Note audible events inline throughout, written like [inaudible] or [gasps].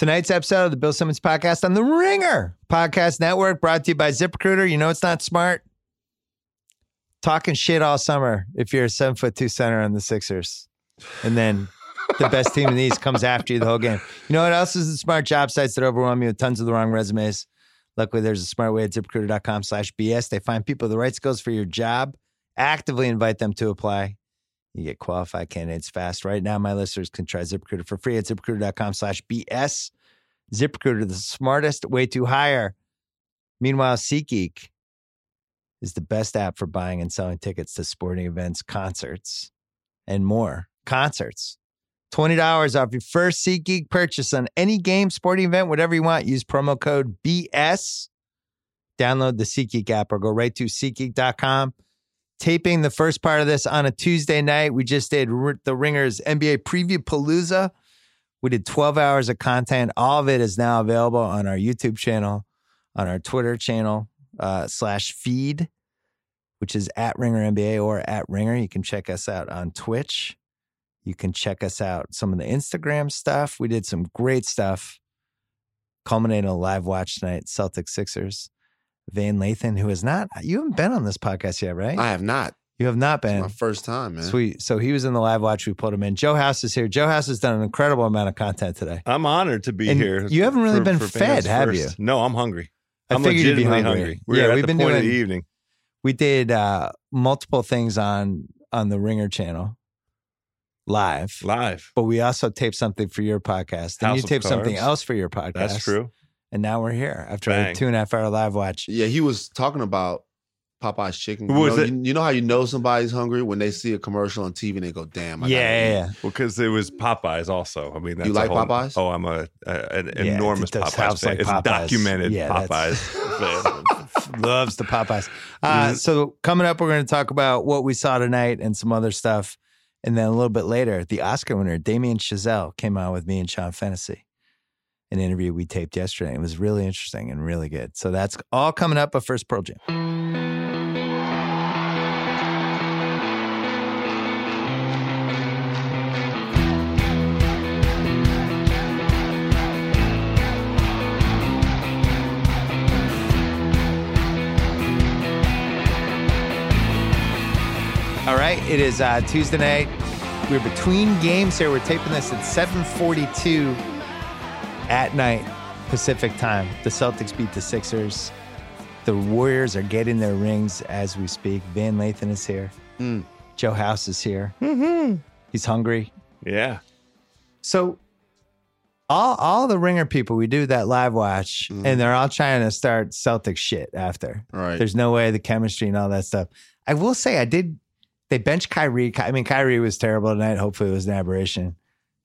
Tonight's episode of the Bill Simmons podcast on the Ringer Podcast Network, brought to you by ZipRecruiter. You know it's not smart. Talking shit all summer if you're a seven foot two center on the Sixers. And then the best team in the East comes after you the whole game. You know what else is the smart job sites that overwhelm you with tons of the wrong resumes? Luckily, there's a smart way at ziprecruiter.com slash BS. They find people with the right skills for your job, actively invite them to apply. You get qualified candidates fast. Right now, my listeners can try ZipRecruiter for free at ziprecruiter.com slash BS. ZipRecruiter, the smartest way to hire. Meanwhile, SeatGeek is the best app for buying and selling tickets to sporting events, concerts, and more. Concerts. $20 off your first SeatGeek purchase on any game, sporting event, whatever you want. Use promo code BS. Download the SeatGeek app or go right to SeatGeek.com taping the first part of this on a Tuesday night. We just did the Ringers NBA Preview Palooza. We did 12 hours of content. All of it is now available on our YouTube channel, on our Twitter channel uh, slash feed, which is at Ringer NBA or at Ringer. You can check us out on Twitch. You can check us out some of the Instagram stuff. We did some great stuff, culminating a live watch tonight, Celtics Sixers. Van Lathan, who has not, you haven't been on this podcast yet, right? I have not. You have not been. It's my first time, man. Sweet. So he was in the live watch. We pulled him in. Joe House is here. Joe House has done an incredible amount of content today. I'm honored to be And here. you haven't really for- been for fed, have first. you? No, I'm hungry. I I'm figured you'd be legitimately hungry. hungry. We're Yeah, at we've the been point of doing- the evening. We did uh, multiple things on on the Ringer channel live, Live. but we also taped something for your podcast, and House you of taped something else for your podcast. That's true. And now we're here after a Bang. two and a half hour live watch. Yeah, he was talking about Popeye's chicken. What you, was know, it? You, you know how you know somebody's hungry when they see a commercial on TV and they go, "Damn, I Yeah, yeah, yeah. Well, because it was Popeyes also. I mean, that's You a like whole- Popeyes? Oh, I'm a, a an Yeah, enormous it Popeyes fan. like it's documented Yeah, Popeyes. [laughs] fan. Loves the Popeyes. Uh. So coming up, we're going to talk about what we saw tonight and some other stuff. And then a little bit later, the Oscar winner, Damien Chazelle, came out with me and Sean Fennessey. An interview we taped yesterday. It was really interesting and really good. So that's all coming up. But first, Pearl Jam. All right, it is uh, Tuesday night. We're between games here. We're taping this at 7:42 at night Pacific time. The Celtics beat the Sixers. The Warriors are getting their rings as we speak. Van Lathan is here. Mm. Joe House is here. He's hungry. yeah. So all all the ringer people, we do that live watch, Mhm. and they're all trying to start Celtic shit after. All right. There's no way the chemistry and all that stuff. I will say I did. They benched Kyrie. Ky- I mean, Kyrie was terrible tonight. Hopefully, it was an aberration.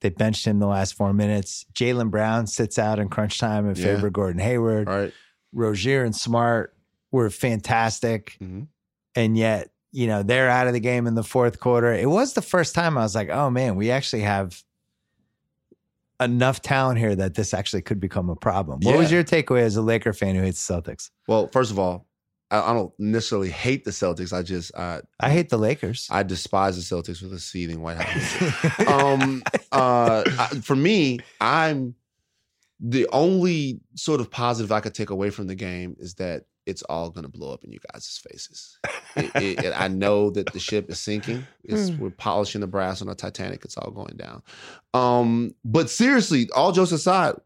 They benched him the last four minutes. Jaylen Brown sits out in crunch time in Yeah. favor of Gordon Hayward. All right. Rozier and Smart were fantastic, Mhm. and yet you know they're out of the game in the fourth quarter. It was the first time I was like, "Oh man, we actually have enough talent here that this actually could become a problem." What was your takeaway as a Laker fan who hates the Celtics? Well, first of all, I, I don't necessarily hate the Celtics. I just I I hate the Lakers. I despise the Celtics with a seething White House. [laughs] um, uh, I, for me, I'm the only sort of positive I could take away from the game is that it's all going to blow up in you guys' faces. It, it, it- I know that the ship is sinking. It's, we're polishing the brass on a Titanic. It's all going down. Um, but seriously, all jokes aside,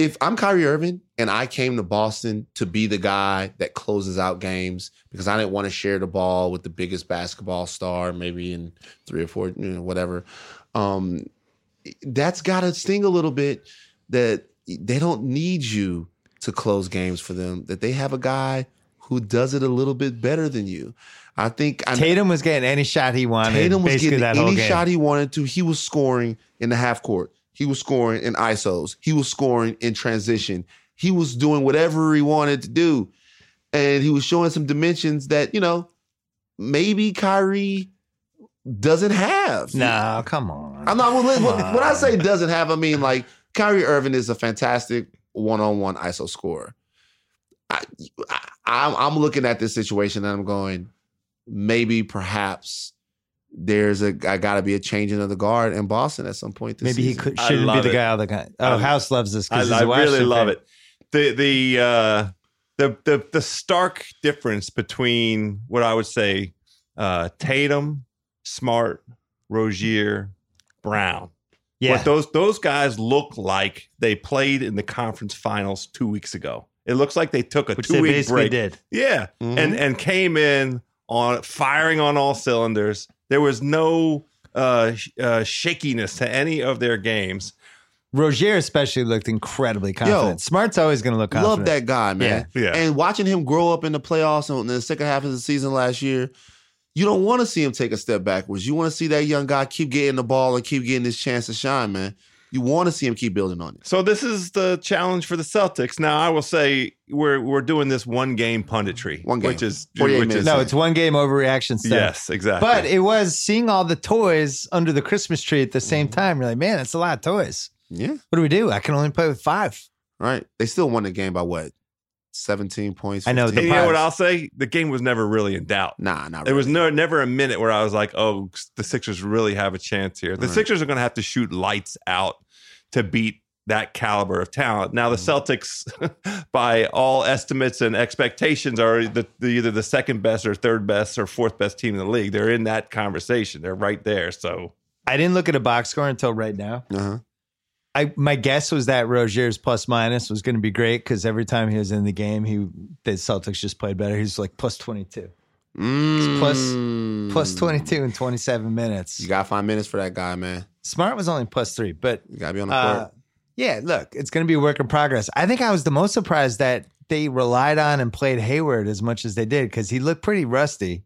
if I'm Kyrie Irving and I came to Boston to be the guy that closes out games because I didn't want to share the ball with the biggest basketball star, maybe in three or four, you know, whatever. Um, that's got to sting a little bit that they don't need you to close games for them, that they have a guy who does it a little bit better than you. I think I, Tatum was getting any shot he wanted. Tatum was basically getting any shot he wanted to. He was scoring in the half court. He was scoring in ISOs. He was scoring in transition. He was doing whatever he wanted to do. And he was showing some dimensions that, you know, maybe Kyrie doesn't have. No, come on. I'm not when, when I say doesn't have, I mean like Kyrie Irving is a fantastic one-on-one ISO scorer. I, I, I'm I'm looking at this situation and I'm going, maybe perhaps there's a got to be a changing of the guard in Boston at some point. This Maybe he could shouldn't be the it. guy all the time. Oh, I- House loves this I, because I really love it. The the uh, the the the stark difference between what I would say uh, Tatum, Smart, Rozier, Brown. Yeah, What those those guys look like they played in the conference finals two weeks ago. It looks like they took a which two they week break. did. Yeah, Mhm. and and came in on firing on all cylinders. There was no uh, uh, shakiness to any of their games. Rozier especially looked incredibly confident. Yo, Smart's always going to look confident. Love that guy, man. Yeah. Yeah. And watching him grow up in the playoffs in the second half of the season last year, you don't want to see him take a step backwards. You want to see that young guy keep getting the ball and keep getting his chance to shine, man. You want to see him keep building on it. So this is the challenge for the Celtics. Now I will say we're we're doing this one game punditry, One game. which is 48 which minutes. is No, it's one game overreaction stuff. yes, exactly. But it was seeing all the toys under the Christmas tree at the same Mm-hmm. time. You're like, man, that's a lot of toys. Yeah, What do we do? I can only play with five. right. They still won the game by what? 17 points. I know, 15? And you know what I'll say? The game was never really in doubt. Nah, not There was no never a minute where I was like, "Oh, the Sixers really have a chance here." The Right. Sixers are going to have to shoot lights out to beat that caliber of talent. Now, the Celtics, [laughs] by all estimates and expectations, are the, the, either the second best or third best or fourth best team in the league. They're in that conversation. They're right there. So I didn't look at a box score until right now. Uh-huh. I my guess was that Rozier's plus minus was going to be great because every time he was in the game, he the Celtics just played better. He's like plus twenty two, Mm. plus twenty two in twenty seven minutes. You got five minutes for that guy, man. Smart was only plus three, but You got to be on the uh, court. yeah, look, it's going to be a work in progress. I think I was the most surprised that they relied on and played Hayward as much as they did because he looked pretty rusty.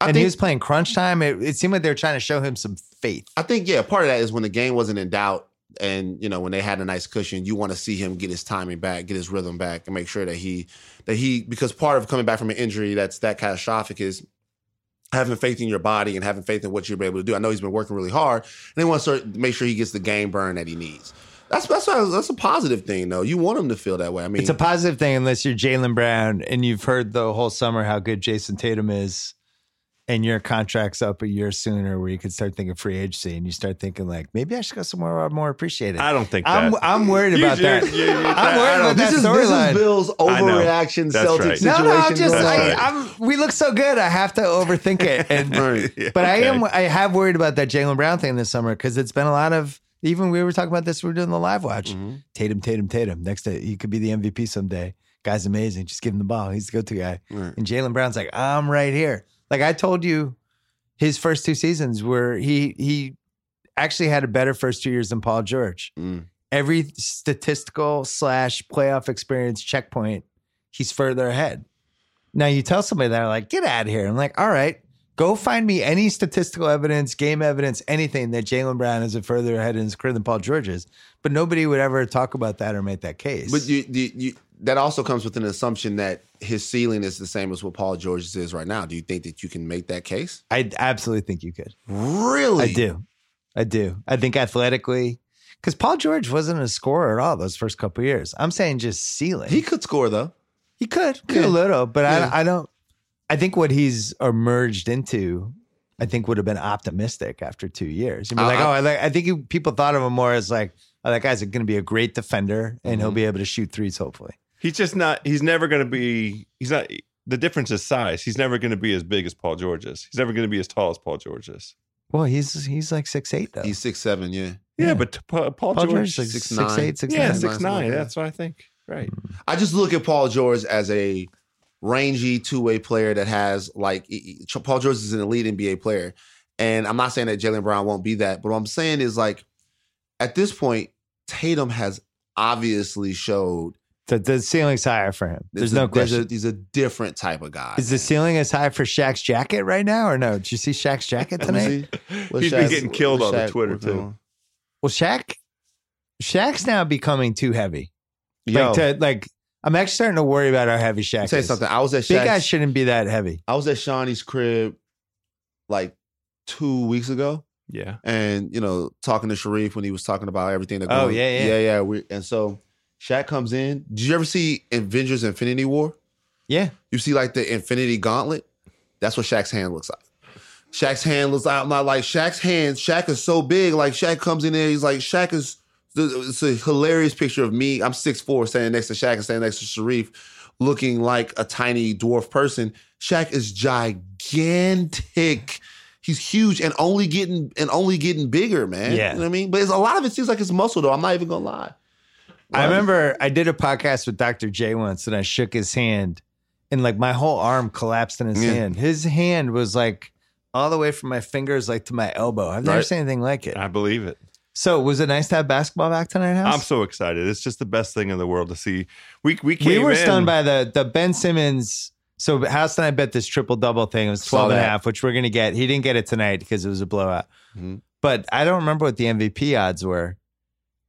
I and think, he was playing crunch time. It, it seemed like they were trying to show him some faith. I think, yeah, part of that is when the game wasn't in doubt and, you know, when they had a nice cushion, you want to see him get his timing back, get his rhythm back, and make sure that he, that he, because part of coming back from an injury that's that catastrophic is having faith in your body and having faith in what you're able to do. I know he's been working really hard, and they want to start, make sure he gets the game burn that he needs. That's that's a, that's a positive thing, though. You want him to feel that way. I mean, It's a positive thing unless you're Jaylen Brown and you've heard the whole summer how good Jayson Tatum is, and your contract's up a year sooner, where you could start thinking free agency, and you start thinking like maybe I should go somewhere where I'm more appreciated. I don't think I'm that. I'm worried about you're- that. you- you- I'm worried don't- about that this is, this is. Bill's overreaction That's Celtic right. situation. No, no, I'm just That's right. I'm. We look so good. I have to overthink it, and [laughs] Right. Yeah, [laughs] but I am. I have worried about that Jaylen Brown thing this summer because it's been a lot of. Even we were talking about this. We were doing the live watch. Mhm. Tatum, Tatum, Tatum. Next, to, he could be the MVP someday. Guy's amazing. Just give him the ball. He's the go-to guy. Right. And Jaylen Brown's like, I'm right here. Like I told you, his first two seasons were he he actually had a better first two years than Paul George. Mm. Every statistical slash playoff experience checkpoint, he's further ahead. Now you tell somebody that like, get out of here. I'm like, all right, go find me any statistical evidence, game evidence, anything that Jaylen Brown is a further ahead in his career than Paul George is. But nobody would ever talk about that or make that case. But you, you, you, that also comes with an assumption that his ceiling is the same as what Paul George's is right now. Do you think that you can make that case? I absolutely think you could. Really? I do. I do. I think athletically, because Paul George wasn't a scorer at all those first couple of years. I'm saying just ceiling. He could score though. He could, could Yeah. a little, but Yeah. I, I don't. I think what he's emerged into, I think would have been optimistic after two years. You'd be I- like, uh, oh, I, like, I think you, people thought of him more as like, oh, that guy's going to be a great defender and he'll Mhm. be able to shoot threes, hopefully. He's just not. He's never going to be. He's not. The difference is size. He's never going to be as big as Paul George is. He's never going to be as tall as Paul George is. Well, he's he's like six eight though. He's six seven. Yeah. Yeah, Yeah. but Pa- Paul, Paul George, George is like six six, nine. eight, six yeah, nine. six nine. That's what I think. Right. Mm. I just look at Paul George as a rangy two way player that has like he- he- Paul George is an elite NBA player, and I'm not saying that Jaylen Brown won't be that, but what I'm saying is like at this point, Tatum has obviously showed The, the ceiling's higher for him. There's a- no question. a, he's a different type of guy. Is the ceiling as high for Shaq's jacket right now, or no? Did you see Shaq's jacket tonight? see. [laughs] What's He's been getting killed what's on the Twitter too. on? Well, Shaq, Shaq's now becoming too heavy. Yo, Like, to, like I'm actually starting to worry about how heavy I'll Shaq tell you is. something. I was at Big Shaq's, guys shouldn't be that heavy. I was at Shawnee's crib like two weeks ago. Yeah. and you know talking to Sharif when he was talking about everything that Oh, going- yeah, yeah. yeah yeah we, and so Shaq comes in did you ever see Avengers Infinity War Yeah, you see like the Infinity Gauntlet that's what Shaq's hand looks like Shaq's hand looks out. I'm not like Shaq's hand. Shaq is so big. Like Shaq comes in there. He's like Shaq is. It's a hilarious picture of me. I'm 6'4", standing next to Shaq and standing next to Sharif, looking like a tiny dwarf person. Shaq is gigantic. He's huge and only getting and only getting bigger, man. Yeah. You know what I mean? But it's, a lot of it seems like it's muscle, though. I'm not even gonna lie. I remember I did a podcast with Dr. J once and I shook his hand and like my whole arm collapsed in his Yeah. hand. His hand was like all the way from my fingers like to my elbow. I've never Right. seen anything like it. I believe it. So was it nice to have basketball back tonight, House? I'm so excited. It's just the best thing in the world to see. We we came we were in- stunned by the the Ben Simmons. So House and I bet this triple double thing. It was Saw 12 and a that. half, which we're going to get. He didn't get it tonight because it was a blowout. Mhm. But I don't remember what the MVP odds were.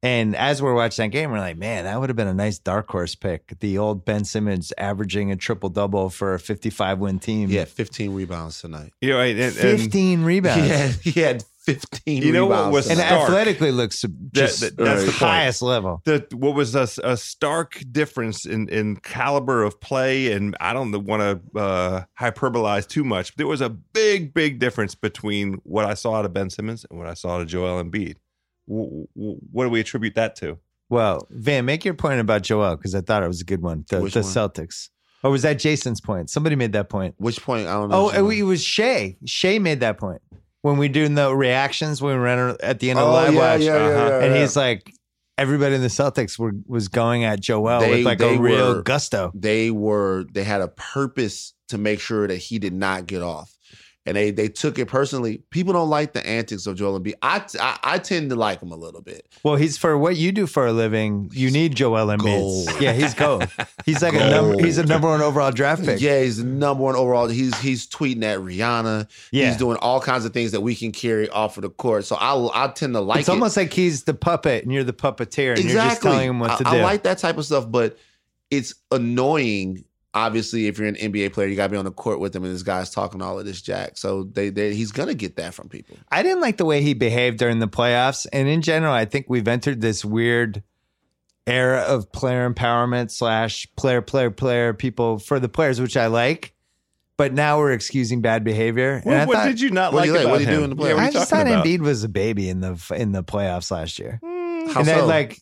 And as we're watching that game, we're like, man, that would have been a nice dark horse pick. The old Ben Simmons averaging a triple double for a 55 win team. He had 15 rebounds tonight. you know, and, and, 15 rebounds. [laughs] He had, he had 15 You know what rebounds was and stark. athletically looks just that- that's the point. highest level. the what was a, a stark difference in in caliber of play, and I don't want to uh, hyperbolize too much, but there was a big, big difference between what I saw out of Ben Simmons and what I saw out of Joel Embiid. W- w- what do we attribute that to? Well, Van, make your point about Joel because I thought it was a good one. The, Which the one? Celtics. Or was that Jason's point? Somebody made that point. Which point? I don't know. Oh, it was Shea. Shea made that point when we do the reactions when we ran at the end of the Oh, live yeah, watch. yeah, Uh-huh. yeah, and he's like, everybody in the Celtics were was going at Joel They- with like a real were- gusto. they were they had a purpose to make sure that he did not get off and they they took it personally people don't like the antics of joel Embiid. I, I i tend to like him a little bit Well, he's for what you do for a living. You need Joel Embiid. Gold. Yeah, he's gold. He's like a number. He's a number one overall draft pick. yeah he's the number one overall he's he's tweeting at rihanna Yeah. he's doing all kinds of things that we can carry off of the court so i i tend to like it's it almost like he's the puppet and you're the puppeteer, and you're just telling him what to I do. I like that type of stuff, but it's annoying. Obviously, if you're an NBA player, you got to be on the court with him, and this guy's talking all of this jack. So they, they he's gonna get that from people. I didn't like the way he behaved during the playoffs. And in general, I think we've entered this weird era of player empowerment slash player, player, player people for the players, which I like. But now we're excusing bad behavior. And What, I what thought, did you not What like do you like? about What did you him? do in the Yeah, playoffs? what are I just talking thought about? Embiid was a baby in the in the playoffs last year. Mm. How and then, so? like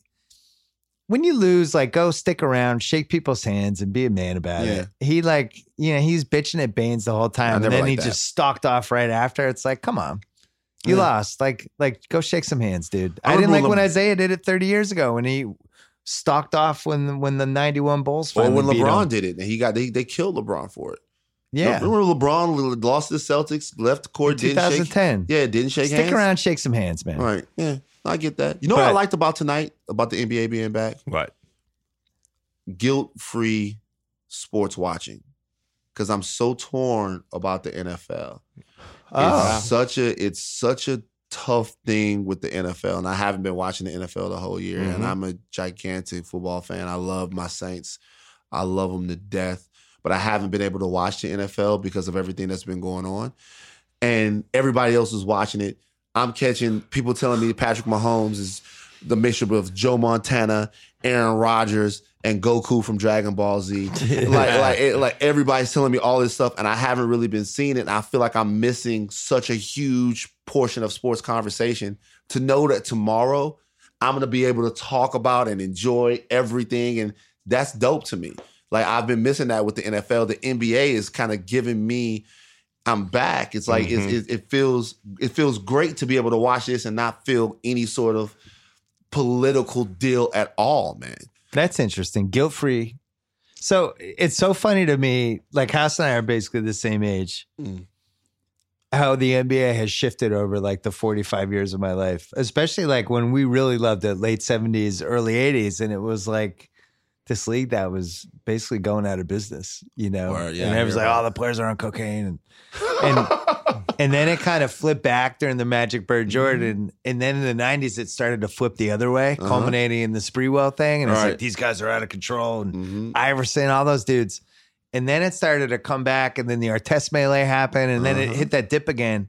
when you lose, like go stick around, shake people's hands, and be a man about Yeah. it. He like you know he's bitching at Baynes the whole time, and then he that. just stalked off right after. It's like, come on, you Yeah. lost. Like like go shake some hands, dude. I I, didn't like when Isaiah did it thirty years ago when he stalked off when when the ninety one Bulls or when LeBron did it, and he got they they killed LeBron for it. Yeah, remember LeBron lost to the Celtics, left court, didn't thousand shake. ten. Yeah, didn't shake Stick hands. Stick around, shake some hands, man. Right? Yeah, I get that. You know what I liked about tonight about the NBA being back? What? guilt free sports watching because I'm so torn about the NFL. Oh, It's such a it's such a tough thing with the NFL, and I haven't been watching the NFL the whole year. And Mhm. I'm a gigantic football fan. I love my Saints. I love them to death, but I haven't been able to watch the NFL because of everything that's been going on. And everybody else is watching it. I'm catching people telling me Patrick Mahomes is the mixture of Joe Montana, Aaron Rodgers, and Goku from Dragon Ball Z. [laughs] like, like, it, like everybody's telling me all this stuff, and I haven't really been seeing it. And I feel like I'm missing such a huge portion of sports conversation. To know that tomorrow I'm gonna be able to talk about and enjoy everything, and that's dope to me. Like I've been missing that with the NFL. The NBA is kind of giving me. I'm back. It's like Mhm. it's, it, it feels it feels great to be able to watch this and not feel any sort of political deal at all, man. That's interesting. Guilt free. So it's so funny to me. Like House and I are basically the same age. Mm. How the NBA has shifted over like the 45 years of my life, especially like when we really loved it, late 70s, early 80s. And it was like this league that was basically going out of business, you know? Word, yeah, and it was like, right. oh, the players are on cocaine. And, [laughs] and, and then it kind of flipped back during the Magic Bird Jordan. And then in the 90s, it started to flip the other way, Uh-huh. culminating in the Sprewell thing. And it's Right. like, these guys are out of control. And Mhm. Iverson, all those dudes. And then it started to come back, and then the Artest melee happened, and then it Uh-huh. hit that dip again.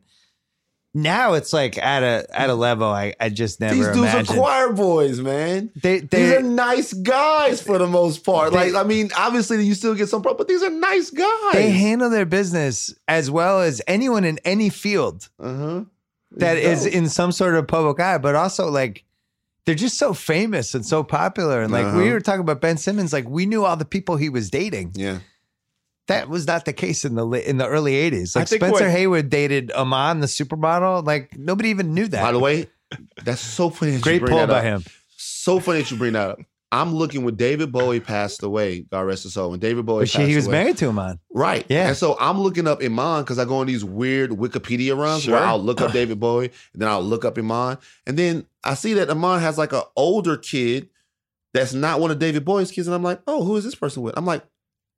Now it's like at a at a level I, I just never These dudes imagined. are choir boys, man. They These they are nice guys for the most part. They- like, I mean, obviously you still get some pro, but these are nice guys. they handle their business as well as anyone in any field uh-huh. that is in some sort of public eye, but also like they're just so famous and so popular. And like we Uh-huh. were talking about Ben Simmons, like we knew all the people he was dating. Yeah. That was not the case in the in the early '80s. Like Spencer what- Haywood dated Iman, the supermodel. Like nobody even knew that. By the way, that's so funny that you Great bring pull that by up. him. So funny that you bring that up. I'm looking when David Bowie passed away. God rest his soul. When David Bowie But she, passed he was away, married to Iman. Right. Yeah. And so I'm looking up Iman because I go on these weird Wikipedia runs Sure. where I'll look up [laughs] David Bowie and then I'll look up Iman. And then I see that Iman has like an older kid that's not one of David Bowie's kids. And I'm like, oh, who is this person with? I'm like,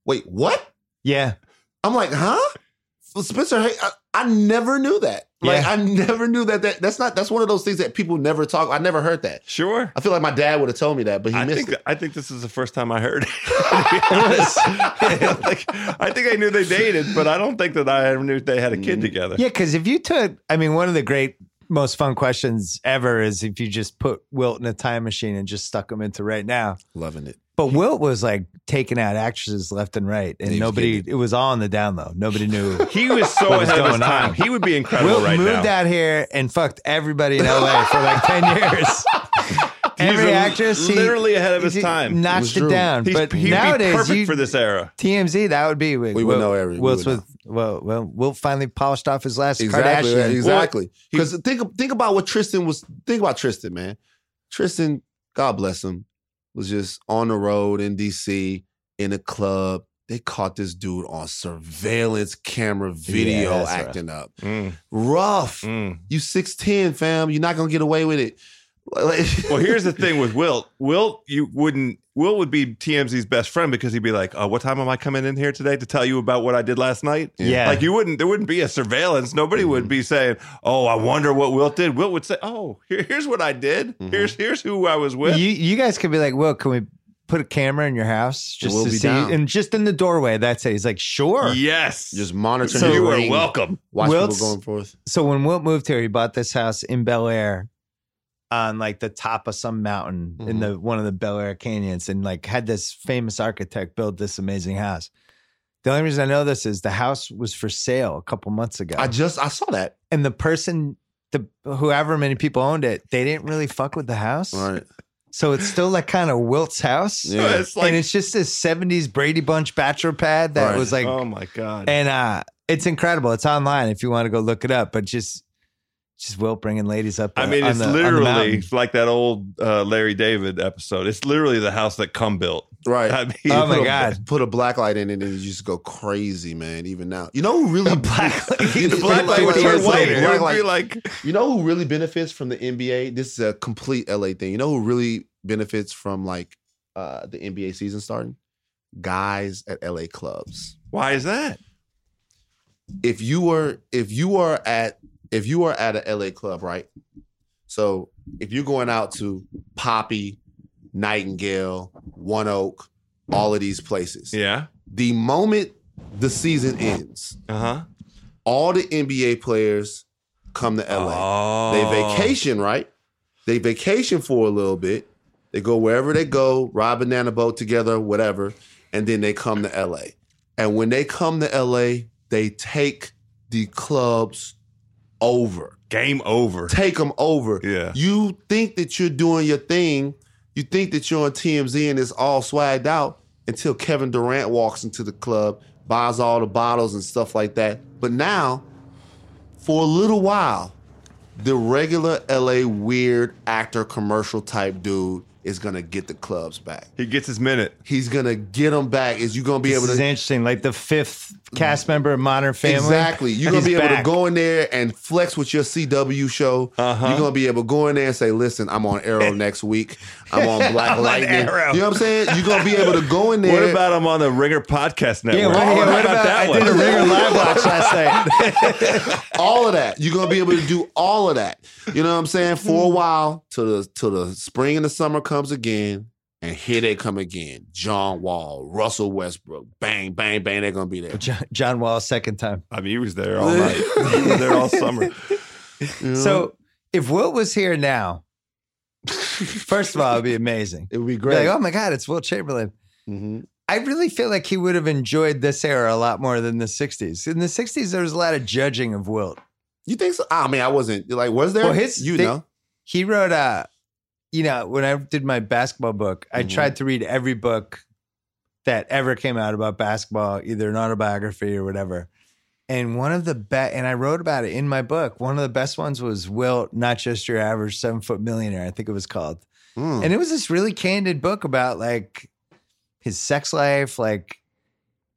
wait, what? Yeah, I'm like, huh? Well, Spencer, hey, I, I never knew that. Like, Yeah. I never knew that, that. That's not. That's one of those things that people never talk. I never heard that. Sure. I feel like my dad would have told me that, but he I missed think it. I think this is the first time I heard it. to be [laughs] honest. [laughs] like, I think I knew they dated, but I don't think that I ever knew they had a kid Mm. together. yeah. Because if you took, I mean, one of the great, most fun questions ever is if you just put Wilt in a time machine and just stuck him into right now. Loving it. But Wilt was like taking out actresses left and right, and He was nobody. It was all on the down low. Nobody knew. [laughs] He was so What was ahead of his going time. on? He would be incredible. Wilt right moved now. out here and fucked everybody in LA for like ten [laughs] years. He's Every a- actress, he- literally ahead of his he time. notched It was it true. down. He's, but he'd nowadays, be perfect you, for this era. TMZ, that would be. We would know every- we Will's would with well, well, Wilt finally polished off his last Exactly. Kardashian. Exactly. Because think think about what Tristan was. Think about Tristan, man. Tristan, God bless him, was just on the road in DC in a club. They caught this dude on surveillance camera video rough. acting up. Mm, Rough. mm. You 6'10, fam. You're not gonna get away with it. Like- [laughs] Well, here's the thing with Wilt. Wilt, you wouldn't. Wilt would be TMZ's best friend because he'd be like, "Oh, what time am I coming in here today to tell you about what I did last night?" Yeah. Like you wouldn't. There wouldn't be a surveillance. Nobody would be saying, "Oh, I wonder what Wilt did." Wilt would say, "Oh, here, here's what I did. Mhm. Here's here's who I was with." You you guys could be like, Wilt, can we put a camera in your house just We'll to see? down. And just in the doorway, that's it. He's like, sure. yes. just monitoring. So you are welcome. Watch Wilt's- people going forth. So when Wilt moved here, he bought this house in Bel Air on like the top of some mountain in Mhm. the one of the Bel Air canyons and like had this famous architect build this amazing house. The only reason I know this is the house was for sale a couple months ago. I just I saw that. and the person the whoever many people owned it, they didn't really fuck with the house. Right. So it's still like kind of Wilt's house. Yeah. It's like, and it's just this 70s Brady Bunch bachelor pad that Right. was like oh my god. and uh it's incredible. It's online if you want to go look it up, but just just Wilt bringing ladies up. I uh, mean, it's the- on the literally mountain. like that old uh, Larry David episode. It's literally the house that cum built. Right. I mean, Oh my put a- God. Put a black light in it and you just go crazy, man. Even now, you know who [laughs] really black [laughs] light. The [laughs] black light would turn white. wait, black light. like, You know who really benefits from the NBA? This is a complete LA thing. You know who really benefits from like uh the NBA season starting? Guys at LA clubs. why is that? If you were if you are at if you are at a LA club, right? So if you're going out to Poppy, Nightingale, One Oak, all of these places, Yeah. the moment the season ends, Uh huh. all the NBA players come to LA. Oh. They vacation, right? They vacation for a little bit. They go wherever they go, ride banana boat together, whatever, and then they come to LA. And when they come to LA, they take the clubs over. Game over. Take them over. Yeah. You think that you're doing your thing. You think that you're on TMZ and it's all swagged out until Kevin Durant walks into the club, buys all the bottles and stuff like that. But now, for a little while, the regular LA weird actor commercial type dude is gonna get the clubs back. He gets his minute. He's gonna get them back. Is you gonna be This able is interesting. Like the fifth cast member of Modern Family. Exactly. You're gonna He's be able back. to go in there and flex with your CW show. Uh-huh. You're gonna be able to go in there and say, "Listen, I'm on Arrow [laughs] next week. I'm on [laughs] Black I'm Lightning." Arrow. You know what I'm saying? You're gonna be able to go in there. What about I'm on the Ringer Podcast Network? Yeah, what, oh, How yeah, what about, that I one? did a Ringer live watch last night. [laughs] [laughs] all of that? You're gonna be able to do all of that. You know what I'm saying? For a mm. while, till the till the spring and the summer comes again. And here they come again. John Wall, Russell Westbrook, bang, bang, bang. They're gonna be there. John, John Wall, second time. I mean, he was there all night. he was there all summer. You know? So if Wilt was here now, first of all, it'd be amazing. it would be Be great. like, oh my God, it's Wilt Chamberlain. Mhm. I really feel like he would have enjoyed this era a lot more than the 60s. In the 60s, there was a lot of judging of Wilt. You think so? I mean, I wasn't like, was there? Well, his you they- know, He wrote a, you know, when I did my basketball book, I Mhm. tried to read every book that ever came out about basketball, either an autobiography or whatever. And one of the best, and I wrote about it in my book. One of the best ones was Wilt, not just your average seven foot millionaire. I think it was called. Mm. And it was this really candid book about like his sex life, like,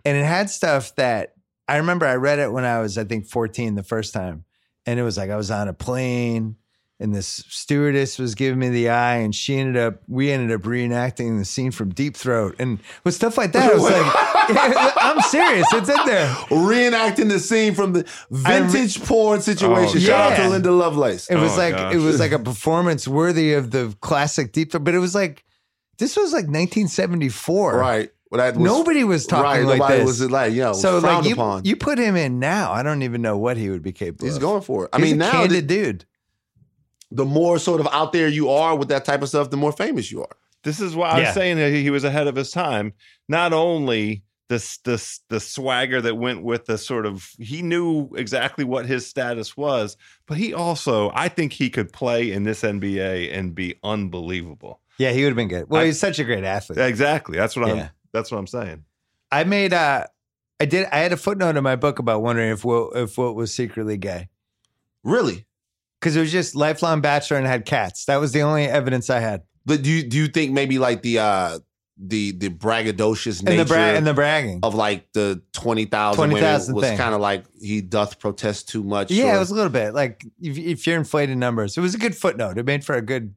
and it had stuff that I remember I read it when I was, I think, 14 the first time. And it was like I was on a plane and this stewardess was giving me the eye and she ended up, we ended up reenacting the scene from Deep Throat. And with stuff like that, I was like, [laughs] [laughs] I'm serious. It's in there. reenacting the scene from the vintage porn situation. Oh, Shout out to Linda Lovelace. It was Oh, like gosh. it was like a performance worthy of the classic Deep Throat, but it was like this was like 1974. right. Well, that was, Nobody was talking right. like Nobody this. was like, you know, so like you, upon. you put him in now, I don't even know what he would be capable He's of. going for it. I He's mean, a now candid the, dude. The more sort of out there you are with that type of stuff, the more famous you are. This is why I Yeah. was saying that he was ahead of his time. Not only this this the swagger that went with the sort of he knew exactly what his status was, but he also I think he could play in this NBA and be unbelievable. Yeah, he would have been good. Well, I- he's such a great athlete. Exactly. That's what Yeah. I'm that's what I'm saying. I made uh I did I had a footnote in my book about wondering if Wilt if Wilt was secretly gay. Really? Because it was just lifelong bachelor and had cats. That was the only evidence I had. But do you do you think maybe like the uh the the braggadocious nature And the bra- and the bragging. of like the twenty thousand women 20,000 was kind of like he doth protest too much? Yeah, or- it was a little bit like if, if you're inflated numbers. It was a good footnote. It made for a good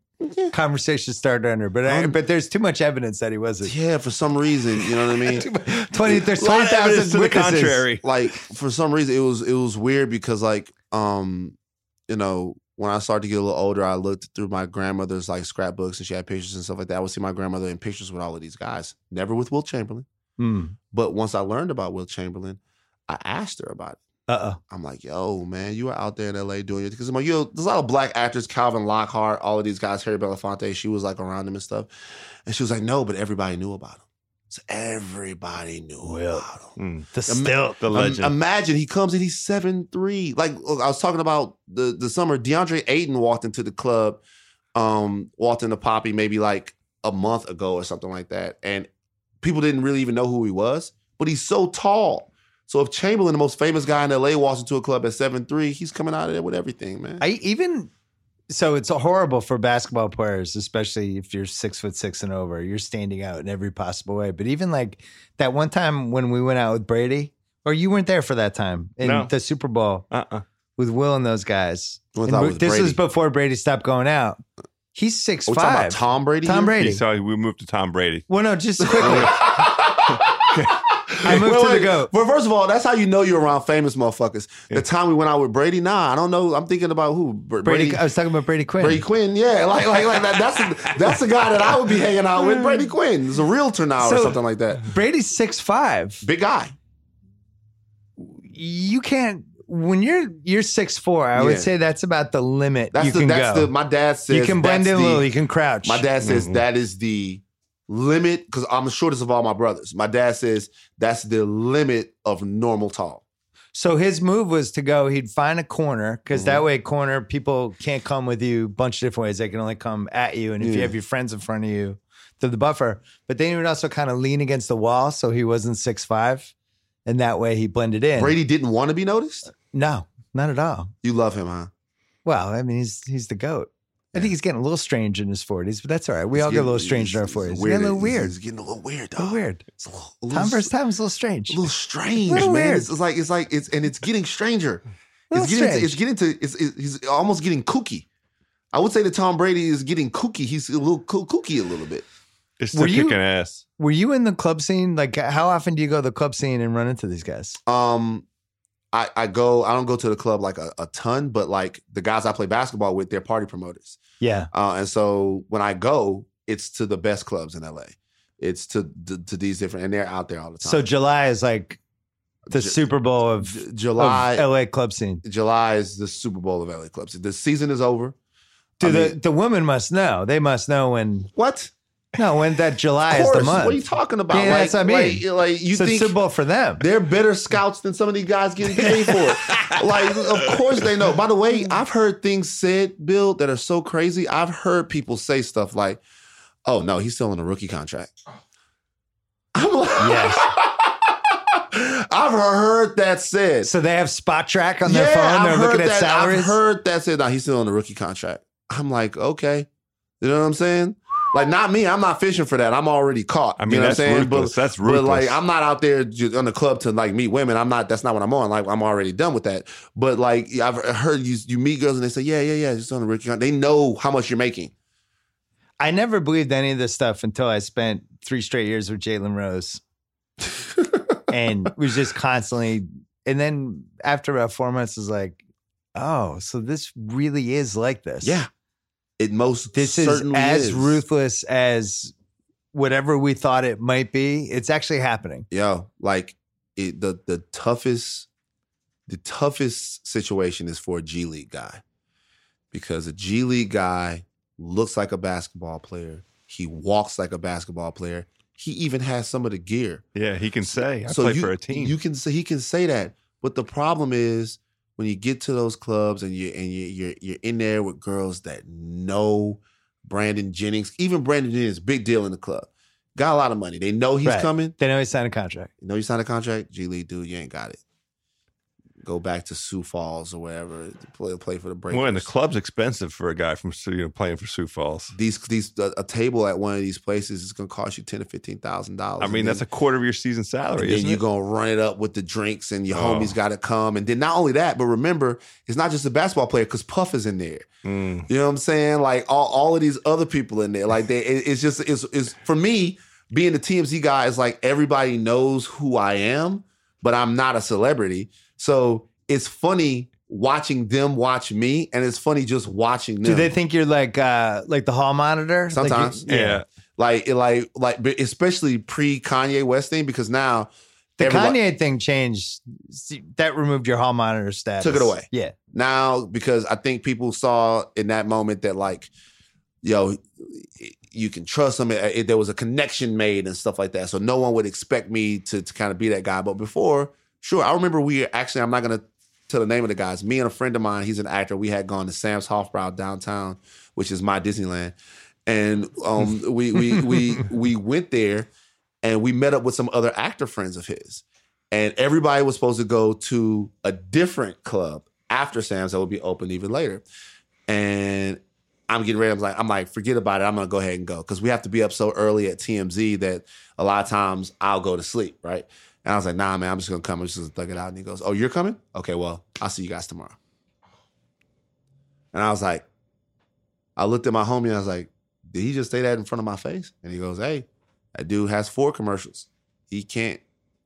conversation starter under. But I, Um, but there's too much evidence that he wasn't. yeah, for some reason, you know what I mean. [laughs] Twenty there's twenty of to the witnesses. contrary. like for some reason it was it was weird because like um you know when I started to get a little older, I looked through my grandmother's like scrapbooks and she had pictures and stuff like that. I would see my grandmother in pictures with all of these guys, never with Wilt Chamberlain. Hmm. But once I learned about Wilt Chamberlain, I asked her about it. Uh oh. I'm like, yo, man, you were out there in LA doing it because I'm like, yo, there's a lot of black actors, Calvin Lockhart, all of these guys, Harry Belafonte. She was like around him and stuff, and she was like, no, but everybody knew about him. So everybody knew Will. about him. Mm. The still. The legend. imagine he comes in, he's seven three. Like I was talking about the the summer, DeAndre Ayton walked into the club, um, walked into Poppy maybe like a month ago or something like that, and people didn't really even know who he was. But he's so tall. So if Chamberlain, the most famous guy in LA, walks into a club at seven three, he's coming out of there with everything, man. I even so it's horrible for basketball players, especially if you're six foot six and over. You're standing out in every possible way. But even like that one time when we went out with Brady, or you weren't there for that time in No. the Super Bowl Uh-uh. with Will and those guys. Went And out we- with this Brady. was before Brady stopped going out. He's six We're talking five. about Tom Brady. Tom here? Brady. He we moved to Tom Brady. Well, no, just [laughs] quickly. I moved Wait, to the goat. Well, first of all, that's how you know you're around famous motherfuckers. The time we went out with Brady, nah, I don't know. I'm thinking about who Br- Brady, I was talking about Brady Quinn. Brady Quinn, yeah, [laughs] like like like that. That's the, that's the guy that I would be hanging out with. Brady [laughs] Quinn is a realtor now or something like that. Brady's six five. Big guy. You can't when you're you're six four. I would say that's about the limit. That's you the can that's go. the my dad says you can blend in a the- little. You can crouch. My dad says Mhm. that is the limit because I'm the shortest of all my brothers. My dad says that's the limit of normal tall. So his move was to go. He'd find a corner because Mhm. that way, corner people can't come with you a bunch of different ways. They can only come at you, and if you have your friends in front of you, to the buffer. But then he would also kind of lean against the wall, so he wasn't six five, and that way he blended in. Brady didn't want to be noticed. no, not at all. You love him, huh? Well, I mean, he's he's the goat. I think he's getting a little strange in his forties, but that's all right. We all get a little strange in our forties. He's getting a little weird. He's getting a little weird. A little weird. It's a little, a little Time versus time is a little strange. a little strange, Little man. weird. It's, it's like it's like it's and it's getting stranger. [laughs] It's getting to, it's getting to it's, it's he's almost getting kooky. I would say that Tom Brady is getting kooky. He's a little koo- kooky a little bit. It's Were still you- kicking ass. Were you in the club scene? Like, how often do you go to the club scene and run into these guys? Um, I I go I don't go to the club like a, a ton, but like the guys I play basketball with, they're party promoters. Yeah. Uh, and so when I go, it's to the best clubs in LA. It's to to, to these different, and they're out there all the time. So July is like The J- Super Bowl of, J- July. of LA club scene. July is the Super Bowl of LA clubs. The season is over. Do I the mean- the women must know? They must know when. What? No, when that July is the month. What are you talking about? Yeah, like, that's what I mean. Like, like you a think Super Bowl for them. they're better scouts than some of these guys getting paid for it. [laughs] like, of course they know. By the way, I've heard things said, Bill, that are so crazy. I've heard people say stuff like, "Oh no, he's still on a rookie contract." I'm like, Yes. [laughs] I've heard that said. So they have Spotrac on their phone. They're I've looking at that, salaries. I've heard that said, "No, he's still on the rookie contract." I'm like, okay, you know what I'm saying? Like, not me. I'm not fishing for that. I'm already caught. I mean, you know that's what I'm saying? ruthless. that's But like, I'm not out there ju- on the club to like meet women. I'm not. That's not what I'm on. Like, I'm already done with that. But like, I've heard you you meet girls and they say, yeah, yeah, yeah, just on the rookie contract. They know how much you're making. I never believed any of this stuff until I spent three straight years with Jalen Rose, [laughs] and was just constantly. And then after about four months, was like, oh, so this really is like this. Yeah, it most this is as is. ruthless as whatever we thought it might be. It's actually happening. Yeah, like it, the the toughest the toughest situation is for a G League guy because a G League guy looks like a basketball player. He walks like a basketball player. He even has some of the gear. yeah, he can say, I play you, for a team. You can say he can say that, but the problem is when you get to those clubs and you and you you're you're in there with girls that know Brandon Jennings. Even Brandon Jennings, big deal in the club. Got a lot of money. They know he's Right. coming. They know he signed a contract. You know you signed a contract, G League dude, you ain't got it. Go back to Sioux Falls or wherever to play play for the Breakers. well, and the club's expensive for a guy from you know playing for Sioux Falls. These these a, a table at one of these places is gonna cost you ten to fifteen thousand dollars. I mean, that's a quarter of your season salary, and you're gonna run it up with the drinks and your Oh. homies gotta come. And then not only that, but remember, it's not just a basketball player because Puff is in there. Mm. You know what I'm saying? Like all, all of these other people in there. Like they it- it's just it's, it's for me, being the TMZ guy is like everybody knows who I am, but I'm not a celebrity. So it's funny watching them watch me, and it's funny just watching them. Do they think you're like uh like the hall monitor? Like you- Sometimes. Yeah. like like like especially pre Kanye West thing because now The everybody- Kanye thing changed. See, That removed your hall monitor status. Took it away. Yeah. now because I think people saw in that moment that like, yo, you can trust him. It- it- there was a connection made and stuff like that. So no one would expect me to, to kind of be that guy. But before, sure, I remember we actually. I'm not gonna tell the name of the guys. Me and a friend of mine, he's an actor. We had gone to Sam's Hofbrau downtown, which is my Disneyland, and um, [laughs] we we we we went there and we met up with some other actor friends of his. And everybody was supposed to go to a different club after Sam's that would be open even later. And I'm getting ready. I'm like, I'm like, forget about it. I'm gonna go ahead and go because we have to be up so early at TMZ that a lot of times I'll go to sleep, right? And I was like, Nah, man, I'm just gonna come. I'm just gonna thug it out. And he goes, Oh, you're coming? Okay, well, I'll see you guys tomorrow. And I was like, I looked at my homie and I was like, Did he just say that in front of my face? And he goes, Hey, that dude has four commercials. He can't.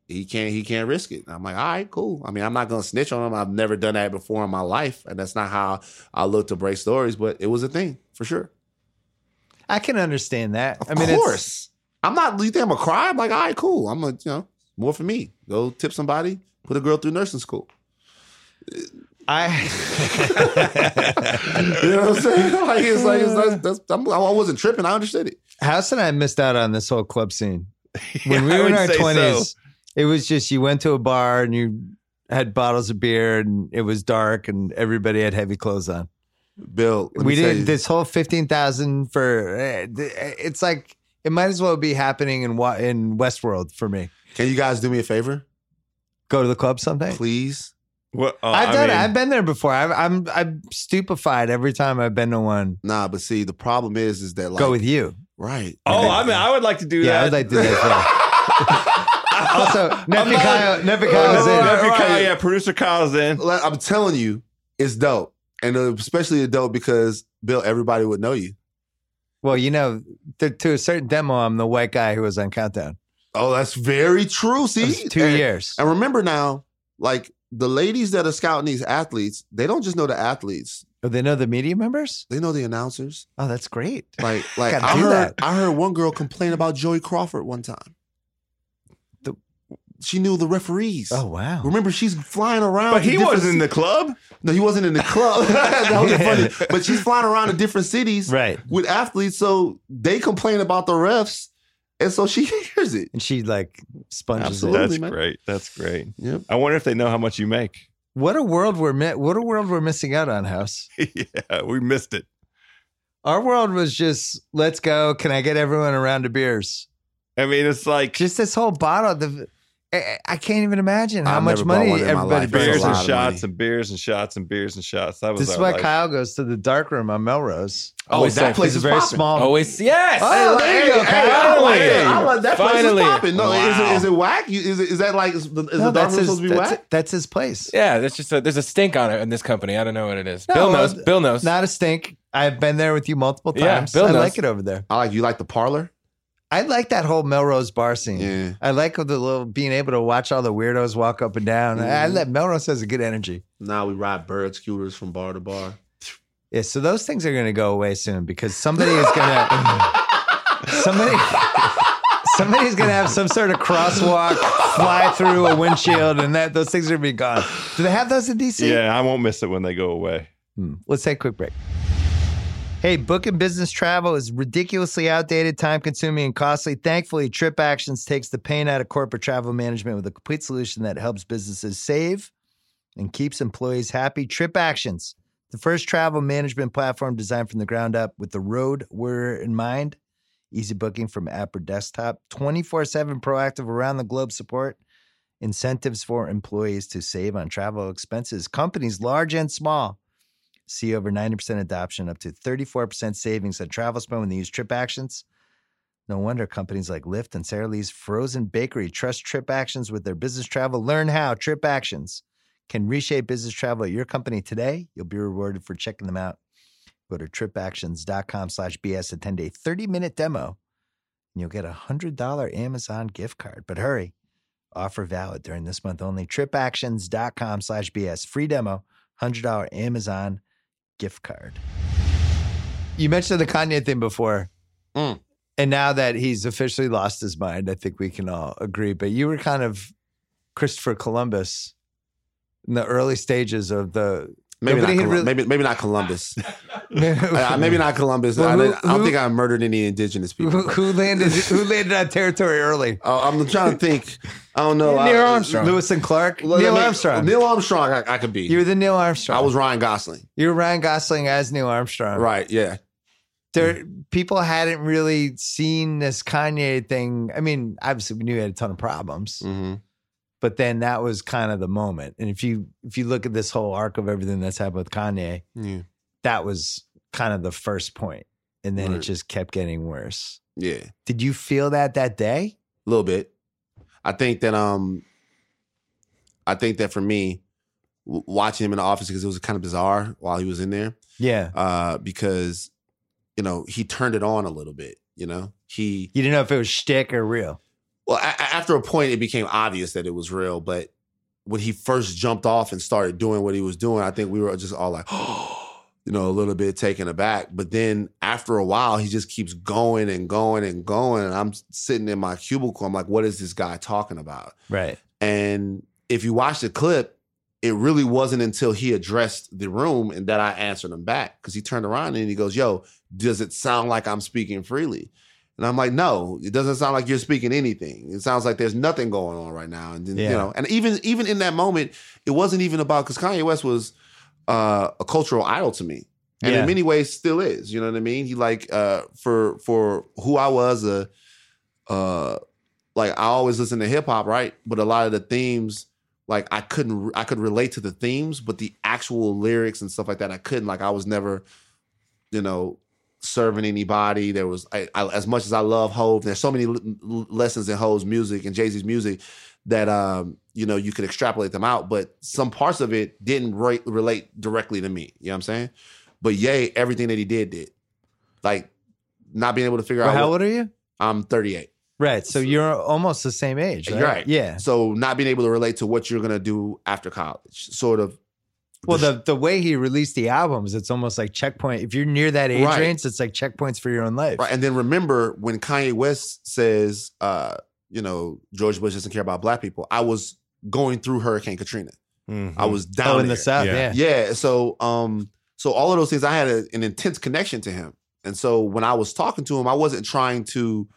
He can't. He can't risk it. And I'm like, all right, cool. I mean, I'm not gonna snitch on him. I've never done that before in my life, and that's not how I look to break stories. But it was a thing for sure. I can understand that. Of I mean, it's- course. I'm not. You think I'm gonna cry? I'm like, all right, cool. I'm gonna, you know, more for me. Go tip somebody. Put a girl through nursing school. I [laughs] You know what I'm saying? [laughs] Like it's like it's, that's, that's, I'm, I wasn't tripping. I understood it. House and I missed out on this whole club scene. [laughs] When we I were in our say so. twenties, it was just you went to a bar and you had bottles of beer and it was dark and everybody had heavy clothes on. Bill, let we me did you- this whole fifteen thousand for. eh, It's like it might as well be happening in Wa- in Westworld for me. Can you guys do me a favor, Go to the club someday. please? What, uh, I've I done it. I've been there before. I've, I'm I'm stupefied every time I've been to one. Nah, but see, the problem is, is that like, Go with you. right? Oh, I mean, I would like to do Yeah, that. I would like to do that. [laughs] also, Nephew not- Kyle, Nephew Oh, Kyle's in. right, right. Kyle, yeah, producer Kyle's in. Like, I'm telling you, it's dope, and uh, especially a dope because Bill, everybody would know you. Well, you know, to, to a certain demo, I'm the white guy who was on Countdown. Oh, that's very true. See, was two and, years. And remember now, like the ladies that are scouting these athletes, they don't just know the athletes; Oh, they know the media members. they know the announcers. Oh, that's great. Like, [laughs] like Gotta I heard, that. I heard one girl complain about Joey Crawford one time. she knew the referees. Oh wow. Remember, she's flying around. But he wasn't in the club. No, he wasn't in the club. [laughs] that was [laughs] funny. But she's flying around to different cities Right. with athletes, so they complain about the refs, and so she [laughs] hears it. And she like sponges Absolutely. it. That's man. great. That's great. Yep. I wonder if they know how much you make. What a world we're mi- what a world we're missing out on, House. [laughs] yeah, we missed it. Our world was just let's go. Can I get everyone a round of beers? I mean, it's like Just this whole bottle. The I, I can't even imagine how I've much never bought money one in my everybody life. brings. beers and lot of shots money. and beers and shots and beers and shots. That was This is our why life. Kyle goes to the dark room on Melrose. Oh, Always that safe. place It's is very popping. small. Always yes. Oh, there you go, Hey, I like Finally. it. I like that place Finally. is popping. No, is, Wow. it, is it whack? You- Is it, is that like is the, is No, the dark that's room his, supposed to be that's, whack? that's his place. Yeah, there's just a, there's a stink on it in this company. I don't know what it is. No, Bill knows. uh, Bill knows. Not a stink. I've been there with you multiple Yeah, times. Bill I knows. like it over there. I like you like the parlor. I like that whole Melrose bar scene. Yeah. I like the little being able to watch all the weirdos walk up and down. I, I let Melrose has a good energy. Now we ride bird scooters from bar to bar. Yeah, so those things are going to go away soon because somebody is going [laughs] to somebody somebody's going to have some sort of crosswalk fly through a windshield, and that those things are going to be gone. Do they have those in DC? Yeah, I won't miss it when they go away. Hmm. Let's take a quick break. Hey, booking business travel is ridiculously outdated, time consuming, and costly. Thankfully, TripActions takes the pain out of corporate travel management with a complete solution that helps businesses save and keeps employees happy. TripActions, the first travel management platform designed from the ground up with the road warrior in mind. Easy booking from app or desktop, 24 7 proactive around the globe support, incentives for employees to save on travel expenses. Companies large and small see over 90% adoption, up to 34% savings on travel spend when they use TripActions. No wonder companies like Lyft and Sara Lee's Frozen Bakery trust TripActions with their business travel. Learn how TripActions can reshape business travel at your company today. You'll be rewarded for checking them out. Go to tripactions.com slash BS, attend a 30 minute demo, and you'll get a $100 Amazon gift card. But hurry, offer valid during this month only. Tripactions.com slash BS, free demo, $100 Amazon gift card. You mentioned the Kanye thing before. Mm. And now that he's officially lost his mind, I think we can all agree. But you were kind of Christopher Columbus in the early stages of the. Maybe not, Nobody Colum- really- maybe maybe not Columbus. [laughs] Uh, maybe not Columbus. Well, I, who- didn't- I don't who- think I murdered any indigenous people. Who, [laughs] who landed? Who landed on territory early? Oh, I'm trying to think. I don't know. Neil I- Armstrong. Lewis and Clark. Well, Neil I mean, Armstrong. Neil Armstrong. I, I could be. you were the Neil Armstrong. I was Ryan Gosling. You were Ryan Gosling as Neil Armstrong. Right. Yeah. There, people hadn't really seen this Kanye thing. I mean, obviously we knew he had a ton of problems, hmm but then that was kind of the moment. And if you if you look at this whole arc of everything that's happened with Kanye, Yeah. that was kind of the first point, and then it just kept getting worse. Yeah. Did you feel that that day? A little bit. I think that um, I think that for me, w- watching him in the office because it was kind of bizarre while he was in there, Yeah, uh, because you know he turned it on a little bit. You know, he you didn't know if it was shtick or real. Well a- after a point it became obvious that it was real, but when he first jumped off and started doing what he was doing, I think we were just all like, [gasps] you know, a little bit taken aback. But then after a while, he just keeps going and going and going, and I'm sitting in my cubicle. I'm like, what is this guy talking about? Right. And if you watch the clip, it really wasn't until he addressed the room and that I answered him back because he turned around and he goes, Yo, does it sound like I'm speaking freely? And I'm like, No, it doesn't sound like you're speaking anything. It sounds like there's nothing going on right now. And then, Yeah. you know, and even even in that moment, it wasn't even about because Kanye West was uh, a cultural idol to me. And Yeah. in many ways still is. You know what I mean? He like uh for for who I was a uh like I always listen to hip hop, right? But a lot of the themes, like I couldn't, I could relate to the themes, but the actual lyrics and stuff like that, I couldn't. Like I was never, you know, serving anybody. There was, I, I, as much as I love Hove, there's so many l- lessons in Hove's music and Jay Z's music that, um, you know, you could extrapolate them out. But some parts of it didn't re- relate directly to me. You know what I'm saying? But Ye, everything that he did did, like not being able to figure Well, out. how what- old are you? I'm 38. Right. So you're almost the same age, right? Right. Yeah. So not being able to relate to what you're gonna do after college, sort of. Well, the the way he released the albums, it's almost like checkpoint. If you're near that age Right. range, it's like checkpoints for your own life. right, and then remember when Kanye West says, uh, you know, George Bush doesn't care about black people. I was going through Hurricane Katrina. I was down oh, in there. the South, Yeah. yeah. Yeah. So um so all of those things I had a, an intense connection to him. And so when I was talking to him, I wasn't trying to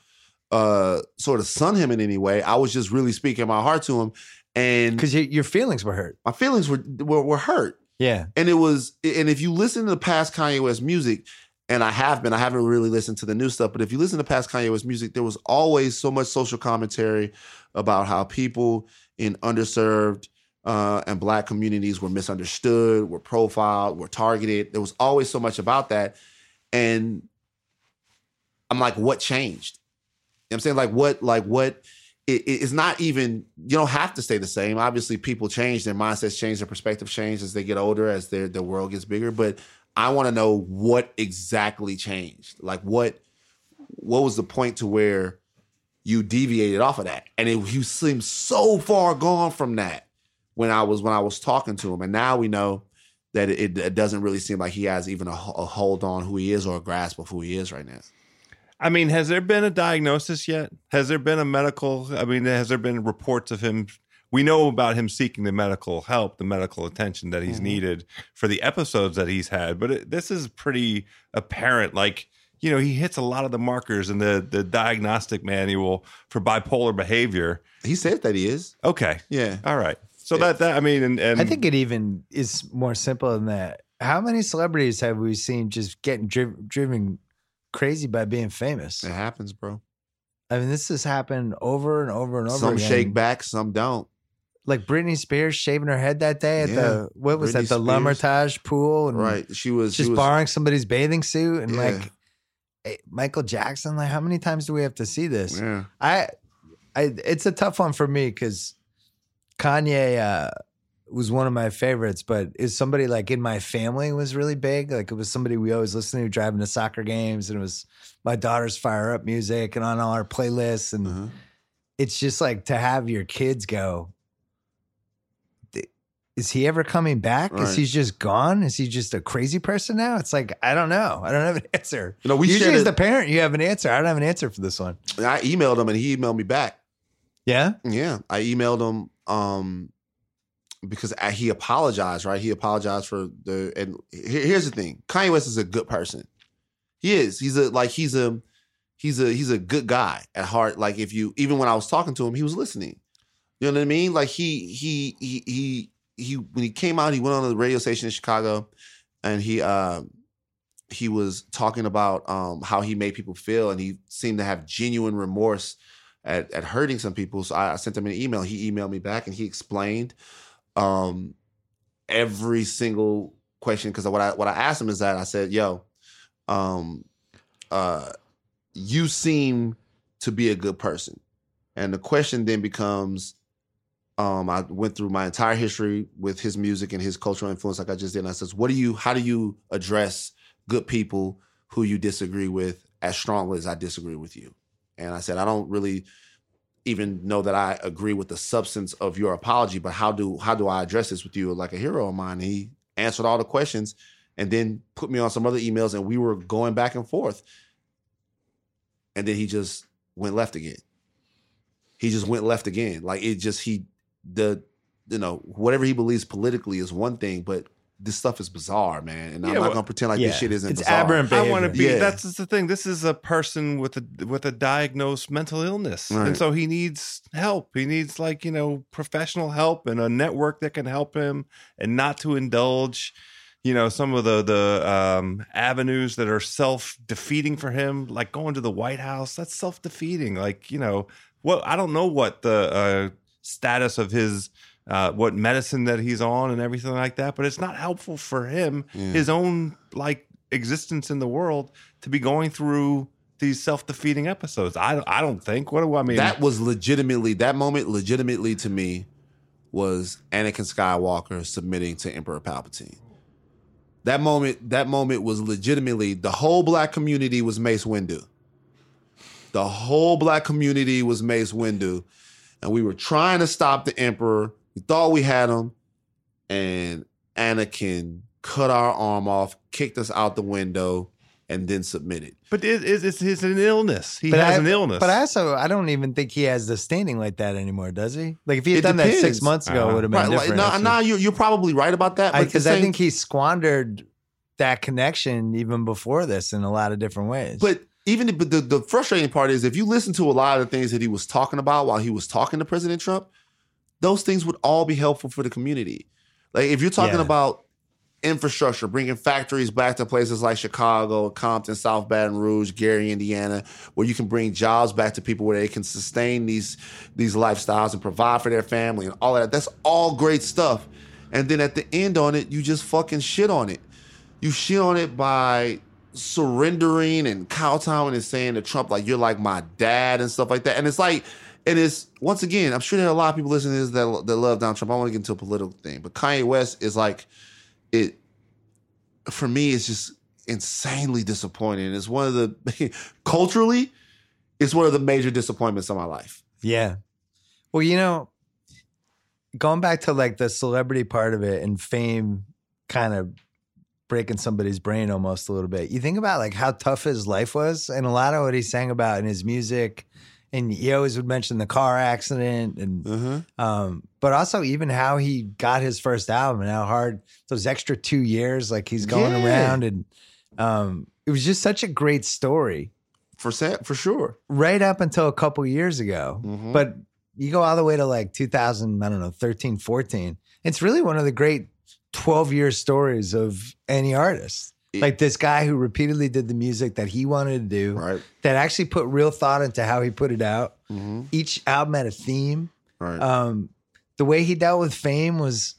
uh sort of sun him in any way. I was just really speaking my heart to him. And Because your feelings were hurt. my feelings were, were were hurt. Yeah. And it was and if you listen to the past Kanye West music, and I have been, I haven't really listened to the new stuff, but if you listen to past Kanye West music, there was always so much social commentary about how people in underserved uh, and black communities were misunderstood, were profiled, were targeted. There was always so much about that. And I'm like, what changed? You know what I'm saying? Like what, like what it, it's not even you don't have to stay the same. Obviously, people change, their mindsets change, their perspective change as they get older, as their their world gets bigger. But I want to know what exactly changed. Like what what was the point to where you deviated off of that? And it, you seem so far gone from that when I was when I was talking to him, and now we know that it, it doesn't really seem like he has even a, a hold on who he is or a grasp of who he is right now. I mean, has there been a diagnosis yet? Has there been a medical? I mean, has there been reports of him? We know about him seeking the medical help, the medical attention that he's mm-hmm. needed for the episodes that he's had. But it, this is pretty apparent. Like, you know, he hits a lot of the markers in the the diagnostic manual for bipolar behavior. He said that he is. Okay, Yeah. all right. So that that I mean, and, and I think it even is more simple than that. How many celebrities have we seen just getting driv- driven crazy by being famous? It happens, bro. I mean, this has happened over and over and over Some again. shake back, some don't. Like Britney Spears shaving her head that day at Yeah. the what was Britney that the Spears. Pool and Right. She was just she was, borrowing somebody's bathing suit and Yeah. like eh, Michael Jackson. Like, how many times do we have to see this? Yeah. I, I, it's a tough one for me because Kanye uh, was one of my favorites, but is somebody like in my family was really big. Like it was somebody we always listened to driving to soccer games, and it was my daughter's fire up music and on all our playlists. And Uh-huh. it's just like to have your kids go. Is he ever coming back? Is he just gone? Is he just a crazy person now? It's like I don't know. I don't have an [laughs] answer. You know, we Usually, as the parent, you have an answer. I don't have an answer for this one. I emailed him and he emailed me back. Yeah. Yeah. I emailed him um because he apologized, right? He apologized for the and here's the thing. Kanye West is a good person. He is. He's a like he's a he's a he's a good guy at heart. Like if you even when I was talking to him, he was listening. You know what I mean? Like he he he he he when he came out, he went on the radio station in Chicago and he uh he was talking about um how he made people feel and he seemed to have genuine remorse at, at hurting some people. So I, I sent him an email. He emailed me back and he explained um every single question because what I what I asked him is that I said, "Yo, um, uh, you seem to be a good person," and the question then becomes, um, I went through my entire history with his music and his cultural influence, like I just did. And I says, "What do you? How do you address good people who you disagree with as strongly as I disagree with you?" And I said, "I don't really." Even know that I agree with the substance of your apology, but how do how do I address this with you like a hero of mine? And he answered all the questions and then put me on some other emails and we were going back and forth. And then he just went left again. He just went left again. Like it just he the you know, whatever he believes politically is one thing, but this stuff is bizarre, man. And I'm not well, gonna pretend like yeah, this shit isn't it's bizarre. aberrant I want to be. Yeah. That's just the thing. This is a person with a with a diagnosed mental illness, Right. and so he needs help. He needs like you know professional help and a network that can help him, and not to indulge, you know, some of the the um, avenues that are self defeating for him, like going to the White House. That's self defeating. Like you know, what I don't know what the uh, status of his. Uh, what medicine that he's on and everything like that, but it's not helpful for him, Yeah. his own like existence in the world to be going through these self-defeating episodes. I I don't think. What do I mean? that was legitimately that moment legitimately to me was Anakin Skywalker submitting to Emperor Palpatine. That moment that moment was legitimately the whole black community was Mace Windu. The whole black community was Mace Windu and we were trying to stop the emperor. We thought we had him and Anakin cut our arm off, kicked us out the window and then submitted. But it, it, it's, it's an illness. He But has I- an illness. But I also I don't even think he has the standing like that anymore, does he? Like if he had It done that six months ago, Uh-huh. it would have been Right? Like, different. nah, If nah, you're, you're probably right about that. Because the I, think he squandered that connection even before this in a lot of different ways. But even but the, the frustrating part is if you listen to a lot of the things that he was talking about while he was talking to President Trump, those things would all be helpful for the community. Like if you're talking Yeah. about infrastructure, bringing factories back to places like Chicago, Compton, South Baton Rouge, Gary, Indiana, where you can bring jobs back to people where they can sustain these these lifestyles and provide for their family and all that. That's all great stuff. And then at the end on it, you just fucking shit on it. You shit on it by surrendering and kowtowing and saying to Trump like you're like my dad and stuff like that. And it's like, and it's once again, I'm sure there are a lot of people listening to this that, that love Donald Trump. I want to get into a political thing, but Kanye West is like it for me. It's just insanely disappointing. It's one of the [laughs] culturally, it's one of the major disappointments of my life. Yeah. Well, you know, going back to like the celebrity part of it and fame kind of breaking somebody's brain almost a little bit. You think about like how tough his life was and a lot of what he sang about in his music. And he always would mention the car accident and Mm-hmm. um, but also even how he got his first album and how hard those extra two years, like he's going Yeah. around and um, it was just such a great story For sa- for sure. right up until a couple years ago. Mhm. But you go all the way to like 2000, I don't know, 13, 14. It's really one of the great 12 year stories of any artist. Like this guy who repeatedly did the music that he wanted to do, Right. that actually put real thought into how he put it out. Mm-hmm. Each album had a theme. Right. Um, the way he dealt with fame was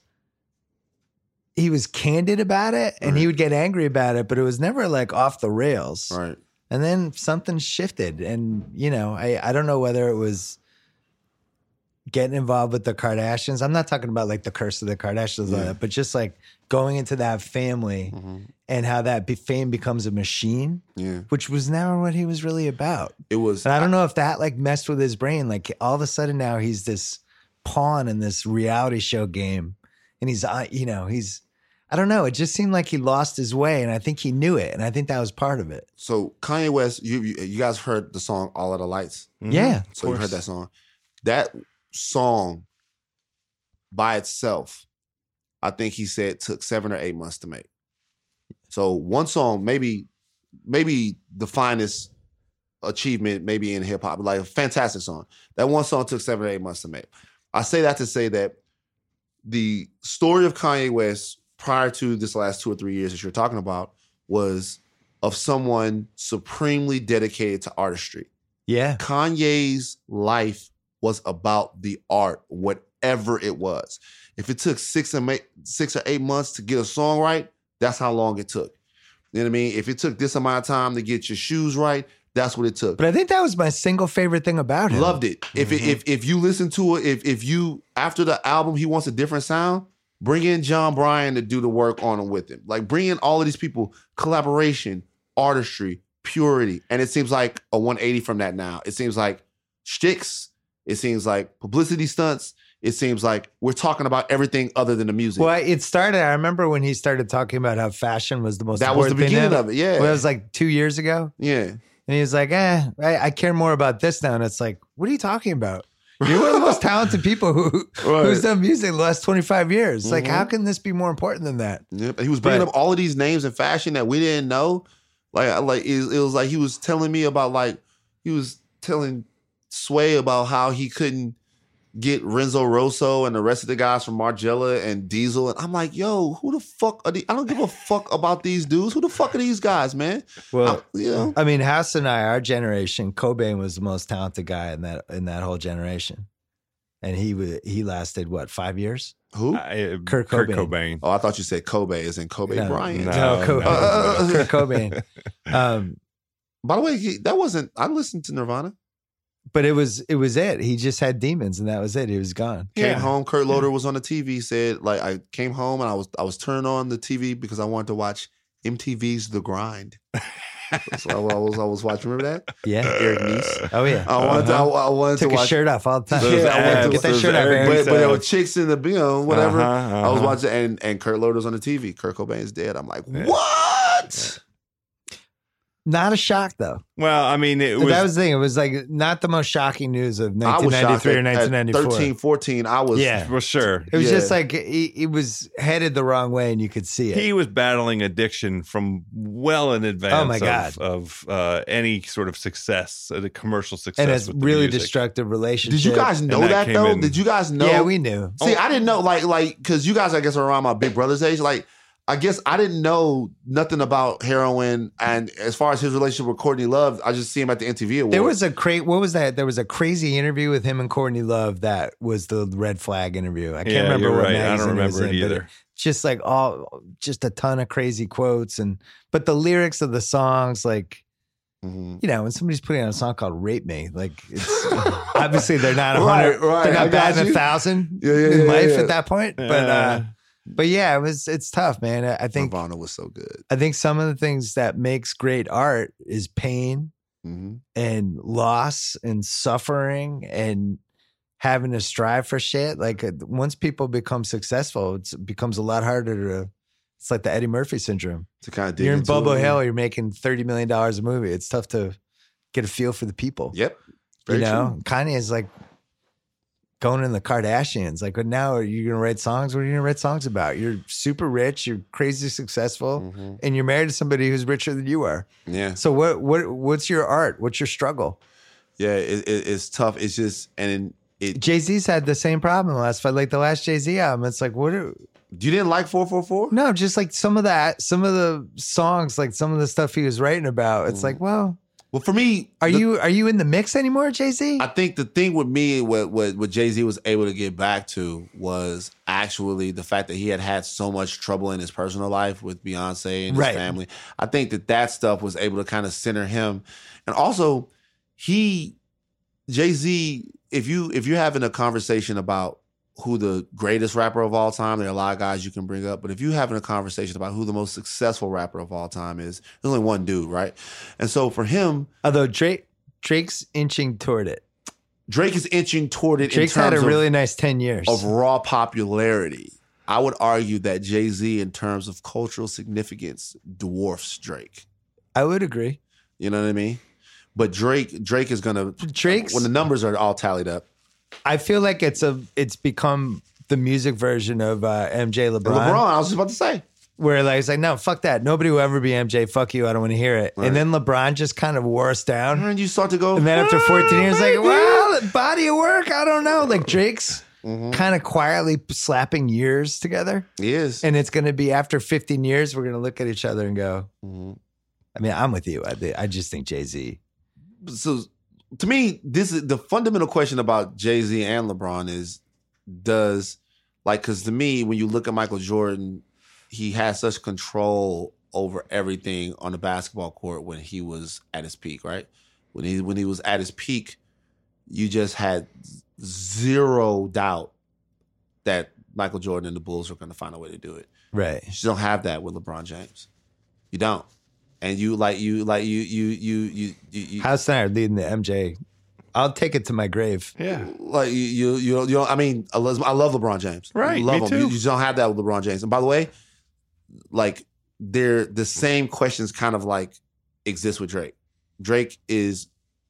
he was candid about it and he would get angry about it, but it was never like off the rails. right. And then something shifted. And, you know, I, I don't know whether it was getting involved with the Kardashians. I'm not talking about like the curse of the Kardashians, Yeah. but just like going into that family hmm and how that be- fame becomes a machine, Yeah. which was never what he was really about. It was. And I don't know if that like messed with his brain. Like all of a sudden now he's this pawn in this reality show game. And he's, uh, you know, he's, I don't know. It just seemed like he lost his way. And I think he knew it. And I think that was part of it. So Kanye West, you you, you guys heard the song "All of the Lights." Mhm. Yeah. So you heard that song. That song by itself, I think he said took seven or eight months to make. So one song, maybe, maybe the finest achievement, maybe in hip hop, like a fantastic song. That one song took seven or eight months to make. I say that to say that the story of Kanye West prior to this last two or three years that you're talking about was of someone supremely dedicated to artistry. Yeah. Kanye's life was about the art, whatever it was. If it took six or eight, six or eight months to get a song right, that's how long it took. You know what I mean? If it took this amount of time to get your shoes right, that's what it took. But I think that was my single favorite thing about him. Loved it. If it, if if you listen to it, if if you after the album he wants a different sound, bring in Jon Brion to do the work on him with him. Like bring in all of these people, collaboration, artistry, purity, and it seems like a 180 from that now. It seems like shticks. It seems like publicity stunts. It seems like we're talking about everything other than the music. Well, it started. I remember when he started talking about how fashion was the most. that was the beginning of it. Yeah, Well, it was like two years ago, yeah. and he was like, "Eh, I, I care more about this now." And it's like, what are you talking about? You're one of the most [laughs] talented people who Right. who's done music the last 25 years. Like, Mhm. how can this be more important than that? Yep. He was bringing But- up all of these names in fashion that we didn't know. Like, like it, it was like he was telling me about like he was telling Sway about how he couldn't get Renzo Rosso and the rest of the guys from Margiela and Diesel. And I'm like, yo, who the fuck are these? I don't give a fuck about these dudes. Who the fuck are these guys, man? Well, I- you know, I mean, House and I, our generation, Cobain was the most talented guy in that in that whole generation, and he wa- he lasted what five years? who? I- Kurt Kurt Cobain. Cobain. Oh, I thought you said Kobe as in Kobe No, Bryant. no. No, Co- no, Kurt Cobain. [laughs] Um, By the way, he, that wasn't. I listened to Nirvana. But it was it was it. He just had demons, and that was it. He was gone. Came Yeah. home. Kurt Loder was on the TV. Said like I came home and I was I was turning on the TV because I wanted to watch MTV's The Grind. [laughs] so I, I was I was watching. Remember that Yeah. Eric Nies. Oh yeah. I wanted to, I, I wanted Took to his watch. shirt off all the time. Yeah, I wanted to get that shirt off. Eric Eric. but, but there were chicks in the you know whatever. Uh-huh, I was uh-huh. watching and and Kurt Loder's on the TV. Kurt Cobain's dead. I'm like, Yeah. what? Not a shock though. Well, I mean, it was, that was the thing. It was like not the most shocking news of I was shocked 1993 at, or at 1994. 13, 14. I was Yeah. For sure. It was Yeah. just like he, he was headed the wrong way, and you could see it. He was battling addiction from well in advance Oh, my of, God. of uh, any sort of success, uh, the commercial success. and it's with the really music. destructive relationship. Did you guys know that that, came though? in- Did you guys know? Yeah, we knew. See, I didn't know, like, like, because you guys, I guess, are around my big brother's age. Like, I guess I didn't know nothing about heroin, and as far as his relationship with Courtney Love, I just see him at the MTV Awards. There was a cra- What was that? There was a crazy interview with him and Courtney Love. That was the red flag interview. I can't Yeah, remember you're what right. I magazine don't was remember it in, but either. just like all, just a ton of crazy quotes and, but the lyrics of the songs, like Mhm. you know, when somebody's putting on a song called "Rape Me," like it's [laughs] obviously they're not a hundred, right. they're not bad batting a thousand Yeah, yeah, in yeah, life yeah. at that point. But uh, but yeah, it was it's tough, man. I- I think Nirvana was so good. I think some of the things that makes great art is pain hmm and loss and suffering and having to strive for shit. Like uh, once people become successful, it becomes a lot harder to. It's like the Eddie Murphy syndrome. To kind of You're in Bobo it. Hill. You're making thirty million dollars a movie. It's tough to get a feel for the people. Yep. you Very know, Kanye is like going in the Kardashians. Like, but now are you going to write songs? What are you going to write songs about? You're super rich. You're crazy successful. Mhm. and you're married to somebody who's richer than you are. Yeah. So what? What? What's your art? What's your struggle? Yeah. It, it, it's tough. It's just, and it, Jay Z's had the same problem last fight, like the last Jay Z album. It's like what? Are, you didn't like 444? no, just like some of that, some of the songs, like some of the stuff he was writing about. It's like, well, Well, for me, are the- you are you in the mix anymore, Jay Z? I think the thing with me, what what, what Jay Z was able to get back to was actually the fact that he had had so much trouble in his personal life with Beyonce and his Right. family. I think that that stuff was able to kind of center him, and also he Jay Z. If you if you're having a conversation about who the greatest rapper of all time, there are a lot of guys you can bring up, but if you're having a conversation about who the most successful rapper of all time is, there's only one dude, right? And so for him, Although Drake Drake's inching toward it. Drake is inching toward it. Drake's in had a of- really nice ten years. of raw popularity, I would argue that Jay Z, in terms of cultural significance, dwarfs Drake. I would agree. You know what I mean? But Drake, Drake is gonna Drake's- when the numbers are all tallied up. I feel like it's a it's become the music version of uh, MJ LeBron, LeBron, I was just about to say, where like it's like no fuck that. Nobody will ever be MJ fuck you. I don't want to hear it. Right. and then LeBron just kind of wore us down. And you start to go, and then after 14 years like well body of work I don't know. Like Drake's Mhm. kind of quietly slapping years together. He is. and it's going to be after 15 years we're going to look at each other and go Mhm. I mean I'm with you. I, I just think Jay Z So to me, this is the fundamental question about Jay Z and LeBron is does like because to me, when you look at Michael Jordan, he has such control over everything on the basketball court when he was at his peak, right? When he when he was at his peak, you just had zero doubt that Michael Jordan and the Bulls were going to find a way to do it. right You don't have that with LeBron James. You don't. And you like you like you you you you you, you House Snyder leading the MJ I'll take it to my grave Yeah. like you you you don't, you I mean I love, LeBron James. Right, love me him. You, too. you just don't have that with LeBron James. And by the way, like they're the same questions kind of like exist with Drake. Drake is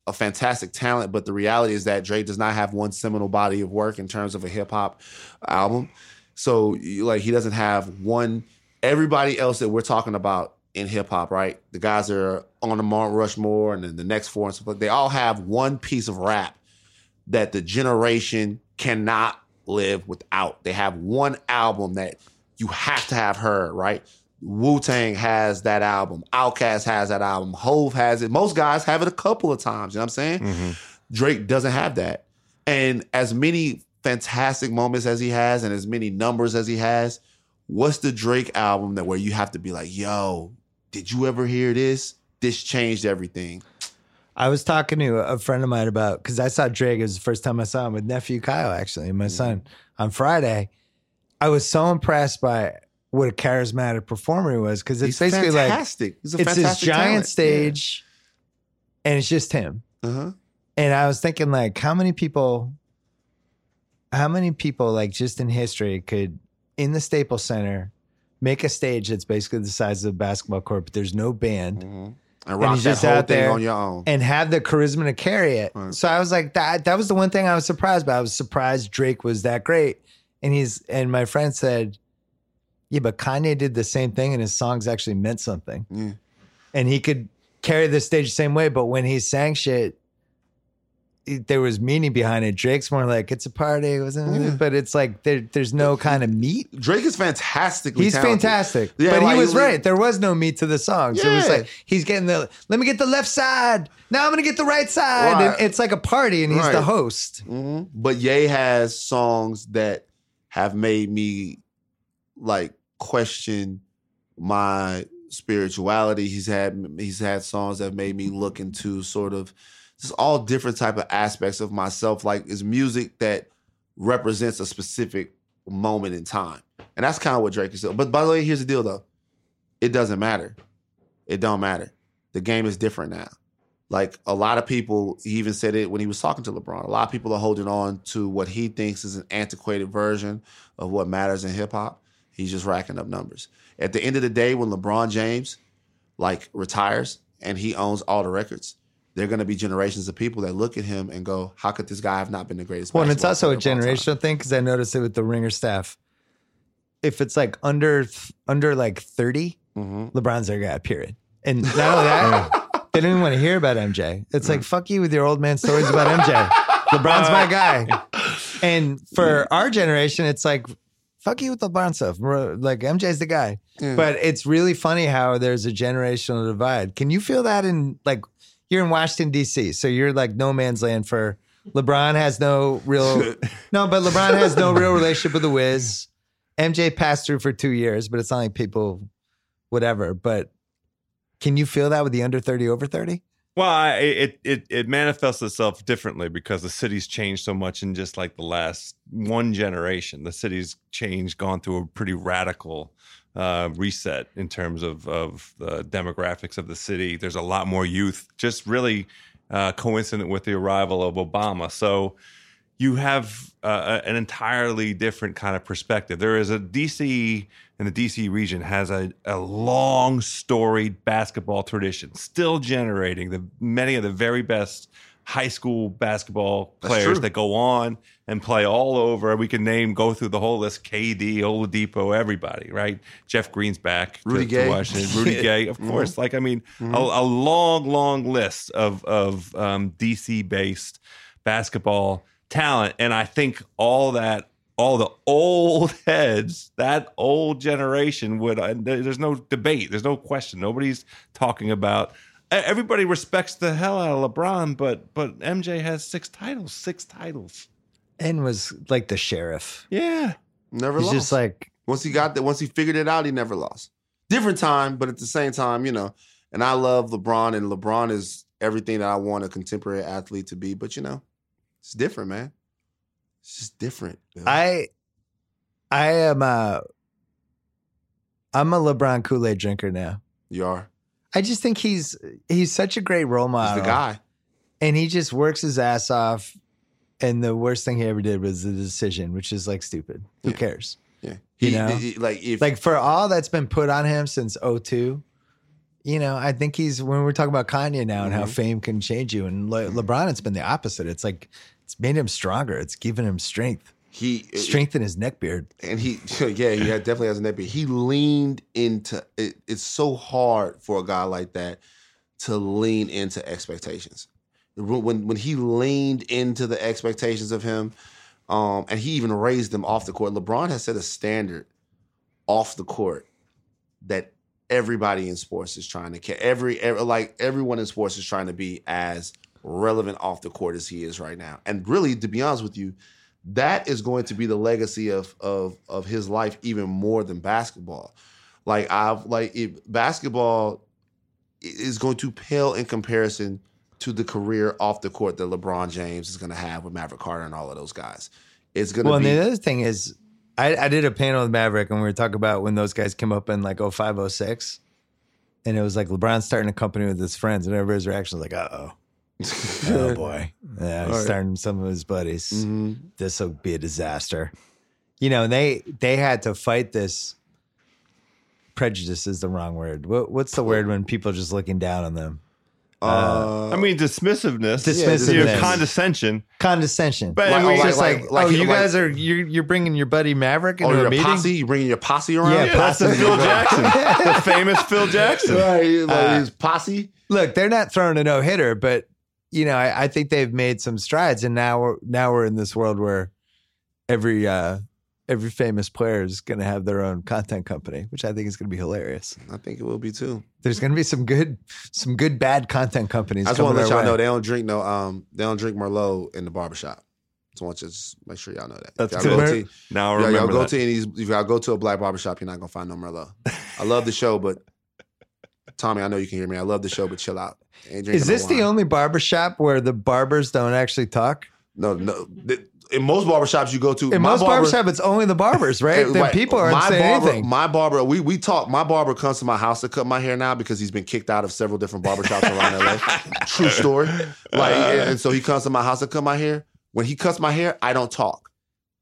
a fantastic talent, but the reality is that Drake does not have one seminal body of work in terms of a hip hop album. So like he doesn't have one. Everybody else that we're talking about in hip hop, right? The guys that are on the Mount Rushmore and then the next four and stuff like they all have one piece of rap that the generation cannot live without. They have one album that you have to have heard, right? Wu Tang has that album. Outkast has that album. Hove has it. Most guys have it a couple of times. You know what I'm saying? Mm-hmm. Drake doesn't have that. And as many fantastic moments as he has and as many numbers as he has, what's the Drake album that where you have to be like, yo, did you ever hear this? This changed everything. I was talking to a friend of mine about because I saw Drake. It was the first time I saw him with nephew Kyle, actually, and my son on Friday. I was so impressed by what a charismatic performer he was because it's He's basically like. He's a it's this giant talent. stage, and it's just him. Uh-huh. And I was thinking, like, how many people, how many people, like, just in history could in the Staples Center make a stage that's basically the size of a basketball court, but there's no band Mhm. and and he's just whole out thing there on your own. and have the charisma to carry it. Right. So I was like, that that was the one thing I was surprised by. I was surprised Drake was that great. And he's and my friend said, Yeah, but Kanye did the same thing and his songs actually meant something. Yeah. And he could carry the stage the same way, but when he sang shit, it- there was meaning behind it. Drake's more like it's a party, it Yeah. but it's like there, there's no kind of meat. Drake is fantastically. He's talented. fantastic. Yeah, but like, he was like- right. There was no meat to the song. So it was like he's getting the let me get the left side. Now I'm gonna get the right side. Right. And it's like a party and he's the Right. host. hmm But Ye has songs that have made me like question my spirituality. He's had he's had songs that made me look into sort of just all different type of aspects of myself. Like is music that represents a specific moment in time, and that's kind of what Drake is. doing. But by the way, here's the deal though: it doesn't matter. It don't matter. The game is different now. Like a lot of people, he even said it when he was talking to LeBron. A lot of people are holding on to what he thinks is an antiquated version of what matters in hip hop. He's just racking up numbers. At the end of the day, when LeBron James like retires and he owns all the records, there are going to be generations of people that look at him and go, "How could this guy have not been the greatest?" Well, and it's also a player of all time?" generational thing because I noticed it with the ringer staff. If it's like under under like 30, Mhm. LeBron's their guy, period. And not only that, [laughs] they don't even want to hear about MJ. It's like, fuck you with your old man stories about MJ. LeBron's my guy. And for our generation, it's like, fuck you with LeBron stuff. Like MJ's the guy. Yeah. But it's really funny how there's a generational divide. Can you feel that in like you're in Washington, DC, so you're like no man's land for LeBron has no real [laughs] no, but LeBron has no real relationship with the Wiz. MJ passed through for two years, but it's not like people whatever. But can you feel that with the under 30, over 30? Well, I, it it it manifests itself differently because the city's changed so much in just like the last one generation. The city's changed, gone through a pretty radical uh, reset in terms of of the demographics of the city. There's a lot more youth, just really uh, coincident with the arrival of Obama. So you have uh, an entirely different kind of perspective. There is a DC and the DC region has a, a long storied basketball tradition, still generating the many of the very best high school basketball players that go on and play all over. We can name, go through the whole list: KD, Oladipo, everybody, right? Jeff Green's back, Rudy to, Gay. Mm-hmm. Washington, Rudy [laughs] Gay, of course. Like I mean, a, a long, long list of of um, DC based basketball talent, and I think all that, all the old [laughs] heads, that old generation would. Uh, there's no debate. There's no question. Nobody's talking about. Everybody respects the hell out of LeBron, but but MJ has six titles. Six titles. And was like the sheriff. Yeah. Never He's lost. just like, Once he got that, once he figured it out, he never lost. Different time, but at the same time, you know. And I love LeBron, and LeBron is everything that I want a contemporary athlete to be. But you know, it's different, man. It's just different. I I am a I'm a LeBron Kool-Aid drinker now. you are. I just think he's he's such a great role He's model. the guy. and he just works his ass off. And the worst thing he ever did was the decision, which is like stupid. Who Yeah. cares? Yeah. You He, know? he- like if Like for all that's been put on him since 02, you know, I think he's when we're talking about Kanye now and how Mhm. fame can change you. And Le- LeBron, it's been the opposite. It's like it's made him stronger. It's given him strength, he strength in his neck beard. and he [laughs] yeah he had- definitely has a net but he leaned into it, it's so hard for a guy like that to lean into expectations when when he leaned into the expectations of him um and he even raised them off the court lebron has set a standard off the court that everybody in sports is trying to every, every like everyone in sports is trying to be as relevant off the court as he is right now and really to be honest with you that is going to be the legacy of of of his life even more than basketball. Like I've like if basketball is going to pale in comparison to the career off the court that LeBron James is going to have with Maverick Carter and all of those guys. It's going to be Well, and the other thing is, I, I did a panel with Maverick and we were talking about when those guys came up in like 05, 06. And it was like LeBron starting a company with his friends, and everybody's reaction was like, uh oh. [laughs] Oh boy. Yeah, he's Right. starting some of his buddies. Mhm. This will be a disaster. You know, and they they had to fight this prejudice is the wrong word. What, what's the word when people are just looking down on them? Uh, I mean, dismissiveness, Dismissiveness. you know, condescension. Condescension. But Like- I mean, like- just like, like- like- oh, you like- guys are you're you're bringing your buddy Maverick oh, into a your meeting. posse? You bringing your posse around? Yeah, yeah, that's the posse. Phil Jackson, [laughs] the famous Phil Jackson. Right, like Uh, his posse. Look, they're not throwing a no hitter, but you know, I, I think they've made some strides, and now we're now we're in this world where every uh every famous player is going to have their own content company, which I think is going to be hilarious. I think it will be too. There's going to be some good some good bad content companies. I just want to let y'all way. know they don't drink no um they don't drink Merlot in the barbershop. So I want you to just make sure y'all know that. That's If y'all good. Go to, Now I yeah, y'all remember go that. to any if y'all go to a black barbershop, you're not gonna find no Merlot. I love the show, but Tommy, I know you can hear me. I love the show, but chill out. Is this no the only barbershop where the barbers don't actually talk? no no? th- In most barbershops you go to, In my most barber- barbershop, it's only the barbers, right? Hey, [laughs] the right. people aren't my saying barber, anything. My barber, we we talk. My barber comes to my house to cut my hair now because he's been kicked out of several different barbershops around LA. [laughs] True story. Like, uh, and so he comes to my house to cut my hair. When he cuts my hair, I don't talk.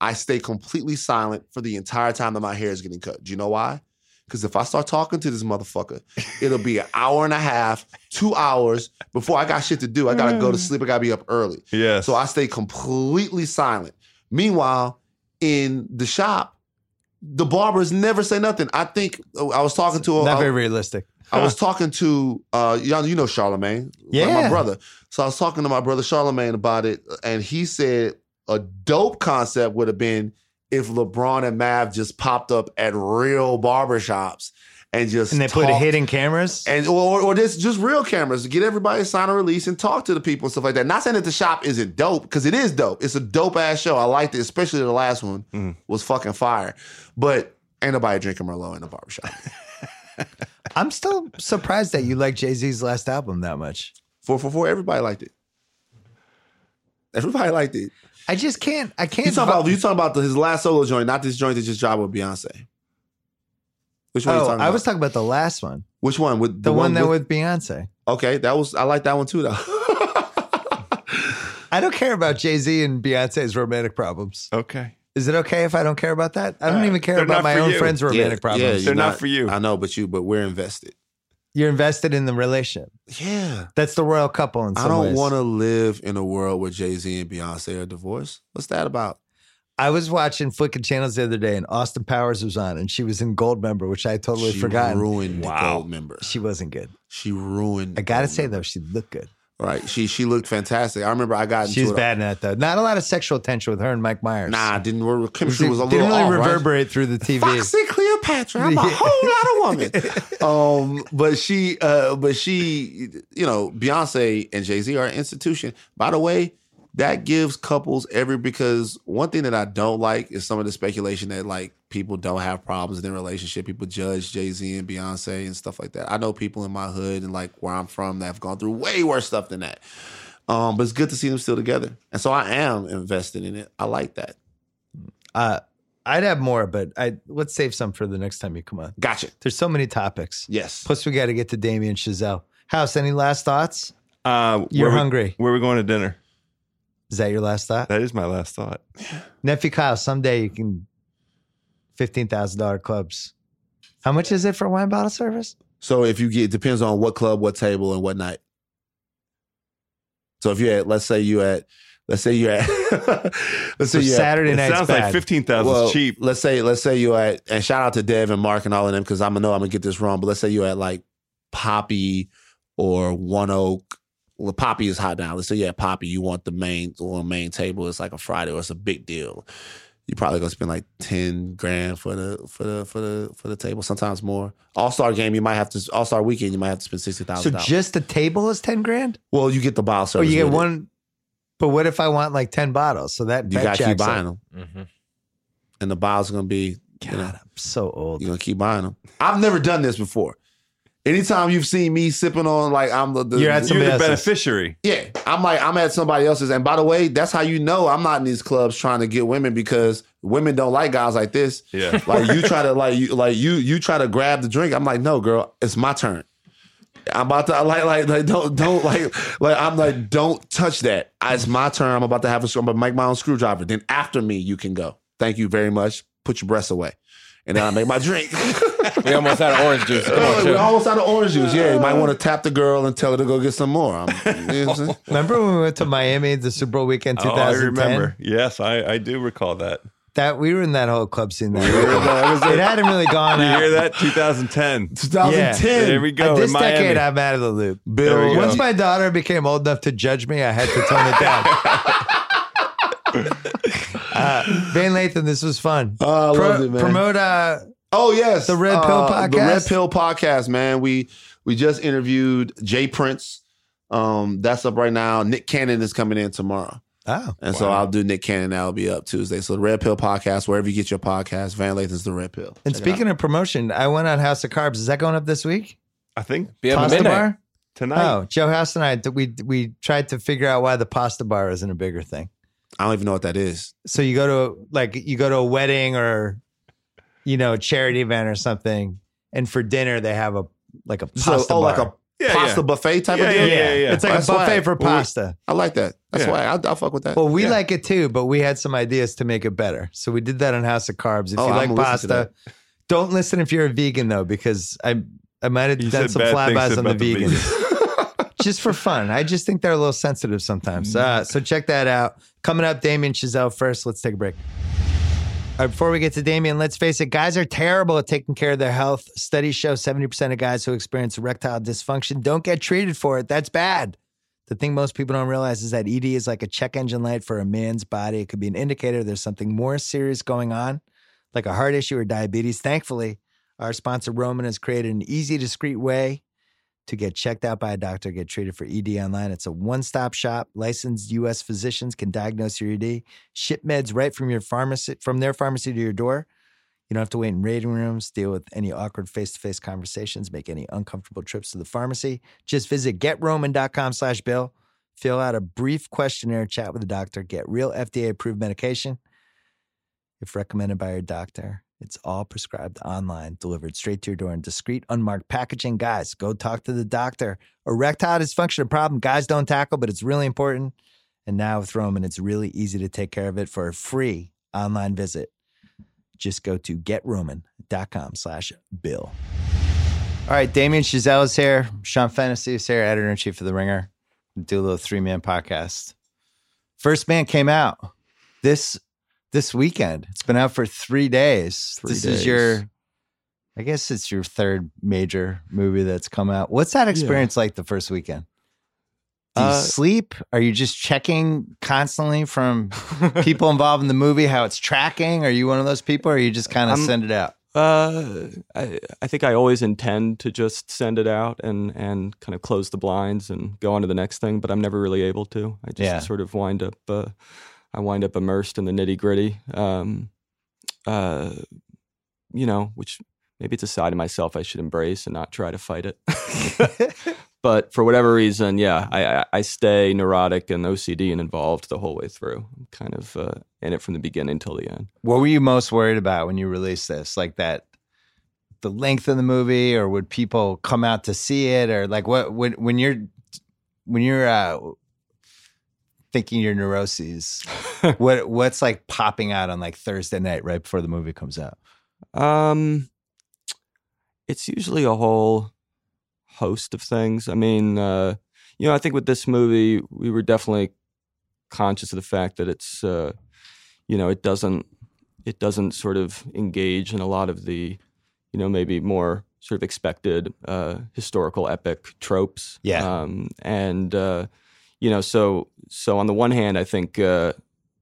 I stay completely silent for the entire time that my hair is getting cut. Do you know why? Because if I start talking to this motherfucker, it'll be an hour and a half, two hours before I got shit to do. I gotta go to sleep. I gotta be up early. Yeah. So I stay completely silent. Meanwhile, in the shop, the barbers never say nothing. I think uh, I was talking to a, Not very a- realistic. I was talking to uh y'all you know Charlemagne, like my brother. So I was talking to my brother Charlemagne about it, and he said a dope concept would have been if LeBron and Mav just popped up at real barbershops and just And they put talked- hidden cameras. and or, or just just real cameras to get everybody to sign a release and talk to the people and stuff like that. Not saying that the shop isn't dope because it is dope. It's a dope ass show. I liked it, especially the last one Mhm. was fucking fire. But ain't nobody drinking Merlot in the barbershop. [laughs] I'm still surprised that you like Jay Z's last album that much. Four four four. Everybody liked it. Everybody liked it. I just can't. I can't. You talking vo- about you talking about the, his last solo joint, not this joint that just dropped with Beyonce. Which one? you oh, talking I about? was talking about the last one, Which one? With the, one, that with Beyonce. Okay, that was I like that one too though. [laughs] I don't care about Jay Z and Beyonce's romantic problems. okay. Is it okay if I don't care about that? I don't even care They're about my own you. friends' romantic problems. Yeah, They're you're not for you. I know, but you, but we're invested. You're invested in the relationship. Yeah. That's the royal couple in some I don't want to live in a world where Jay Z and Beyonce are divorced. What's that about? I was watching flicking channels the other day, and Austin Powers was on, and she was in Goldmember, which I had totally she forgotten. ruined Wow. gold member. She wasn't good. She ruined. I gotta Gold say though, she looked good. Right? She she looked fantastic. I remember I got into She was it- bad in that though. Not a lot of sexual tension with her and Mike Myers. Nah, didn't work. Chemistry was a didn't really off, right? reverberate through the TV. Foxy Cleopatra. I'm a whole lot of woman. [laughs] Um, but she, uh, but she, you know, Beyonce and Jay Z are an institution. By the way, that gives couples every because one thing that I don't like is some of the speculation that like people don't have problems in their relationship. People judge Jay Z and Beyonce and stuff like that. I know people in my hood and like where I'm from that have gone through way worse stuff than that. Um, but it's good to see them still together, and so I am invested in it. I like that. Uh, I'd have more, but I let's save some for the next time you come on. Gotcha. There's so many topics. Yes. Plus, we got to get to Damien Chazelle. House, any last thoughts? Uh, You're where we- hungry. where are we going to dinner? Is that your last thought? That is my last thought. [sighs] Nephew Kyle, someday you can fifteen thousand dollar clubs. How much is it for wine bottle service? So if you get, it depends on what club, what table, and what night. So if you're at, let's say you at, let's say you're at, [laughs] let's So say you're Saturday It night's sounds bad. like fifteen thousand well, is cheap. let's say, let's say you at, and shout out to Dev and Mark and all of them because I'm gonna know I'm gonna get this wrong, but let's say you at like Poppy or One Oak. Well, Poppy is hot now. Let's say yeah, Poppy, you want the main or main table. It's like a Friday or it's a big deal. You're probably gonna spend like ten grand for the for the for the for the table. Sometimes more. All star game, you might have to. All star weekend, you might have to spend sixty thousand. So just the table is ten grand, Well, you get the bottle service. or you get with it. one. But what if I want like ten bottles? So that You that got to keep jacks up. buying them, Mm-hmm. and the bottles are gonna be. God, You know, I'm so old. you're gonna keep buying them. I've never done this before. Anytime you've seen me sipping on, like I'm the, the You're at You're the else's. beneficiary. yeah, I'm like I'm at somebody else's. And by the way, that's how you know I'm not in these clubs trying to get women because women don't like guys like this. Yeah. [laughs] Like you try to like you like you you try to grab the drink. I'm like, no, girl, it's my turn. I'm about to like like like don't don't like like I'm like don't touch that. It's my turn. I'm about to have a I'm about to make my own screwdriver. Then after me, you can go. Thank you very much. Put your breasts away. And then I make my drink. [laughs] We almost had orange juice. Come on, We're almost out of orange juice. Yeah, you might want to tap the girl and tell her to go get some more. I'm, you know what I'm saying? [laughs] Remember when we went to Miami the Super Bowl weekend Oh, I 2010? remember. Yes, I, I do recall that. that we were in that whole club scene. That year. it hadn't really gone You out. hear that? 2010. 2010. There we go. Uh, this in Miami. decade, I'm out of the loop. Bill, we go. Once my daughter became old enough to judge me, I had to tone it down. [laughs] uh, Van Lathan, this was fun. Oh, I loved it, man. Promote. Uh, Oh yes, The Red Pill podcast. The Red Podcast? Pill Podcast, man. We we just interviewed Jay Prince. Um, that's up right now. Nick Cannon is coming in tomorrow, oh, and so I'll do Nick Cannon. That'll be up Tuesday. So the Red Pill Podcast, wherever you get your podcast, Van Lathan's the Red Pill. and Check speaking of promotion, I went on House of Carbs. Is that going up this week? I think Be up at Pasta midnight. bar. tonight. Oh, Joe House and I we we tried to figure out why the pasta bar isn't a bigger thing. Out. I don't even know what that is. So you go to like you go to a wedding or you know a charity event or something, and for dinner they have a like a So, pasta oh, bar. like a Yeah, pasta yeah. buffet type Yeah, of yeah, yeah, yeah. It's like That's a buffet why. for Well, we- pasta. I like that. That's Yeah. why I'll, I'll fuck with that. Well, we Yeah. like it too, but we had some ideas to make it better. So we did that on House of Carbs. If Oh, you I'm like listen pasta, don't listen if you're a vegan though, because I I might have You done some bad things flybys on the about the vegans. [laughs] just for fun. I just think they're a little sensitive sometimes. Uh, so check that out. Coming up, Damien Chazelle first. Let's take a break. All right, before we get to Damien, let's face it, guys are terrible at taking care of their health. Studies show 70% of guys who experience erectile dysfunction don't get treated for it. That's bad. The thing most people don't realize is that ED is like a check engine light for a man's body. It could be an indicator there's something more serious going on, like a heart issue or diabetes. Thankfully, our sponsor Roman has created an easy, discreet way to get checked out by a doctor, get treated for ED online. It's a one stop shop. Licensed U.S. physicians can diagnose your ED, ship meds right from your pharmacy, from their pharmacy to your door. You don't have to wait in waiting rooms, deal with any awkward face to face conversations, make any uncomfortable trips to the pharmacy. Just visit getroman.com slash bill, fill out a brief questionnaire, chat with a doctor, get real FDA approved medication. If recommended by your doctor, it's all prescribed online, delivered straight to your door in discreet, unmarked packaging. Guys, go talk to the doctor. Erectile dysfunction, a problem guys don't tackle, but it's really important. And now with Roman, it's really easy to take care of it for a free online visit. Just go to getroman.com slash bill. All right, Damien Chazelle is here. Sean Fennessey is here, editor in chief of The Ringer. Do a little three man podcast. First Man came out this this weekend. It's been out for three days. Three this is your, I guess it's your third major movie that's come out. What's that experience like the first weekend? Do you Uh, sleep? Are you just checking constantly from [laughs] people involved in the movie how it's tracking? Are you one of those people, or you just kind of send it out? Uh, I, I think I always intend to just send it out and, and kind of close the blinds and go on to the next thing, but I'm never really able to. I just Yeah. sort of wind up, uh, I wind up immersed in the nitty gritty. Um, uh, you know, which maybe it's a side of myself I should embrace and not try to fight it. [laughs] but for whatever reason, yeah, I, I, stay neurotic and OCD and involved the whole way through. I'm kind of uh, in it from the beginning till the end. What were you most worried about when you released this? Like that, the length of the movie, or would people come out to see it, or like what when when you're when you're uh, thinking your neuroses, [laughs] what what's like popping out on like Thursday night right before the movie comes out? Um, it's usually a whole host of things. I mean, uh, you know, I think with this movie, we were definitely conscious of the fact that it's, uh, you know, it doesn't, it doesn't sort of engage in a lot of the, you know, maybe more sort of expected uh, historical epic tropes. Yeah. Um, and uh, you know, so so on the one hand, I think uh,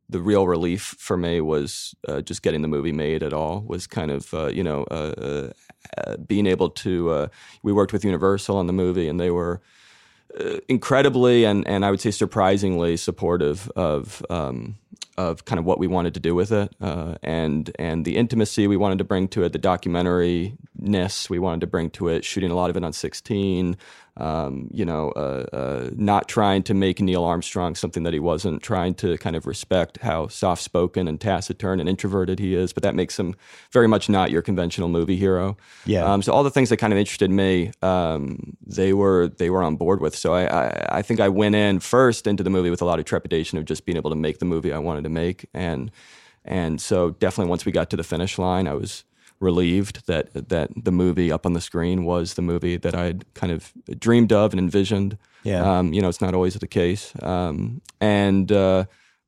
the real relief for me was uh, just getting the movie made at all. Was kind of uh, you know uh, uh, uh, being able to. We worked with Universal on the movie, and they were incredibly and and I would say surprisingly supportive of um, of kind of what we wanted to do with it, uh, and and the intimacy we wanted to bring to it, the documentary ness we wanted to bring to it, shooting a lot of it on sixteen. Um, you know, uh, uh, not trying to make Neil Armstrong something that he wasn't, trying to kind of respect how soft spoken and taciturn and introverted he is, but that makes him very much not your conventional movie hero. Yeah. Um, so all the things that kind of interested me, um, they were they were on board with. So I, I I think I went in first into the movie with a lot of trepidation of just being able to make the movie I wanted to make, and and so definitely once we got to the finish line, I was relieved that that the movie up on the screen was the movie that I'd kind of dreamed of and envisioned. Yeah. Um, you know, it's not always the case. Um, and uh,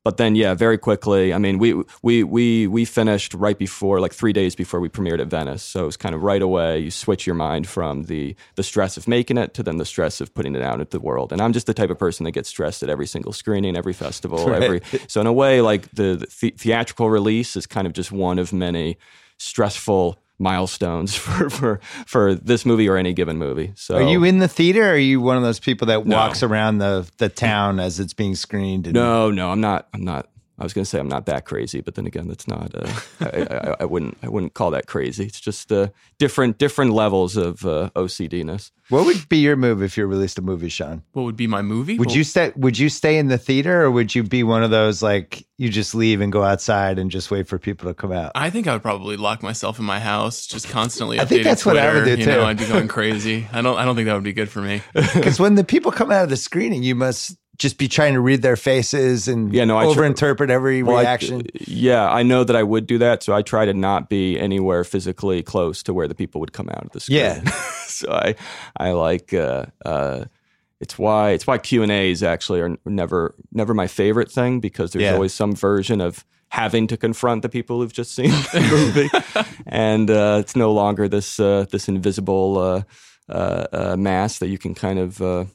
but then, yeah, very quickly. I mean, we we we we finished right before, like three days before we premiered at Venice. So it was kind of right away. You switch your mind from the the stress of making it to then the stress of putting it out into the world. And I'm just the type of person that gets stressed at every single screening, every festival, [laughs] Right. every. So in a way, like the, the the- theatrical release is kind of just one of many stressful milestones [laughs] for for for this movie or any given movie. So Are you in the theater? Or are you one of those people that No. walks around the the town as it's being screened? And, No, no, I'm not. I'm not. I was going to say I'm not that crazy, but then again, that's not. Uh, I, I, I wouldn't. I wouldn't call that crazy. It's just uh, different different levels of uh, OCDness. What would be your move if you released a movie, Sean? What would be my movie? Would Well, you stay? Would you stay in the theater, or would you be one of those like you just leave and go outside and just wait for people to come out? I think I would probably lock myself in my house, just constantly. I think updating that's what I would Twitter, do, You know, too. I'd be going crazy. I don't. I don't think that would be good for me. [laughs] Because when the people come out of the screening, you must just be trying to read their faces and Yeah, no, I tr- overinterpret every Well, I- reaction. yeah, I know that I would do that, so I try to not be anywhere physically close to where the people would come out of the screen. Yeah. [laughs] so I, I like. Uh, uh, it's why it's why Q and A's actually are never never my favorite thing because there's Yeah. always some version of having to confront the people who've just seen the [laughs] movie, and uh, it's no longer this uh, this invisible uh, uh, uh, mask that you can kind of uh,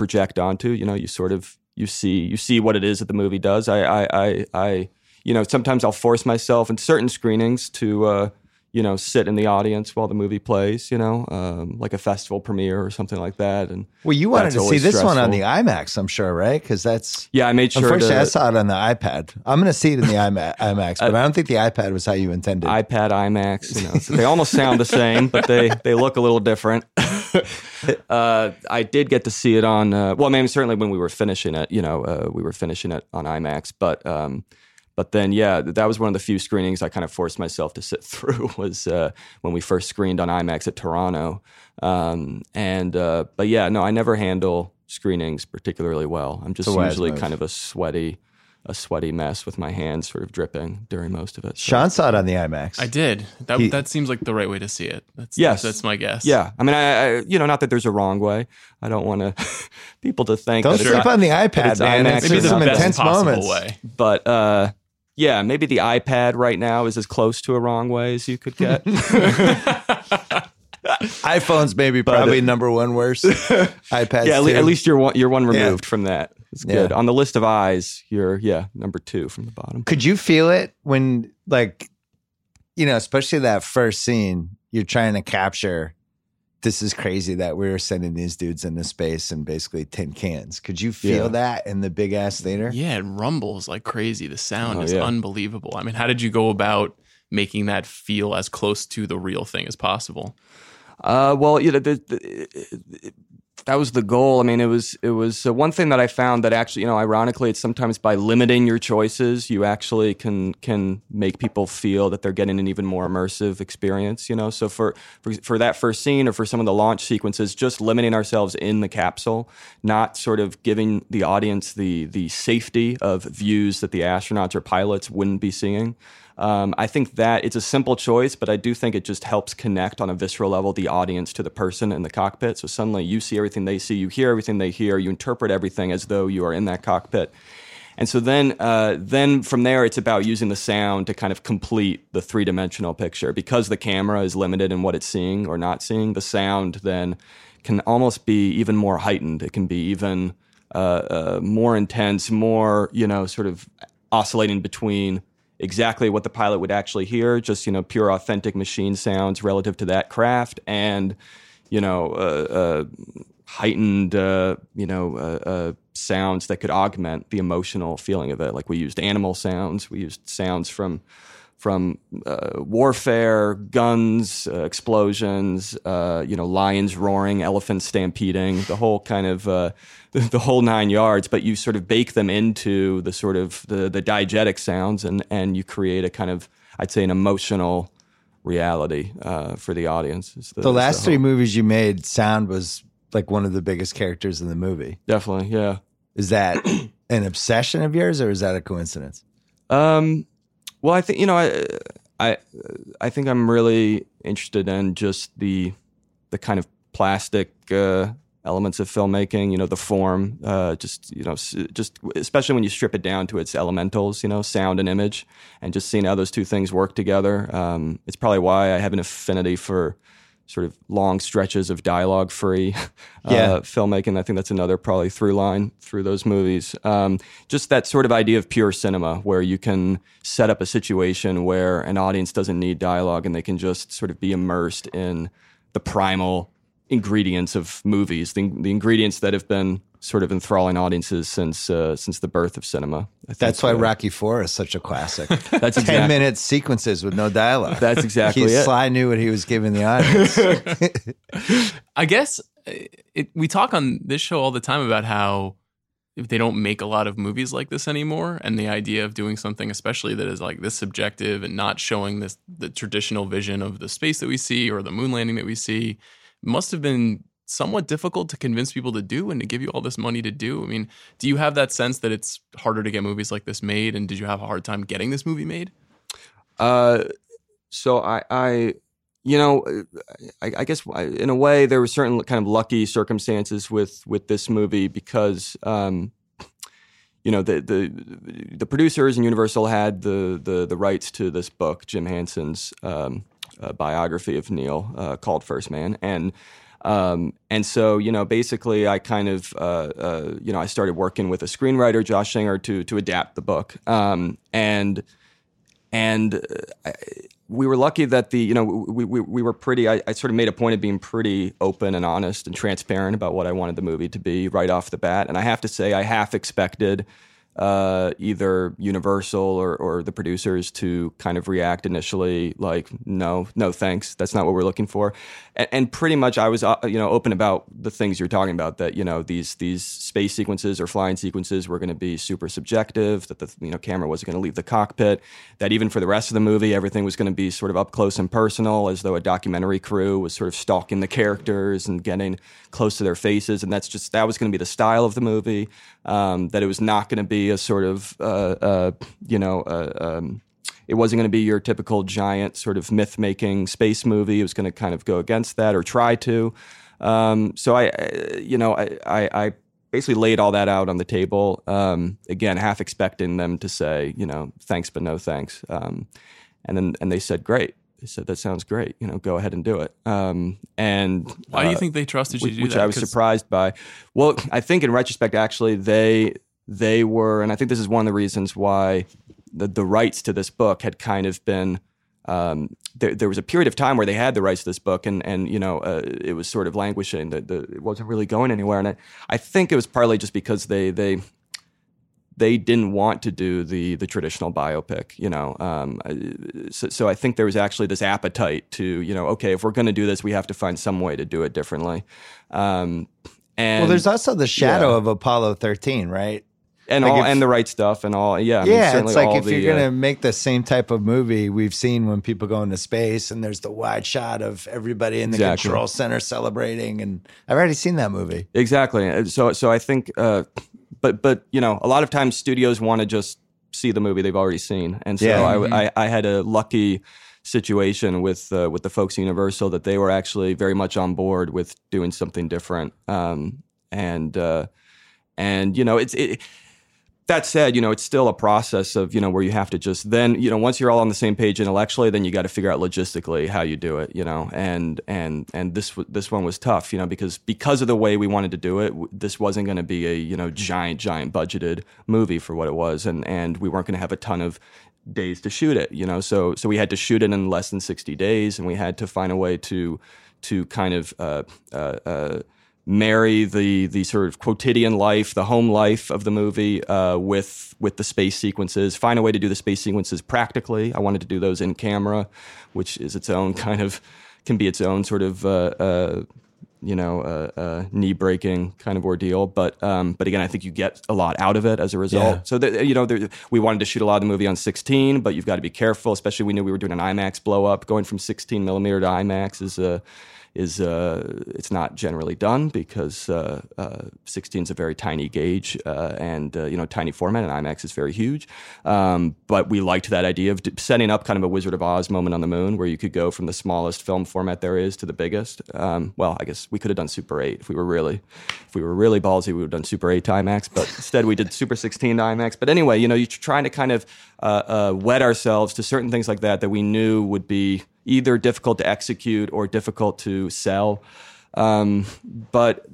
project onto. You know, you sort of you see you see what it is that the movie does. I I I, I you know sometimes I'll force myself in certain screenings to. Uh, you know, sit in the audience while the movie plays. You know, um, like a festival premiere or something like that. And Well, you wanted to see this one on the. IMAX, I'm sure, right? Because that's yeah, I made sure unfortunately I saw it on the iPad. I'm going to see it in the IMA- [laughs] IMAX, but I don't think the iPad was how you intended. iPad IMAX. You know, so they almost sound the same, but they they look a little different. [laughs] [laughs] uh, I did get to see it on. Uh, well, I mean, certainly when we were finishing it, you know, uh, we were finishing it on IMAX, but. Um, but then, yeah, that was one of the few screenings I kind of forced myself to sit [laughs] through. Was uh, when we first screened on IMAX at Toronto, um, and uh, but yeah, no, I never handle screenings particularly well. I'm just It's a wise usually kind of a sweaty, a sweaty mess with my hands sort of dripping during most of it. So- Sean saw it on the IMAX. I did. That He- that seems like the right way to see it. That's Yes. That's my guess. Yeah, I mean, I, I you know, not that there's a wrong way. I don't want to [laughs] people to think Don't sleep it's, on the iPad, it's man. IMAX It's or Maybe just some best intense possible moments. way. but uh, yeah, maybe the iPad right now is as close to a wrong way as you could get. [laughs] [laughs] iPhone's maybe probably number one worst. iPads, yeah, at, le- at least you're one you're one Yeah. removed from that. It's Yeah. good on the list of eyes. You're yeah number two from the bottom. Could you feel it when, like, you know, especially that first scene, you're trying to capture this is crazy that we're sending these dudes into space in basically tin cans. Could you feel Yeah. that in the big ass theater? Yeah, it rumbles like crazy. The sound Oh, is yeah. unbelievable. I mean, how did you go about making that feel as close to the real thing as possible? Uh, well, you know, the, the, that was the goal. I mean, it was it was uh, one thing that I found that actually, you know, ironically, it's sometimes by limiting your choices, you actually can can make people feel that they're getting an even more immersive experience. You know, so for for, for that first scene or for some of the launch sequences, just limiting ourselves in the capsule, not sort of giving the audience the the safety of views that the astronauts or pilots wouldn't be seeing. Um, I think that it's a simple choice, but I do think it just helps connect on a visceral level the audience to the person in the cockpit. So suddenly you see everything they see, you hear everything they hear, you interpret everything as though you are in that cockpit. And so then, uh, then from there, it's about using the sound to kind of complete the three dimensional picture. Because the camera is limited in what it's seeing or not seeing, the sound then can almost be even more heightened. It can be even uh, uh, more intense, more you know, sort of oscillating between exactly what the pilot would actually hear, just you know, pure authentic machine sounds relative to that craft, and you know, uh, uh, heightened uh, you know uh, uh, sounds that could augment the emotional feeling of it. Like we used animal sounds, we used sounds from from uh, warfare, guns, uh, explosions, uh, you know, lions roaring, elephants stampeding, the whole kind of uh, the, [laughs] the whole nine yards. But you sort of bake them into the sort of the the diegetic sounds, and and you create a kind of I'd say an emotional reality uh, for the audience. The is last three movies you made, sound was like one of the biggest characters in the movie. definitely, yeah. Is that an obsession of yours or is that a coincidence? Um, well, I think you know, I, I, I think I'm really interested in just the the kind of plastic uh, elements of filmmaking. You know, the form, uh, just you know, just especially when you strip it down to its elementals. You know, sound and image, and just seeing how those two things work together. Um, it's probably why I have an affinity for sort of long stretches of dialogue free [laughs] uh, Yeah. filmmaking. I think that's another probably through line through those movies. Um, just that sort of idea of pure cinema where you can set up a situation where an audience doesn't need dialogue and they can just sort of be immersed in the primal ingredients of movies, the, the ingredients that have been sort of enthralling audiences since uh, since the birth of cinema. That's why Rocky Four is such a classic. [laughs] That's Ten exactly minute sequences with no dialogue. [laughs] That's exactly he, it. Sly knew what he was giving the audience. [laughs] I guess uh, it, we talk on this show all the time about how if they don't make a lot of movies like this anymore, and the idea of doing something, especially that is like this subjective and not showing this the traditional vision of the space that we see or the moon landing that we see, must have been somewhat difficult to convince people to do and to give you all this money to do. I mean, do you have that sense that it's harder to get movies like this made, and did you have a hard time getting this movie made? Uh, so I, I, you know, I, I guess in a way there were certain kind of lucky circumstances with with this movie because, um, you know, the the the producers and Universal had the the the rights to this book, Jim Hansen's um, biography of Neil uh, called First Man, and. Um, and so, you know, basically, I kind of, uh, uh, you know, I started working with a screenwriter, Josh Singer, to to adapt the book. Um, and and uh, I, we were lucky that the you know we we, we were pretty I, I sort of made a point of being pretty open and honest and transparent about what I wanted the movie to be right off the bat and I have to say I half expected uh, either Universal or, or the producers to kind of react initially like no no thanks. That's not what we're looking for. And, and pretty much I was uh, you know open about the things you're talking about that you know these these space sequences or flying sequences were going to be super subjective that the you know camera wasn't going to leave the cockpit that even for the rest of the movie everything was going to be sort of up close and personal as though a documentary crew was sort of stalking the characters and getting close to their faces and that's just that was going to be the style of the movie um, that it was not going to be a sort of uh, uh, you know uh, um, it wasn't going to be your typical giant sort of myth making space movie. It was going to kind of go against that or try to. Um, so I, I- you know, I, I, I basically laid all that out on the table. Um, again, half expecting them to say, you know, thanks but no thanks. Um, and then and they said, great. They said that sounds great. You know, go ahead and do it. Um, and Why do you uh, think they trusted you which, to do which that? I was surprised by. Well, I think in retrospect, actually, they they were, and I think this is one of the reasons why the the rights to this book had kind of been. Um, there, there was a period of time where they had the rights to this book, and and you know uh, it was sort of languishing. That the, it wasn't really going anywhere, and I, I think it was partly just because they they they didn't want to do the the traditional biopic, you know. Um, uh, so, so I think there was actually this appetite to, you know, okay, if we're going to do this, we have to find some way to do it differently. Um, and well, there's also the shadow Yeah. of Apollo 13, right? and like all if- and the right stuff and all. Yeah, I mean, yeah, it's like if the, you're uh, gonna make the same type of movie we've seen when people go into space and there's the wide shot of everybody in the Exactly. control center celebrating, and I've already seen that movie. Exactly. Uh, So so I think, uh, but but you know, a lot of times studios want to just see the movie they've already seen, and so Yeah. I, I I had a lucky situation with uh, with the folks at Universal that they were actually very much on board with doing something different, um, and uh, and you know it's it. That said, you know, it's still a process of, you know, where you have to just then, you know, once you're all on the same page intellectually, then you got to figure out logistically how you do it, you know, and, and, and this, this one was tough, you know, because, because of the way we wanted to do it, this wasn't going to be a, you know, giant, giant budgeted movie for what it was. And, and we weren't going to have a ton of days to shoot it, you know, so, so we had to shoot it in less than 60 days and we had to find a way to, to kind of, uh, uh, uh, marry the the sort of quotidian life, the home life of the movie uh, with with the space sequences. Find a way to do the space sequences practically. I wanted to do those in camera, which is its own [laughs] kind of can be its own sort of. Uh, uh, you know, uh, uh, knee breaking kind of ordeal, but um, but again, I think you get a lot out of it as a result. Yeah. So that you know, there, we wanted to shoot a lot of the movie on 16, but you've got to be careful. Especially we knew we were doing an IMAX blow up. Going from 16 millimeter to IMAX is a is uh, it's not generally done because uh, uh, 16 is a very tiny gauge uh, and you know tiny format, and IMAX is very huge. Um, but we liked that idea of setting up kind of a Wizard of Oz moment on the moon, where you could go from the smallest film format there is to the biggest. Um, well, I guess we could have done Super 8 if we were really if we were really ballsy. We would have done Super 8 to IMAX, but [laughs] instead we did Super 16 to IMAX. But anyway, you know, you're trying to kind of uh, uh, wed ourselves to certain things like that that we knew would be either difficult to execute or difficult to sell. Um, but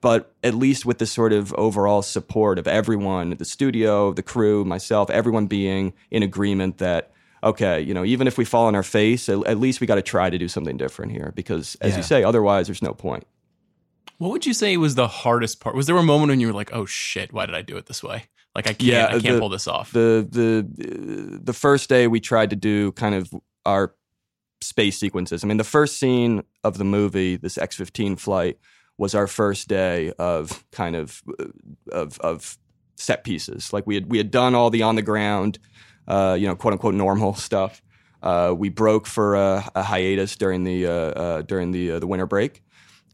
but at least with the sort of overall support of everyone, the studio, the crew, myself, everyone being in agreement that okay, you know, even if we fall on our face, at, at least we got to try to do something different here because, as Yeah. you say, otherwise there's no point. What would you say was the hardest part? Was there a moment when you were like, "Oh shit, why did I do it this way? Like I can't, Yeah, I can't the- pull this off." the the the first day we tried to do kind of our space sequences. I mean, the first scene of the movie, this X fifteen flight, was our first day of kind of uh, of of set pieces. Like we had we had done all the on the ground, uh, you know, quote unquote normal [laughs] stuff. Uh, we broke for a, a hiatus during the uh, uh, during the uh, the winter break.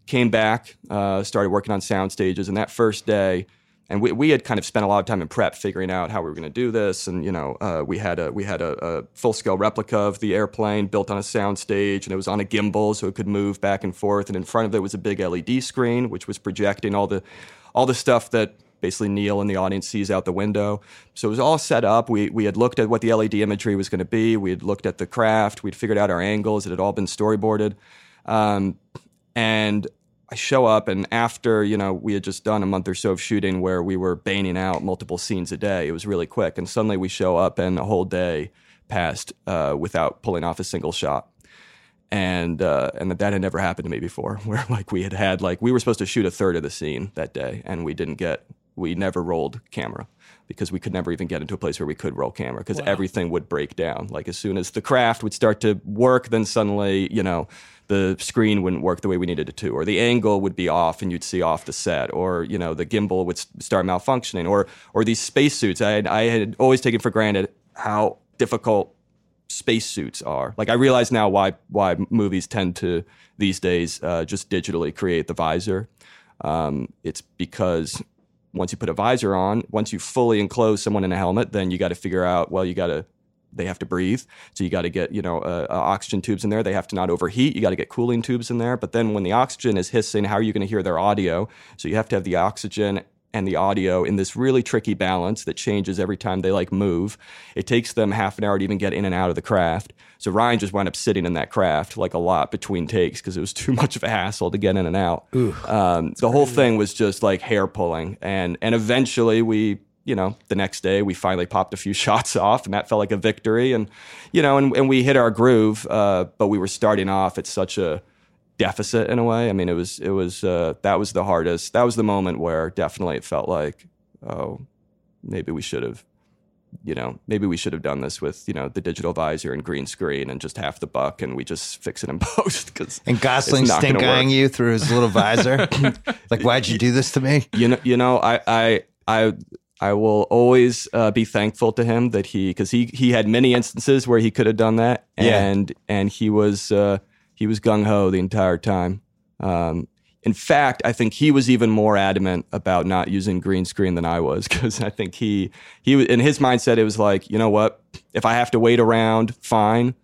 Came back, started working on sound stages, and that first day, and we, we had kind of spent a lot of time in prep figuring out how we were going to do this. And you know uh, we had a we had a, a full scale replica of the airplane built on a sound stage and it was on a gimbal so it could move back and forth. And in front of it was a big led screen which was projecting all the all the stuff that basically neil and the audience sees out the window. So it was all set up. We, we had looked at what the led imagery was going to be. We had looked at the craft. We'd figured out our angles. It had all been storyboarded. Um, and I show up, and after you know we had just done a month or so of shooting where we were banging out multiple scenes a day, it was really quick, and suddenly we show up, and a whole day passed uh, without pulling off a single shot. And uh, and that had never happened to me before, [laughs] where like we had had like we were supposed to shoot a third of the scene that day, and we didn't get we never rolled camera because we could never even get into a place where we could roll camera because everything would break down. Like as soon as the craft would start to work, then suddenly, you know, the screen wouldn't work the way we needed it to, or the angle would be off and you'd see off the set, or you know, the gimbal would start malfunctioning, or or these spacesuits. I had, I had always taken for granted how difficult spacesuits are. Like I realize now why why movies tend to these days uh, just digitally create the visor. Um, it's because once you put a visor on, once you fully enclose someone in a helmet, then you got to figure out well, you got to they have to breathe, so you got to get you know uh, uh, oxygen tubes in there. They have to not overheat. You got to get cooling tubes in there. But then when the oxygen is hissing, how are you going to hear their audio? So you have to have the oxygen and the audio in this really tricky balance that changes every time they like move. It takes them half an hour to even get in and out of the craft. So Ryan just wound up sitting in that craft like a lot between takes because it was [laughs] too much of a hassle to get in and out. Um, the whole thing was just like hair pulling, and and eventually we. You know, the next day we finally popped a few [laughs] shots off, and that felt like a victory. And you know, and, and we hit our groove, uh, but we were starting off at such a deficit in a way. I mean, it was it was uh, that was the hardest. That was the moment where definitely it felt like, oh, maybe we should have, you know, maybe we should have done this with you know the digital visor and green screen and just half the buck, and we just [laughs] fix it in [laughs] post because And Gosling It's not gonna stink eyeing you through his little visor. like, why'd you do this to me? you know, you know, I, I, I, I will always uh, be thankful to him that he, because he he had many instances where he could have done that, Yeah. and and he was uh, he was gung ho the entire time. Um, in fact, I think he was even more adamant about not using green screen than I was [laughs] because I think he he was- in his mindset it was like, you know what, if I have to wait around, fine,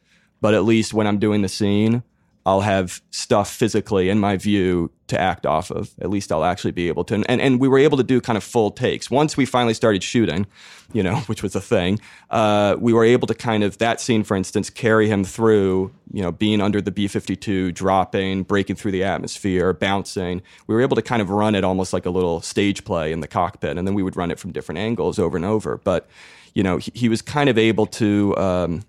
but at least when I'm doing the scene, I'll have stuff physically in my view to act off of. At least I'll actually be able to. And, and, we were able to do kind of full takes. Once we finally started shooting, you know, [laughs] which was a thing, uh, we were able to kind of, that scene, for instance, carry him through, you know, being under the B 52, dropping, breaking through the atmosphere, bouncing. We were able to kind of run it almost like a little stage play in the cockpit. And then we would run it from different angles over and over. But, you know, he, he was kind of able to, um,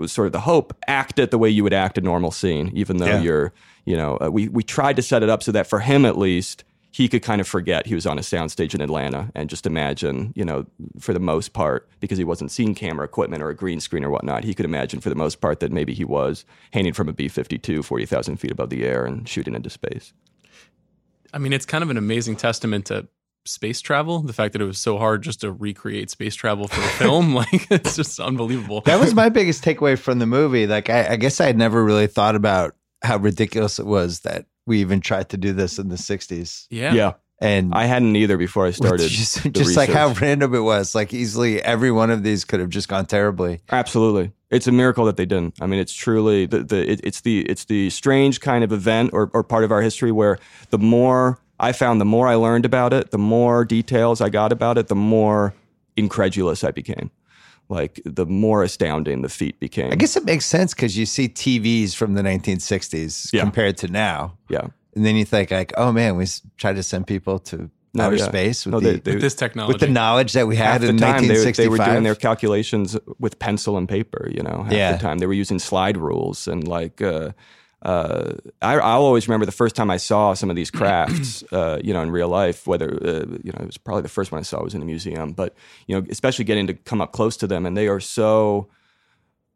was sort of the hope act it the way you would act a normal scene even though Yeah. you're you know uh, we we tried to set it up so that for him at least he could kind of forget he was on a soundstage in Atlanta and just imagine you know for the most part because he wasn't seeing camera equipment or a green screen or whatnot he could imagine for the most part that maybe he was hanging from a B-52 40,000 feet above the air and shooting into space I mean, it's kind of an amazing testament to space travel. The fact that it was so hard just to recreate space travel for a film, [laughs] like it's just unbelievable. That was my biggest takeaway from the movie. Like, I, I guess I had never really thought about how ridiculous it was that we even tried to do this in the 60s. Yeah. Yeah. And I hadn't either before I started. [laughs] just, the just like how random it was. Like easily every one of these could have just gone terribly. Absolutely, it's a miracle that they didn't. I mean, it's truly the, the it, it's the it's the strange kind of event or, or part of our history where the more I found, the more I learned about it, the more details I got about it, the more incredulous I became. Like the more astounding the feat became. I guess it makes sense because you see TVs from the 1960s Yeah. compared to now. yeah. And then you think like, oh man, we s- tried to send people to No, outer yeah. space with, No, the, they- they- With this technology. with the knowledge that we half had the in time they, 1965. they were doing their calculations with pencil and paper. You know, half Yeah. the time they were using slide rules and like. Uh, uh, I, I'll always remember the first time I saw some of these crafts, [clears throat] uh, you know, in real life. Whether uh, you know, it was probably the first one I saw was in a museum, but you know, especially getting to come up close to them, and they are so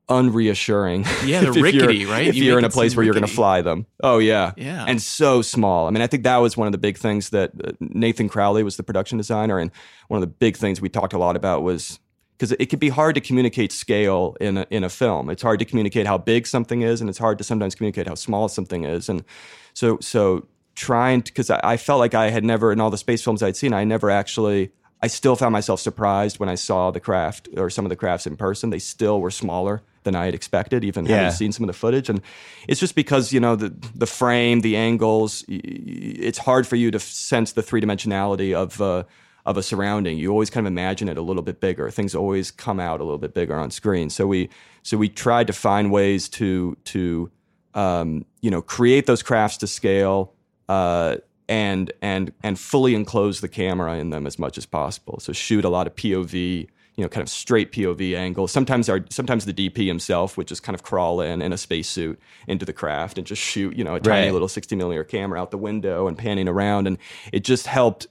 unreassuring. Yeah, [laughs] they're rickety, right? If You you're in a place where you're going to fly them, oh yeah, Yeah. and so small. I mean, I think that was one of the big things that uh, Nathan Crowley was the production designer, and one of the big things we talked a lot about was because it could be hard to communicate scale in a, in a film. It's hard to communicate how big something is, and it's hard to sometimes communicate how small something is. And so, so trying because I, I felt like I had never in all the space films I'd seen, I never actually. I still found myself surprised when I saw the craft or some of the crafts in person. They still were smaller than I had expected, even Yeah. having seen some of the footage. And it's just because you know the the frame, the angles. It's hard for you to sense the three dimensionality of uh, of a surrounding. You always kind of imagine it a little bit bigger. Things always come out a little bit bigger on screen. So we so we tried to find ways to to um, you know create those crafts to scale. Uh, and and and fully enclose the camera in them as much as possible. So shoot a lot of POV, you know, kind of straight POV angles. Sometimes our sometimes the DP himself would just kind of crawl in in a spacesuit into the craft and just shoot, you know, a tiny Right. little 60 millimeter camera out the window and panning around, and it just helped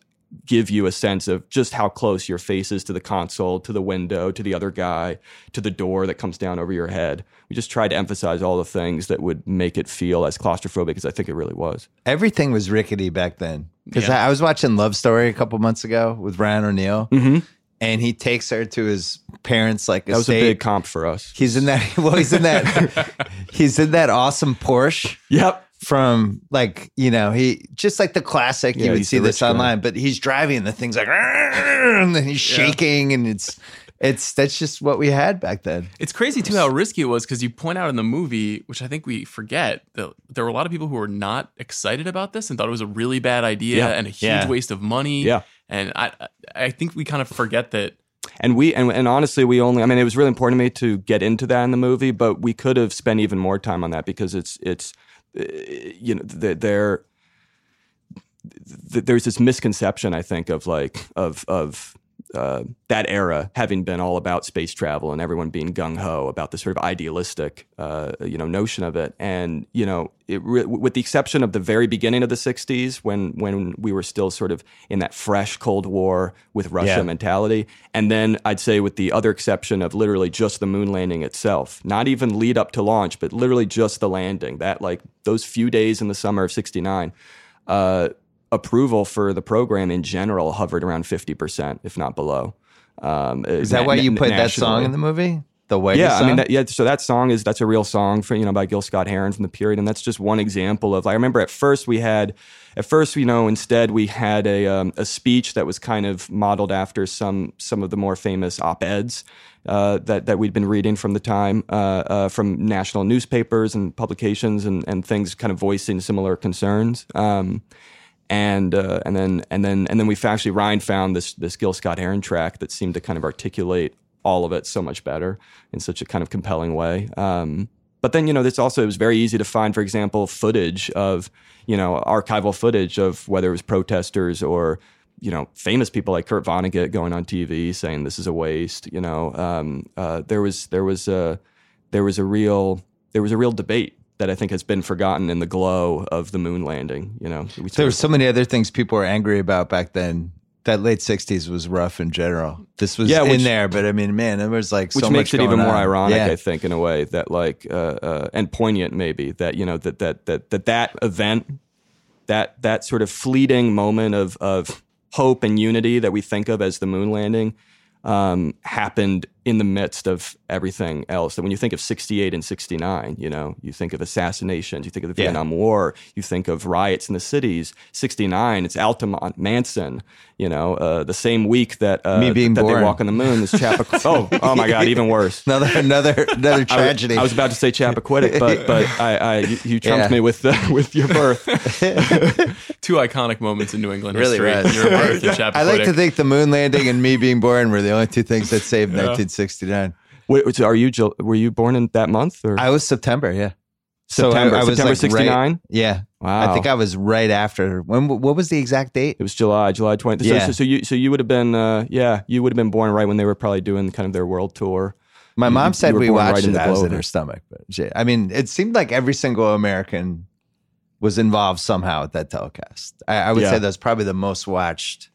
give you a sense of just how close your face is to the console, to the window, to the other guy, to the door that comes down over your head. We just tried to emphasize all the things that would make it feel as claustrophobic as I think it really was. Everything was rickety back then. Because Yeah. I, I was watching Love Story a couple months ago with Ryan O'Neal, mm-hmm. and he takes her to his parents' like That was a big comp for us. He's in that. [laughs] Well, he's in that. [laughs] he's in that awesome Porsche Yep. From like you know he just like the classic. Yeah, you would see this guy. online, but he's driving and the thing's like, and then he's shaking, and it's it's that's just what we had back then. It's crazy too how risky it was because you point out in the movie, which I think we forget, that there were a lot of people who were not excited about this and thought it was a really bad idea Yeah. and a huge Yeah. waste of money. Yeah. and I I think we kind of forget that. And we and, and honestly, we only. I mean, it was really important to me to get into that in the movie, but we could have spent even more time on that because it's it's you know th- there there's this misconception I think of like of of uh, that era having been all about space travel and everyone being gung ho about this sort of idealistic, uh, you know, notion of it. And you know, it re- with the exception of the very beginning of the '60s, when when we were still sort of in that fresh Cold War with Russia Yeah. mentality, and then I'd say with the other exception of literally just the moon landing itself, not even lead up to launch, but literally just the landing. That like those few days in the summer of '69. Uh, approval for the program in general hovered around 50%, if not below. Um, Is that why you put that song in the movie? The way yeah, I mean, that, yeah. So that song is that's a real song for you know by Gil Scott Heron from the period, and that's just one example of. I remember at first we had, at first you know instead we had a um, a speech that was kind of modeled after some some of the more famous op eds uh, that that we'd been reading from the time uh, uh, from national newspapers and publications and and things kind of voicing similar concerns. Um, and uh, and then and then and then we actually Ryan found this this Gil Scott Heron track that seemed to kind of articulate all of it so much better in such a kind of compelling way. Um, but then you know, this also it was very easy to find, for example, footage of you know archival footage of whether it was protesters or you know famous people like Kurt Vonnegut going on TV saying this is a waste. You know, um, uh, there was there was a there was a real there was a real debate that I think has been forgotten in the glow of the moon landing. You know, we There were so many other things people were angry about back then. That late '60s was rough in general. This was Yeah, in which- there, but I mean, man, there was like so much. which so makes it even more on. ironic, Yeah. I think, in a way that like uh, uh, and poignant maybe that you know that that that that that event, that that sort of fleeting moment of of hope and unity that we think of as the moon landing, um, happened in the midst of everything else. That when you think of 68 and 69, you know, you think of assassinations, you think of the Yeah. Vietnam War, you think of riots in the cities. 69, it's Altamont, Manson, you know, uh, the same week that, uh, Me being that born. they walk on the moon is Chappaquiddick. [laughs] oh, oh my God, even worse. [laughs] Another another another [laughs] tragedy. I was about to say Chappaquiddick, but but I, I you, you trumped Yeah. me with the, with your birth. Two iconic moments in New England Really history. was. Your birth and I like to think the moon landing and me being born were the only two things that saved 1969. Wait, so are you were you born in that month or I was September, yeah. So I- September? I was September like right- 69. Yeah, Wow, I think I was right after. When? What was the exact date? It was July, July 20th. So, Yeah. so, so you so you would have been uh, yeah, you would have been born right when they were probably doing kind of their world tour. My mom you said we watched right it. I was in her stomach, but shit. I mean, it seemed like every single American was involved somehow at that telecast. I, I would Yeah. say that's probably the most watched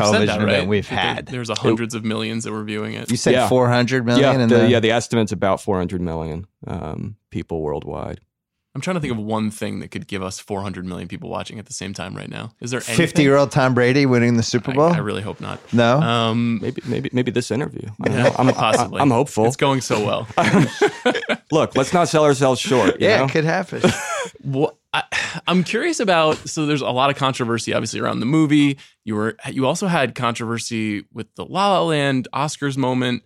television that, right? event we've That there- had. There's a hundreds of millions that were viewing it. You said Yeah. 400 million, yeah, the, the, yeah, the estimate's about 400 million um, people worldwide. I'm trying to think of one thing that could give us 400 million people watching at the same time right now. Is there 50 year old Tom Brady winning the Super Bowl. I really hope not. no, Um, Maybe maybe maybe this interview. I don't yeah, know. I'm, possibly. I'm hopeful. It's going so well. [laughs] Look, let's not sell ourselves short. You yeah, know? it could happen. [laughs] What I, I'm curious about. So there's a lot of controversy, obviously, around the movie. You were you also had controversy with the La La Land Oscars moment.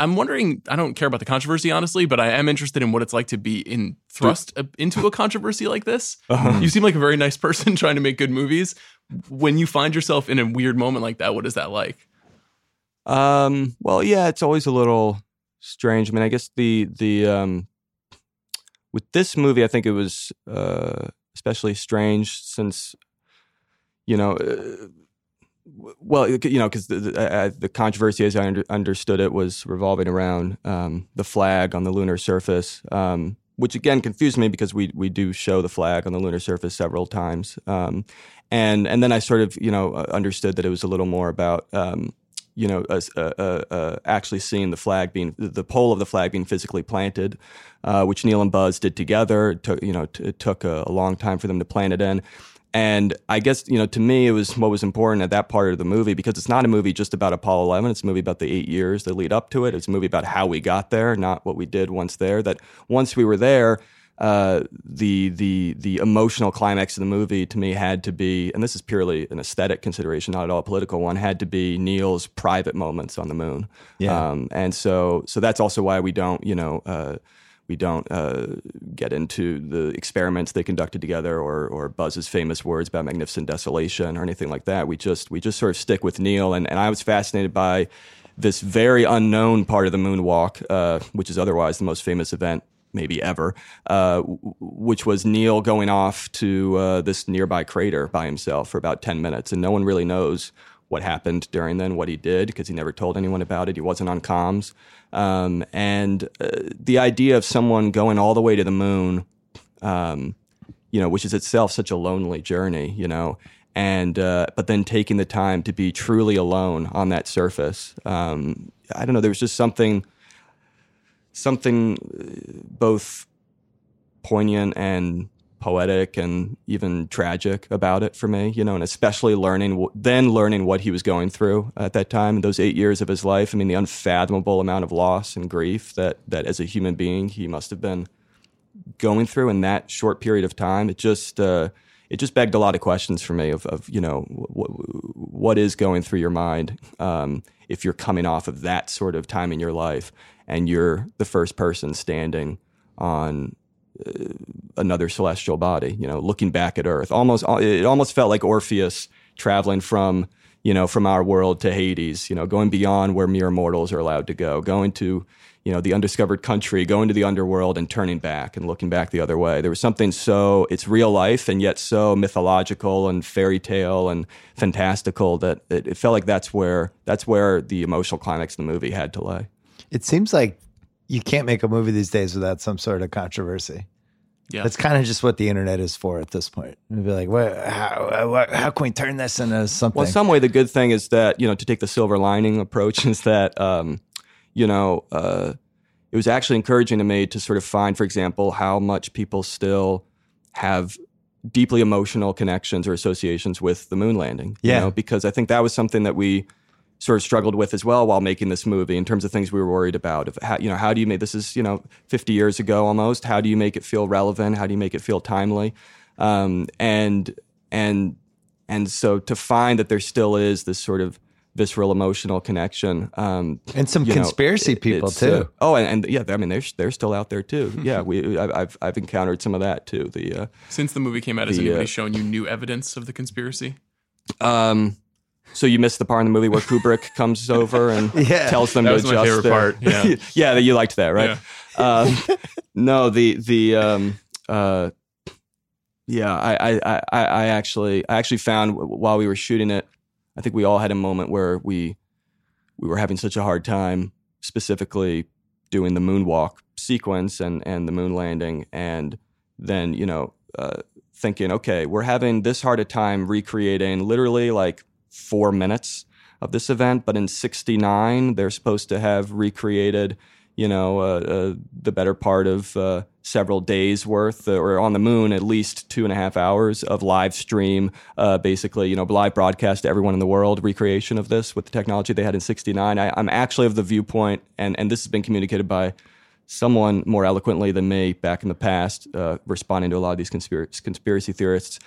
I'm wondering. I don't care about the controversy, honestly, but I am interested in what it's like to be in thrust into a controversy like this. Uh-huh. You seem like a very nice person [laughs] trying to make good movies. When you find yourself in a weird moment like that, what is that like? Um, well, yeah, it's always a little strange. I mean, I guess the the um, with this movie, I think it was uh, especially strange since you know, uh, well, you know, because the the, uh, the controversy, as I under, understood it, was revolving around um, the flag on the lunar surface. Um, which again confused me because we we do show the flag on the lunar surface several times, um, and and then I sort of you know uh, understood that it was a little more about um, you know, uh, uh, uh, actually seeing the flag being the pole of the flag being physically planted, which Neil and Buzz did together. It took you know t- it took a, a long time for them to plant it in. And I guess you know, to me, it was what was important at that part of the movie because it's not a movie just about Apollo 11. It's a movie about the eight years that lead up to it. It's a movie about how we got there, not what we did once there. That once we were there, uh, the the the emotional climax of the movie to me had to be, and this is purely an aesthetic consideration, not at all a political one, had to be Neil's private moments on the moon. Yeah. Um, and so so that's also why we don't, you know. Uh, we don't uh, get into the experiments they conducted together, or, or Buzz's famous words about magnificent desolation, or anything like that. We just we just sort of stick with Neil, and, and I was fascinated by this very unknown part of the moonwalk, uh, which is otherwise the most famous event maybe ever, uh, which was Neil going off to uh, this nearby crater by himself for about 10 minutes. And no one really knows what happened during then, what he did, because he never told anyone about it. He wasn't on comms. Um, and uh, the idea of someone going all the way to the moon, um, you know, which is itself such a lonely journey, you know, and uh, but then taking the time to be truly alone on that surface. Um, I don't know. There was just something, something uh, both poignant and poetic and even tragic about it for me, you know, and especially learning, then learning what he was going through at that time, those eight years of his life. I mean, the unfathomable amount of loss and grief that, that as a human being, he must have been going through in that short period of time. It just, uh, it just begged a lot of questions for me of, of you know, wh- what is going through your mind um, if you're coming off of that sort of time in your life and you're the first person standing on another celestial body, you know, looking back at Earth. Almost, it almost felt like Orpheus traveling from, you know, from our world to Hades, you know, going beyond where mere mortals are allowed to go, going to, you know, the undiscovered country, going to the underworld and turning back and looking back the other way. There was something so, it's real life and yet so mythological and fairy tale and fantastical that it, it felt like that's where, that's where the emotional climax of the movie had to lay. It seems like you can't make a movie these days without some sort of controversy. Yeah. That's kind of just what the internet is for at this point. It'd be like, what, how, what, how can we turn this into something? Well, in some way, the good thing is that you know to take the silver lining approach [laughs] is that um, you know uh, it was actually encouraging to me to sort of find, for example, how much people still have deeply emotional connections or associations with the moon landing. you Yeah. know, because I think that was something that we sort of struggled with as well while making this movie in terms of things we were worried about. Of how, you know, how do you make this is you know 50 years ago almost? How do you make it feel relevant? How do you make it feel timely? Um, and and and so to find that there still is this sort of visceral emotional connection um, And some you know, conspiracy it- people too. uh, oh, and, and yeah, I mean they're they're still out there too. [laughs] Yeah, we I've I've, I've encountered some of that too. The uh, Since the movie came out, has anybody uh, shown you new evidence of the conspiracy? um, so you missed the part in the movie where Kubrick [laughs] comes over and [laughs] Yeah. tells them That to was my adjust favorite their- part, [laughs] yeah. yeah, that you liked that, right? Um, no, the the um, uh, yeah, I, I I I actually I actually found while we were shooting it, I think we all had a moment where we we were having such a hard time, specifically doing the moonwalk sequence and and the moon landing, and then you know uh, thinking, okay, we're having this hard a time recreating literally like four minutes of this event, but in '69 they're supposed to have recreated, you know, uh, uh, the better part of uh, several days worth, uh, or on the moon at least two and a half hours of live stream, uh, basically, you know, live broadcast to everyone in the world recreation of this with the technology they had in '69. I'm actually of the viewpoint, and and this has been communicated by someone more eloquently than me back in the past, uh, responding to a lot of these conspiracy theorists.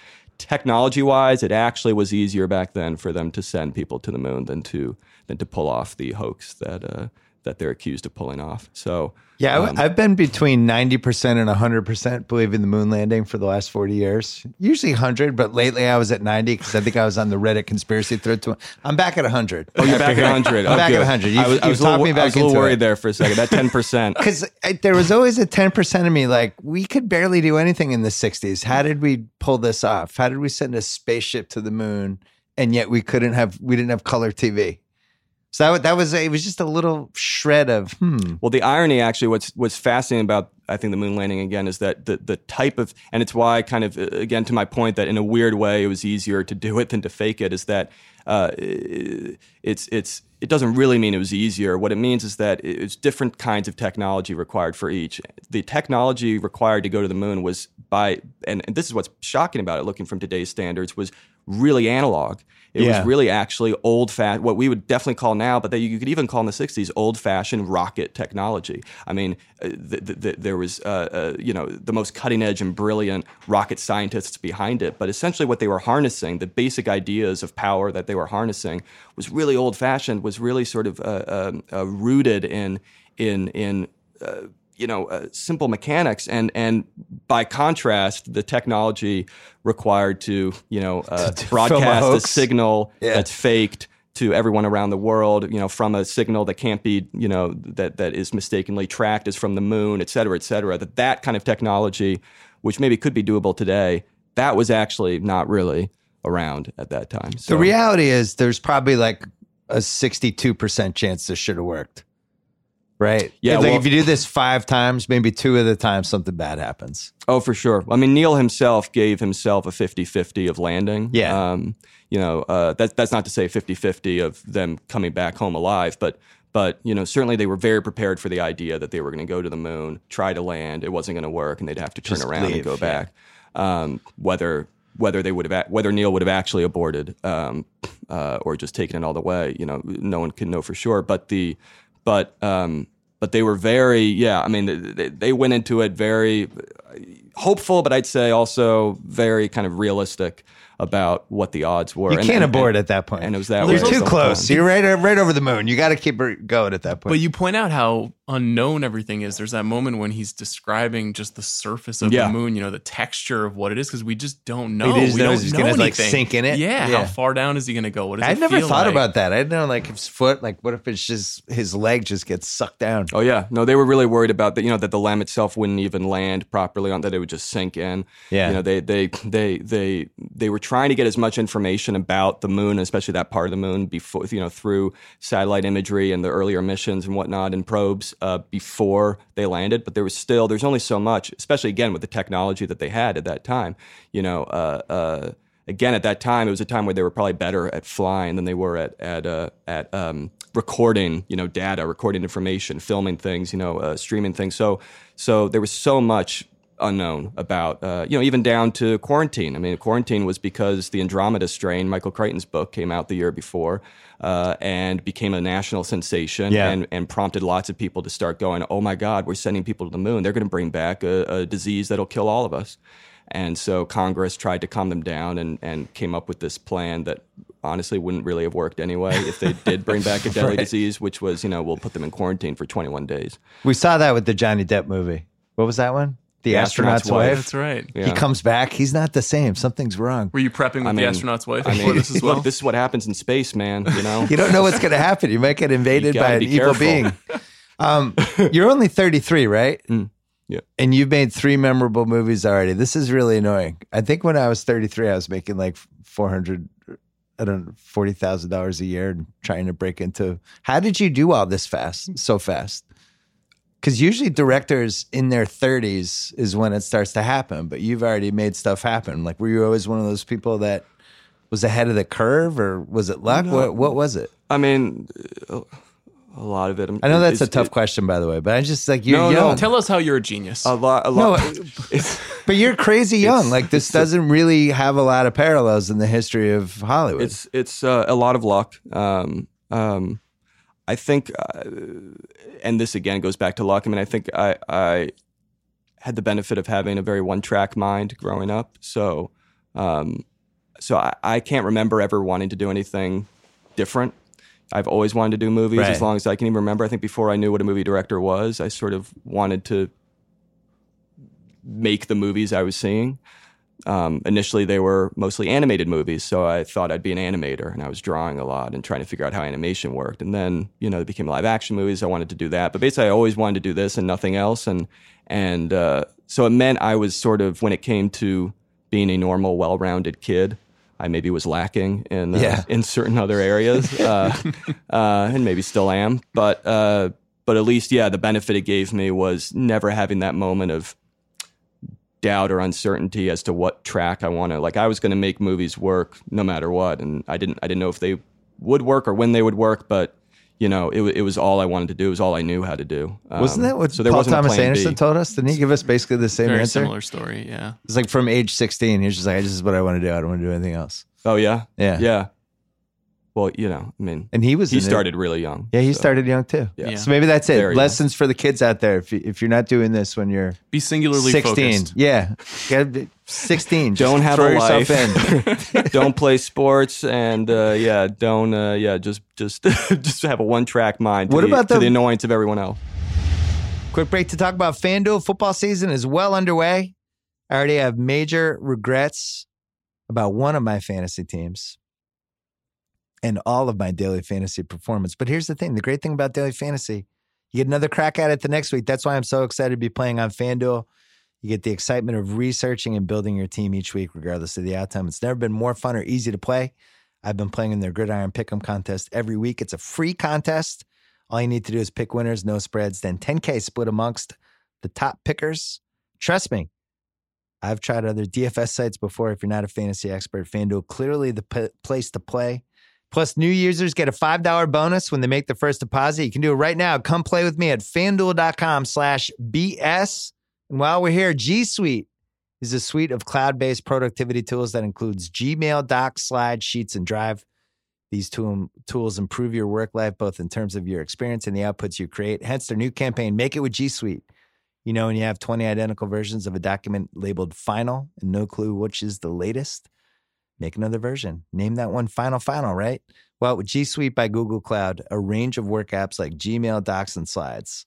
Technology wise, it actually was easier back then for them to send people to the moon than to than to pull off the hoax that uh, that they're accused of pulling off. So Yeah, um, I've been between 90% and 100% believing the moon landing for the last 40 years. Usually 100, but lately I was at 90 because I think I was on the Reddit conspiracy thread. To, I'm back at 100. Oh, you're back at 100. I'm Oh, back good. at 100. You, I was, I you was little, I was a little worried it. there for a second. That 10%. Because [laughs] there was always a 10% of me like, we could barely do anything in the 60s. How did we pull this off? How did we send a spaceship to the moon and yet we couldn't have, we didn't have color TV? So that, that was, it was just a little shred of, hmm. Well, the irony actually, what's what's fascinating about I think the moon landing again is that the the type of and it's why kind of again to my point that in a weird way it was easier to do it than to fake it is that uh, it's it's it doesn't really mean it was easier. What it means is that it's different kinds of technology required for each. The technology required to go to the moon was by and, and this is what's shocking about it, looking from today's standards, was really analog. It Yeah. was really actually old fashioned, what we would definitely call now, but that you could even call in the 60s old fashioned rocket technology. I mean, uh, th- th- th- there was, uh, uh, you know, the most cutting edge and brilliant rocket scientists behind it. But essentially, what they were harnessing, the basic ideas of power that they were harnessing, was really old fashioned, was really sort of uh, um, uh, rooted in, in, in, uh, you know, uh, simple mechanics, and and by contrast, the technology required to you know [laughs] uh, To film a broadcast a signal Yeah. that's faked to everyone around the world, you know, from a signal that can't be, you know, that that is mistakenly tracked as from the moon, et cetera, et cetera. That that kind of technology, which maybe could be doable today, that was actually not really around at that time. So The reality is there's probably like a 62% chance this should have worked. Right? Yeah, Like well- if you do this five times, maybe two of the times something bad happens. Oh, for sure. I mean, Neil himself gave himself a 50-50 of landing. Yeah. Um, you know, uh, that's that's not to say 50-50 of them coming back home alive, but but you know, certainly they were very prepared for the idea that they were going to go to the moon, try to land, it wasn't going to work, and they'd have to turn Just around leave, and go yeah. back. Um, whether whether they would have whether Neil would have actually aborted um, uh, or just taken it all the way, you know, no one can know for sure. But the but um, but they were very yeah. I mean, they, they went into it very hopeful, but I'd say also very kind of realistic about what the odds were. You And- can't and- abort and- at that point. and it was that You're way too close. time. You're right, right over the moon. You got to keep it going at that point. But you point out how unknown everything is. There's that moment when he's describing just the surface of Yeah. the moon, you know, the texture of what it is, because we just don't know. just we don't he's know gonna, like, sink in it? Yeah, Yeah. How far down is he going to go? What does I'd it never feel thought like? about that. I didn't know like his foot, like what if it's just his leg just gets sucked down? Oh yeah, no, they were really worried about that. You know that the LEM itself wouldn't even land properly on that; it would just sink in. Yeah. you know they they they they they were trying to get as much information about the moon, especially that part of the moon, before you know through satellite imagery and the earlier missions and whatnot and probes uh, before they landed. But there was still there's only so much, especially again with the technology that they had at that time. You know. Uh, uh, Again, at that time, it was a time where they were probably better at flying than they were at at uh, at um, recording, you know, data, recording information, filming things, you know, uh, streaming things. So, so there was so much unknown about, uh, you know, even down to quarantine. I mean, quarantine was because the Andromeda strain, Michael Crichton's book, came out the year before uh, and became a national sensation Yeah. and, and prompted lots of people to start going, oh my God, we're sending people to the moon. They're going to bring back a, a disease that'll kill all of us. And so Congress tried to calm them down and, and came up with this plan that honestly wouldn't really have worked anyway if they did [laughs] bring back a deadly Right. disease, which was, you know, we'll put them in quarantine for 21 days. We saw that with the Johnny Depp movie. What was that one? The, The astronaut's, Astronaut's wife. Wife. That's right. Yeah. He comes back. He's not the same. Something's wrong. Were you prepping with I the astronaut's wife I mean, this as well? look, this is what happens in space, man. You know, [laughs] You don't know what's going to happen. You might get invaded by an be evil being. [laughs] Um, you're only 33, right? Mm, yeah. And you've made three memorable movies already. This is really annoying. I think when I was 33, I was making like 400, I don't know, $40,000 a year and trying to break into. How did you do all this fast, so fast? Because usually directors in their 30s is when it starts to happen, but you've already made stuff happen. Like, were you always one of those people that was ahead of the curve, or was it luck? What, what was it? I mean, uh, a lot of it. I know that's a tough it- question, by the way, but I just like you're No, young, no. Tell us how you're a genius. A lot. A No, lot. [laughs] it's, but you're crazy young. Like this doesn't really have a lot of parallels in the history of Hollywood. it's it's uh, a lot of luck. Um, um, I think, uh, and this again goes back to luck. I mean, I think I, I had the benefit of having a very one track mind growing up. So, um, so I, I can't remember ever wanting to do anything different. I've always wanted to do movies Right. as long as I can even remember. I think before I knew what a movie director was, I sort of wanted to make the movies I was seeing. Um, initially, they were mostly animated movies, so I thought I'd be an animator, and I was drawing a lot and trying to figure out how animation worked. And then, you know, they became live action movies. I wanted to do that, but basically, I always wanted to do this and nothing else. And and uh, so it meant I was sort of when it came to being a normal, well-rounded kid. I maybe was lacking in uh, Yeah. in certain other areas, uh, [laughs] uh, and maybe still am. But uh, but at least, yeah, the benefit it gave me was never having that moment of doubt or uncertainty as to what track I want to. Like I was going to make movies work no matter what, and I didn't. I didn't know if they would work or when they would work, but you know, it, it was all I wanted to do. It was all I knew how to do. Wasn't Um, that what so there Paul wasn't Thomas Anderson B. told us? Didn't he give us basically the same Very answer? similar story. Yeah. It's like from age 16, he was just like, "This is what I want to do. I don't want to do anything else." Oh yeah, Yeah, yeah. Well, you know, I mean, And he was he in it- started really young. Yeah, he so, started young too. Yeah. Yeah. So maybe that's it. Very young. Lessons for the kids out there. If you, if you're not doing this when you're Be singularly 16, focused. yeah, Gotta be 16. [laughs] Don't have throw a yourself life. in. [laughs] don't play sports, and uh, yeah, don't uh, yeah, just just [laughs] just have a one track mind. To What the, about to the- the annoyance of everyone else? Quick break to talk about FanDuel. Football season is well underway. I already have major regrets about one of my fantasy teams and all of my daily fantasy performance. But here's the thing the great thing about daily fantasy, you get another crack at it the next week. That's why I'm so excited to be playing on FanDuel. You get the excitement of researching and building your team each week, regardless of the outcome. It's never been more fun or easy to play. I've been playing in their Gridiron Pick'em contest every week. It's a free contest. All you need to do is pick winners, no spreads, then 10K split amongst the top pickers. Trust me, I've tried other DFS sites before. If you're not a fantasy expert, FanDuel clearly the p- place to play. Plus, new users get a $5 bonus when they make their first deposit. You can do it right now. Come play with me at fanduel.com slash BS. And while we're here, G Suite is a suite of cloud based productivity tools that includes Gmail, Docs, Slide, Sheets, and Drive. These tool, tools improve your work life both in terms of your experience and the outputs you create. Hence, their new campaign, Make It with G Suite. You know, when you have 20 identical versions of a document labeled final and no clue which is the latest, make another version. Name that one Final Final, right? Well, with G Suite by Google Cloud, a range of work apps like Gmail, Docs, and Slides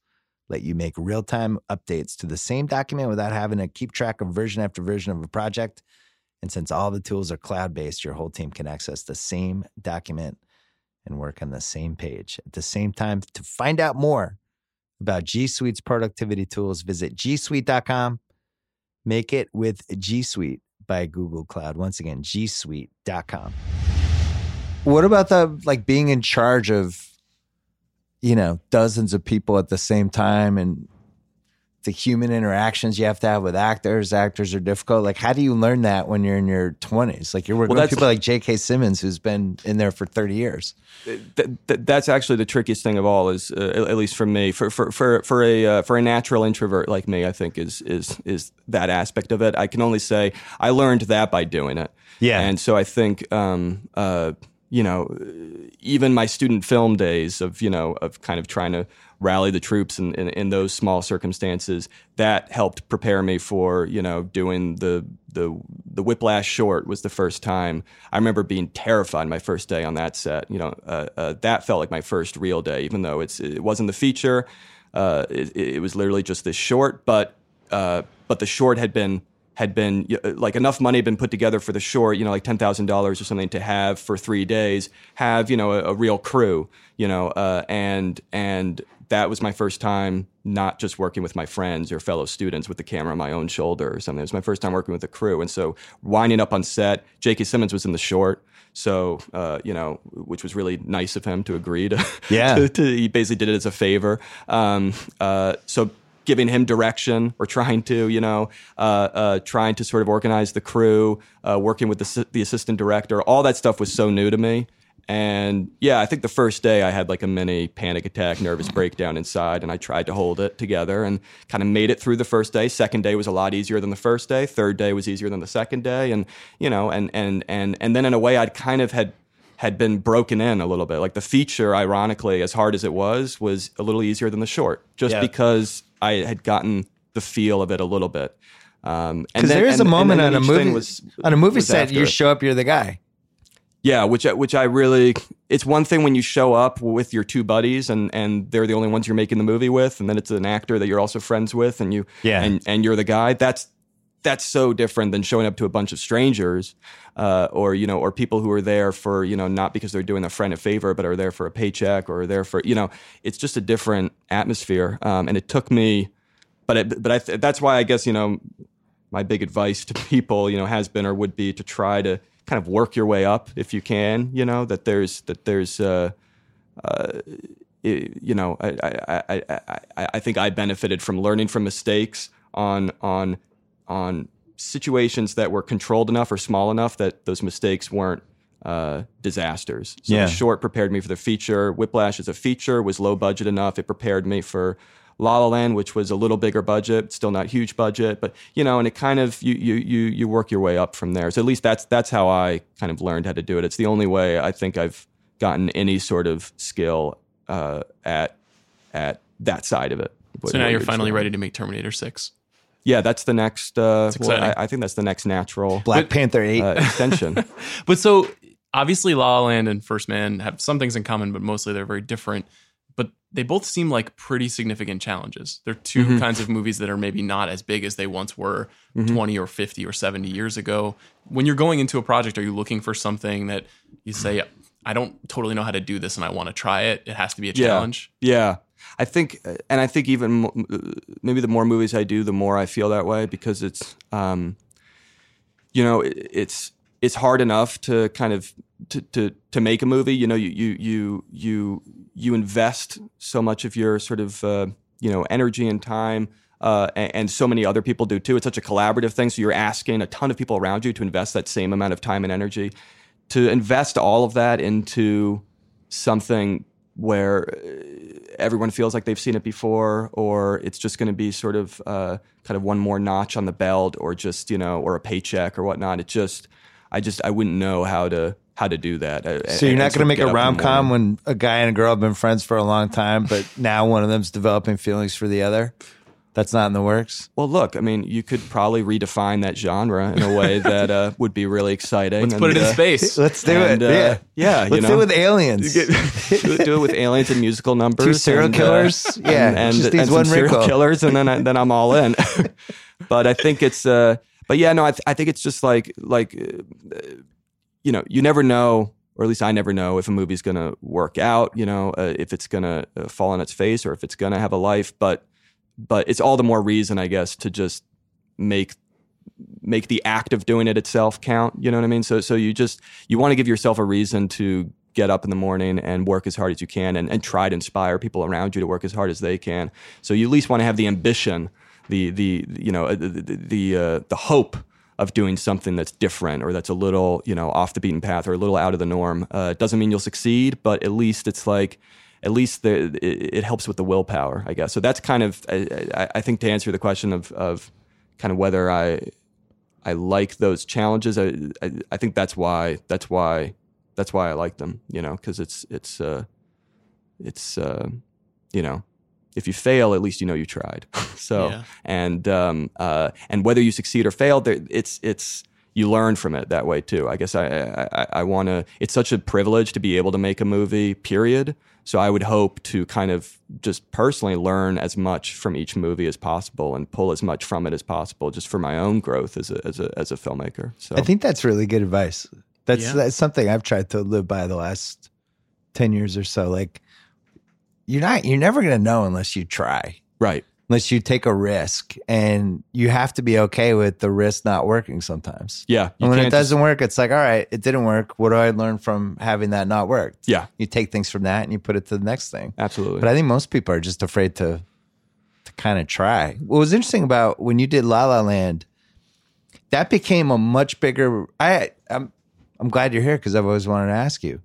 let you make real time updates to the same document without having to keep track of version after version of a project. And since all the tools are cloud based, your whole team can access the same document and work on the same page. At the same time, to find out more about G Suite's productivity tools, visit gsuite.com. Make it with G Suite by Google Cloud. Once again, gsuite.com. What about the like being in charge of, you know, dozens of people at the same time and the human interactions you have to have with actors. Actors are difficult. Like, how do you learn that when you're in your 20s? Like, you're working Well, with people like J.K. Simmons, who's been in there for 30 years. th- th- that's actually the trickiest thing of all is uh, at least for me for for for for a uh, for a natural introvert like me I think is is is that aspect of it I can only say I learned that by doing it Yeah. and so I think um uh you know even my student film days of you know of kind of trying to rally the troops in, in, in those small circumstances. That helped prepare me for you know doing the the the whiplash short was the first time. I remember being terrified my first day on that set you know uh, uh, that felt like my first real day even though it's it wasn't the feature. Uh, it, it was literally just this short but uh, but the short had been had been like enough money had been put together for the short, you know, like ten thousand dollars or something to have for three days, have you know a, a real crew, you know, uh, and and that was my first time not just working with my friends or fellow students with the camera on my own shoulder or something. It was my first time working with a crew, and so winding up on set, J.K. Simmons was in the short. So, uh, you know, which was really nice of him to agree to. [laughs] Yeah. to, to, he basically did it as a favor. Um, uh, so giving him direction or trying to, you know, uh, uh, trying to sort of organize the crew, uh, working with the, the assistant director, all that stuff was so new to me. And yeah, I think the first day I had like a mini panic attack, nervous breakdown inside, and I tried to hold it together and kind of made it through the first day. Second day was a lot easier than the first day. Third day was easier than the second day, and you know, and and and and then in a way, I'd kind of had had been broken in a little bit. Like the feature, ironically, as hard as it was, was a little easier than the short, just Yeah. because I had gotten the feel of it a little bit. Um, and Because then- there is a and- and moment on a movie was- on a movie was set, after you it. show up, you're the guy. Yeah, which I- which I really it's one thing when you show up with your two buddies and and they're the only ones you're making the movie with, and then it's an actor that you're also friends with, and you Yeah. and and you're the guy. That's that's so different than showing up to a bunch of strangers, uh, or you know, or people who are there for you know not because they're doing a friend a favor, but are there for a paycheck or are there for you know, it's just a different atmosphere. Um, and it took me, but it, but I th- that's why I guess you know my big advice to [laughs] people, you know, has been or would be to try to kind of work your way up if you can. You know that there's that there's uh, uh, you know I, I, I, I, I- I think I benefited from learning from mistakes on on on situations that were controlled enough or small enough that those mistakes weren't uh, disasters. So Yeah. short prepared me for the feature. Whiplash as a feature was low budget enough. It prepared me for La La Land, which was a little bigger budget, still not huge budget, but you know, and it kind of you you you you work your way up from there. So at least that's that's how I kind of learned how to do it. It's the only way I think I've gotten any sort of skill uh, at at that side of it. So now what you're finally ready to make Terminator 6. Yeah, that's the next. Uh, That's well, I. I think that's the next natural Black Panther 8. uh, extension. [laughs] But so obviously La La Land and First Man have some things in common, but mostly they're very different. They both seem like pretty significant challenges. They're 2 Mm-hmm. kinds of movies that are maybe not as big as they once were Mm-hmm. 20 or 50 or 70 years ago. When you're going into a project, are you looking for something that you say, I don't totally know how to do this and I want to try it? It has to be a Yeah. challenge. Yeah, I think, and I think even maybe the more movies I do, the more I feel that way because it's, um, you know, it, it's it's hard enough to kind of to to to make a movie. You know, you you you you you invest so much of your sort of uh, you know energy and time. Uh, and, and so many other people do too. It's such a collaborative thing. So you're asking a ton of people around you to invest that same amount of time and energy. To invest all of that into something where uh, everyone feels like they've seen it before, or it's just going to be sort of uh, kind of one more notch on the belt, or just you know, or a paycheck or whatnot. It just, I just, I wouldn't know how to how to do that. So you're not going to make a rom com when a guy and a girl have been friends for a long time, but [laughs] now one of them's developing feelings for the other. That's not in the works. Well, look, I mean, you could probably redefine that genre in a way [laughs] that uh, would be really exciting. Let's put it in uh, space. [laughs] Let's do and, it. uh, yeah, yeah, Let's know. do it with aliens. do, it, do it with aliens and musical numbers. Two serial and, uh, killers. yeah, and, and, just and needs some one serial killers, and then I, then I'm all in. but I think it's, uh, but yeah, no, I, th- I think it's just like like, uh, you know, you never know, or at least I never know if a movie's going to work out. You know, uh, if it's going to uh, fall on its face or if it's going to have a life. But but it's all the more reason, I guess, to just make make the act of doing it itself count. You know what I mean? So so you just you want to give yourself a reason to get up in the morning and work as hard as you can and, and try to inspire people around you to work as hard as they can. So you at least want to have the ambition the the you know uh, the the uh, the hope of doing something that's different or that's a little you know off the beaten path or a little out of the norm. Uh, doesn't mean you'll succeed, but at least it's like at least the, it, it helps with the willpower, I guess. So that's kind of I, I, I think to answer the question of of kind of whether I I like those challenges. I, I I think that's why that's why that's why I like them. You know, because it's it's uh, it's uh, you know if you fail, at least you know you tried. [laughs] so Yeah. and um, uh, and whether you succeed or fail, there, it's it's you learn from it that way too. I guess I I, I, I want to. It's such a privilege to be able to make a movie. Period. So I would hope to kind of just personally learn as much from each movie as possible and pull as much from it as possible, just for my own growth as a as a as a filmmaker. So I think that's really good advice. That's Yeah. that's something I've tried to live by the last ten years or so. Like you're not you're never gonna know unless you try. right. Unless you take a risk. And you have to be okay with the risk not working sometimes. Yeah. And when it can't just- doesn't work, it's like, all right, it didn't work. What do I learn from having that not work? yeah. You take things from that and you put it to the next thing. Absolutely. But I think most people are just afraid to to kind of try. What was interesting about when you did La La Land, that became a much bigger. I I'm I'm glad you're here because I've always wanted to ask you.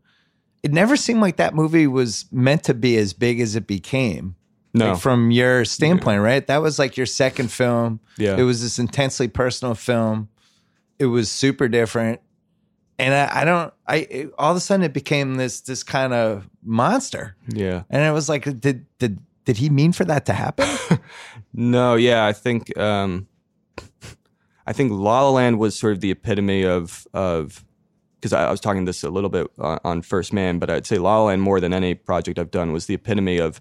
It never seemed like that movie was meant to be as big as it became. no. Like, from your standpoint, right? That was like your second film. Yeah. It was this intensely personal film. It was super different. And I, I don't I it, all of a sudden it became this this kind of monster. yeah. And it was like, did did did he mean for that to happen? [laughs] No, yeah, I think um, I think La La Land was sort of the epitome of of because I, I was talking this a little bit on, on First Man, but I'd say La La Land more than any project I've done was the epitome of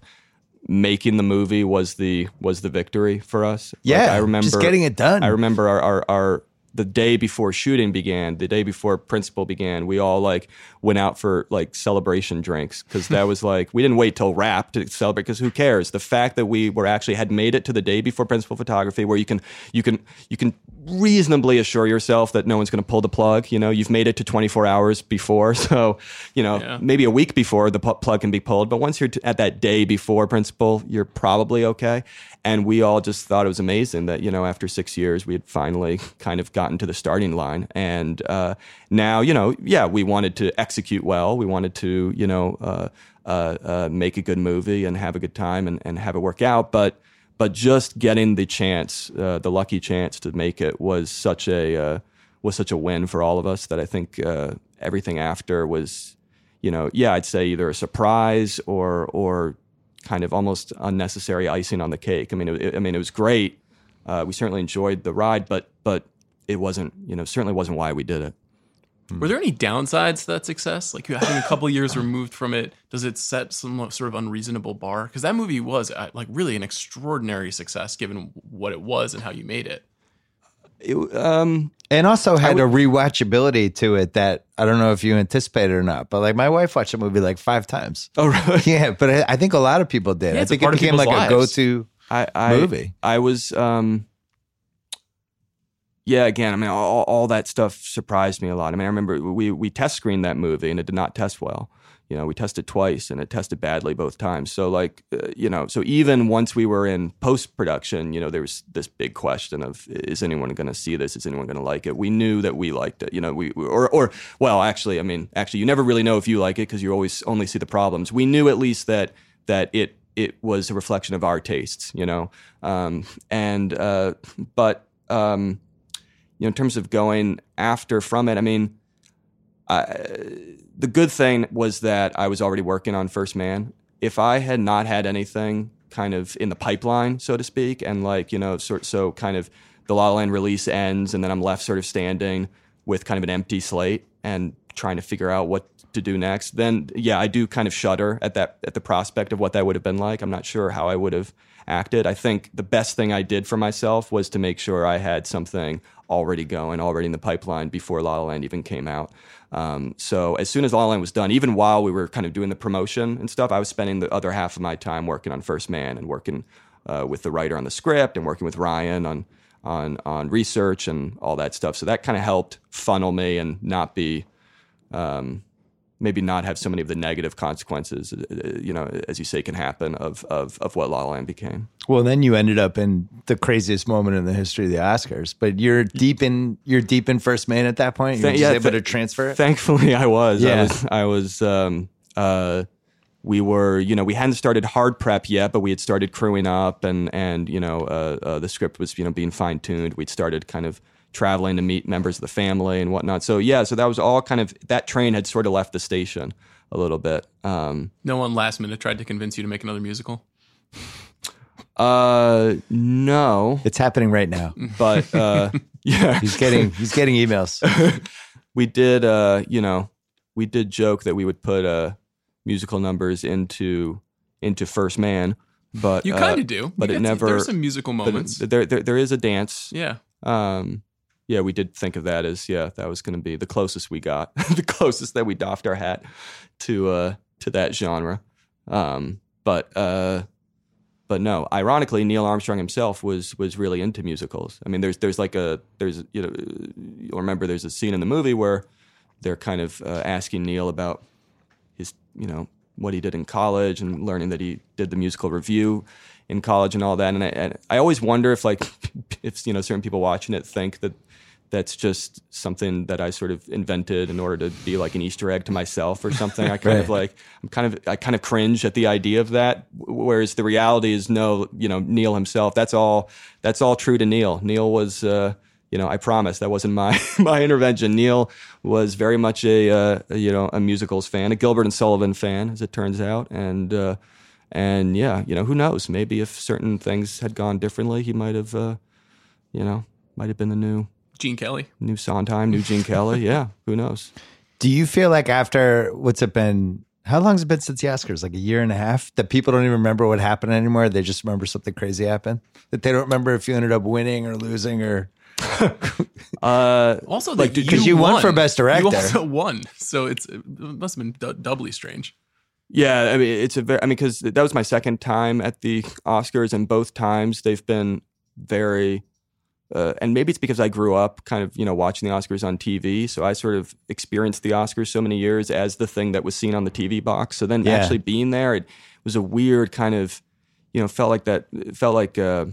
making the movie was the was the victory for us. Like, yeah, I remember just getting it done. I remember our, our, our the day before shooting began, the day before principal began, we all like went out for like celebration drinks because that was like we didn't wait till wrap to celebrate because who cares? The fact that we were actually had made it to the day before principal photography, where you can you can you can reasonably assure yourself that no one's going to pull the plug. You know, you've made it to 24 hours before, [laughs] so you know Yeah. maybe a week before the pu- plug can be pulled, but once you're t- at that day before principal, you're probably okay. And we all just thought it was amazing that you know after six years we had finally kind of gotten to the starting line, and uh, now you know yeah we wanted to execute well, we wanted to you know uh, uh, uh, make a good movie and have a good time and, and have it work out, but but just getting the chance, uh, the lucky chance to make it was such a uh, was such a win for all of us that I think uh, everything after was, you know, yeah, I'd say either a surprise or or kind of almost unnecessary icing on the cake. I mean, it, I mean, it was great. Uh, we certainly enjoyed the ride, but but it wasn't, you know, certainly wasn't why we did it. Were there any downsides to that success? Like having a couple years removed from it, does it set some sort of unreasonable bar? Because that movie was uh, like really an extraordinary success given what it was and how you made it. it um, and also had a rewatchability to it that I don't know if you anticipated or not. But like my wife watched the movie like five times. oh, really? [laughs] Yeah, but I, I think a lot of people did. Yeah, I think it became like people's a go-to. I, I movie. I was um yeah, again, I mean all, all that stuff surprised me a lot. I mean, I remember we we test screened that movie and it did not test well. You know, we tested twice and it tested badly both times. So like, uh, you know, so even once we were in post production, you know, there was this big question of is anyone going to see this? Is anyone going to like it? We knew that we liked it. You know, we or or well, actually, I mean, actually, you never really know if you like it because you always only see the problems. We knew at least that that it it was a reflection of our tastes, you know. Um, and uh, but um, you know, in terms of going after from it, I mean, I, the good thing was that I was already working on First Man. If I had not had anything kind of in the pipeline, so to speak, and like you know, sort so kind of the La La Land release ends, and then I'm left sort of standing with kind of an empty slate and trying to figure out what to do next. Then yeah, I do kind of shudder at that at the prospect of what that would have been like. I'm not sure how I would have acted. I think the best thing I did for myself was to make sure I had something already going, already in the pipeline before La La Land even came out. Um, so as soon as La La Land was done, even while we were kind of doing the promotion and stuff, I was spending the other half of my time working on First Man and working uh, with the writer on the script and working with Ryan on on on research and all that stuff. So that kind of helped funnel me and not be um, maybe not have so many of the negative consequences, uh, uh, you know, as you say, can happen of of of what La La Land became. Well, then you ended up in the craziest moment in the history of the Oscars. But you're deep in you're deep in first man at that point. You're Th- just yeah, able th- to transfer it. Thankfully, I was. Yeah. I was. I was. Um, uh, we were, you know, we hadn't started hard prep yet, but we had started crewing up, and and you know, uh, uh, the script was, you know, being fine tuned. We'd started kind of traveling to meet members of the family and whatnot. So yeah, so that was all kind of that train had sort of left the station a little bit. Um, No one last minute tried to convince you to make another musical. uh, no, It's happening right now. but uh, [laughs] yeah, He's getting he's getting emails. [laughs] we did uh you know we did joke that we would put uh musical numbers into into first man but You uh, kind of do, but You it get to- never- There's some musical but moments. there, there there is a dance yeah, um yeah we did think of that as yeah that was going to be the closest we got [laughs] the closest that we doffed our hat to uh to that genre um but uh but no, ironically, Neil Armstrong himself was was really into musicals. I mean, there's there's like a there's you know you'll remember there's a scene in the movie where they're kind of uh, asking Neil about his you know what he did in college and learning that he did the musical revue in college and all that. And I, and I always wonder if like [laughs] if you know certain people watching it think that that's just something that I sort of invented in order to be like an Easter egg to myself or something. I [laughs] kind of like I'm kind of I kind of cringe at the idea of that. Whereas the reality is no, you know, Neil himself. That's all. That's all true to Neil. Neil was. Uh, you know, I promise that wasn't my [laughs] my intervention. Neil was very much a, uh, a, you know a musicals fan, a Gilbert and Sullivan fan, as it turns out, and uh, and yeah, you know, who knows? Maybe if certain things had gone differently, he might have, uh, you know, might have been the new Gene Kelly. new Sondheim, new Gene Kelly. [laughs] Yeah, who knows? Do you feel like after what's it been? How long's it been since the Oscars? Like a year and a half. That people don't even remember what happened anymore. They just remember something crazy happened. That they don't remember if you ended up winning or losing or. [laughs] Uh, Also, Like, because you won for Best Director. You also won, so it's it must have been du- doubly strange. Yeah, I mean, it's a very. I mean, because that was my second time at the Oscars, and both times they've been very. Uh, and maybe it's because I grew up kind of, you know, watching the Oscars on TV. So I sort of experienced the Oscars so many years as the thing that was seen on the TV box. So then Yeah. actually being there, it was a weird kind of, you know, felt like that, it felt like, uh,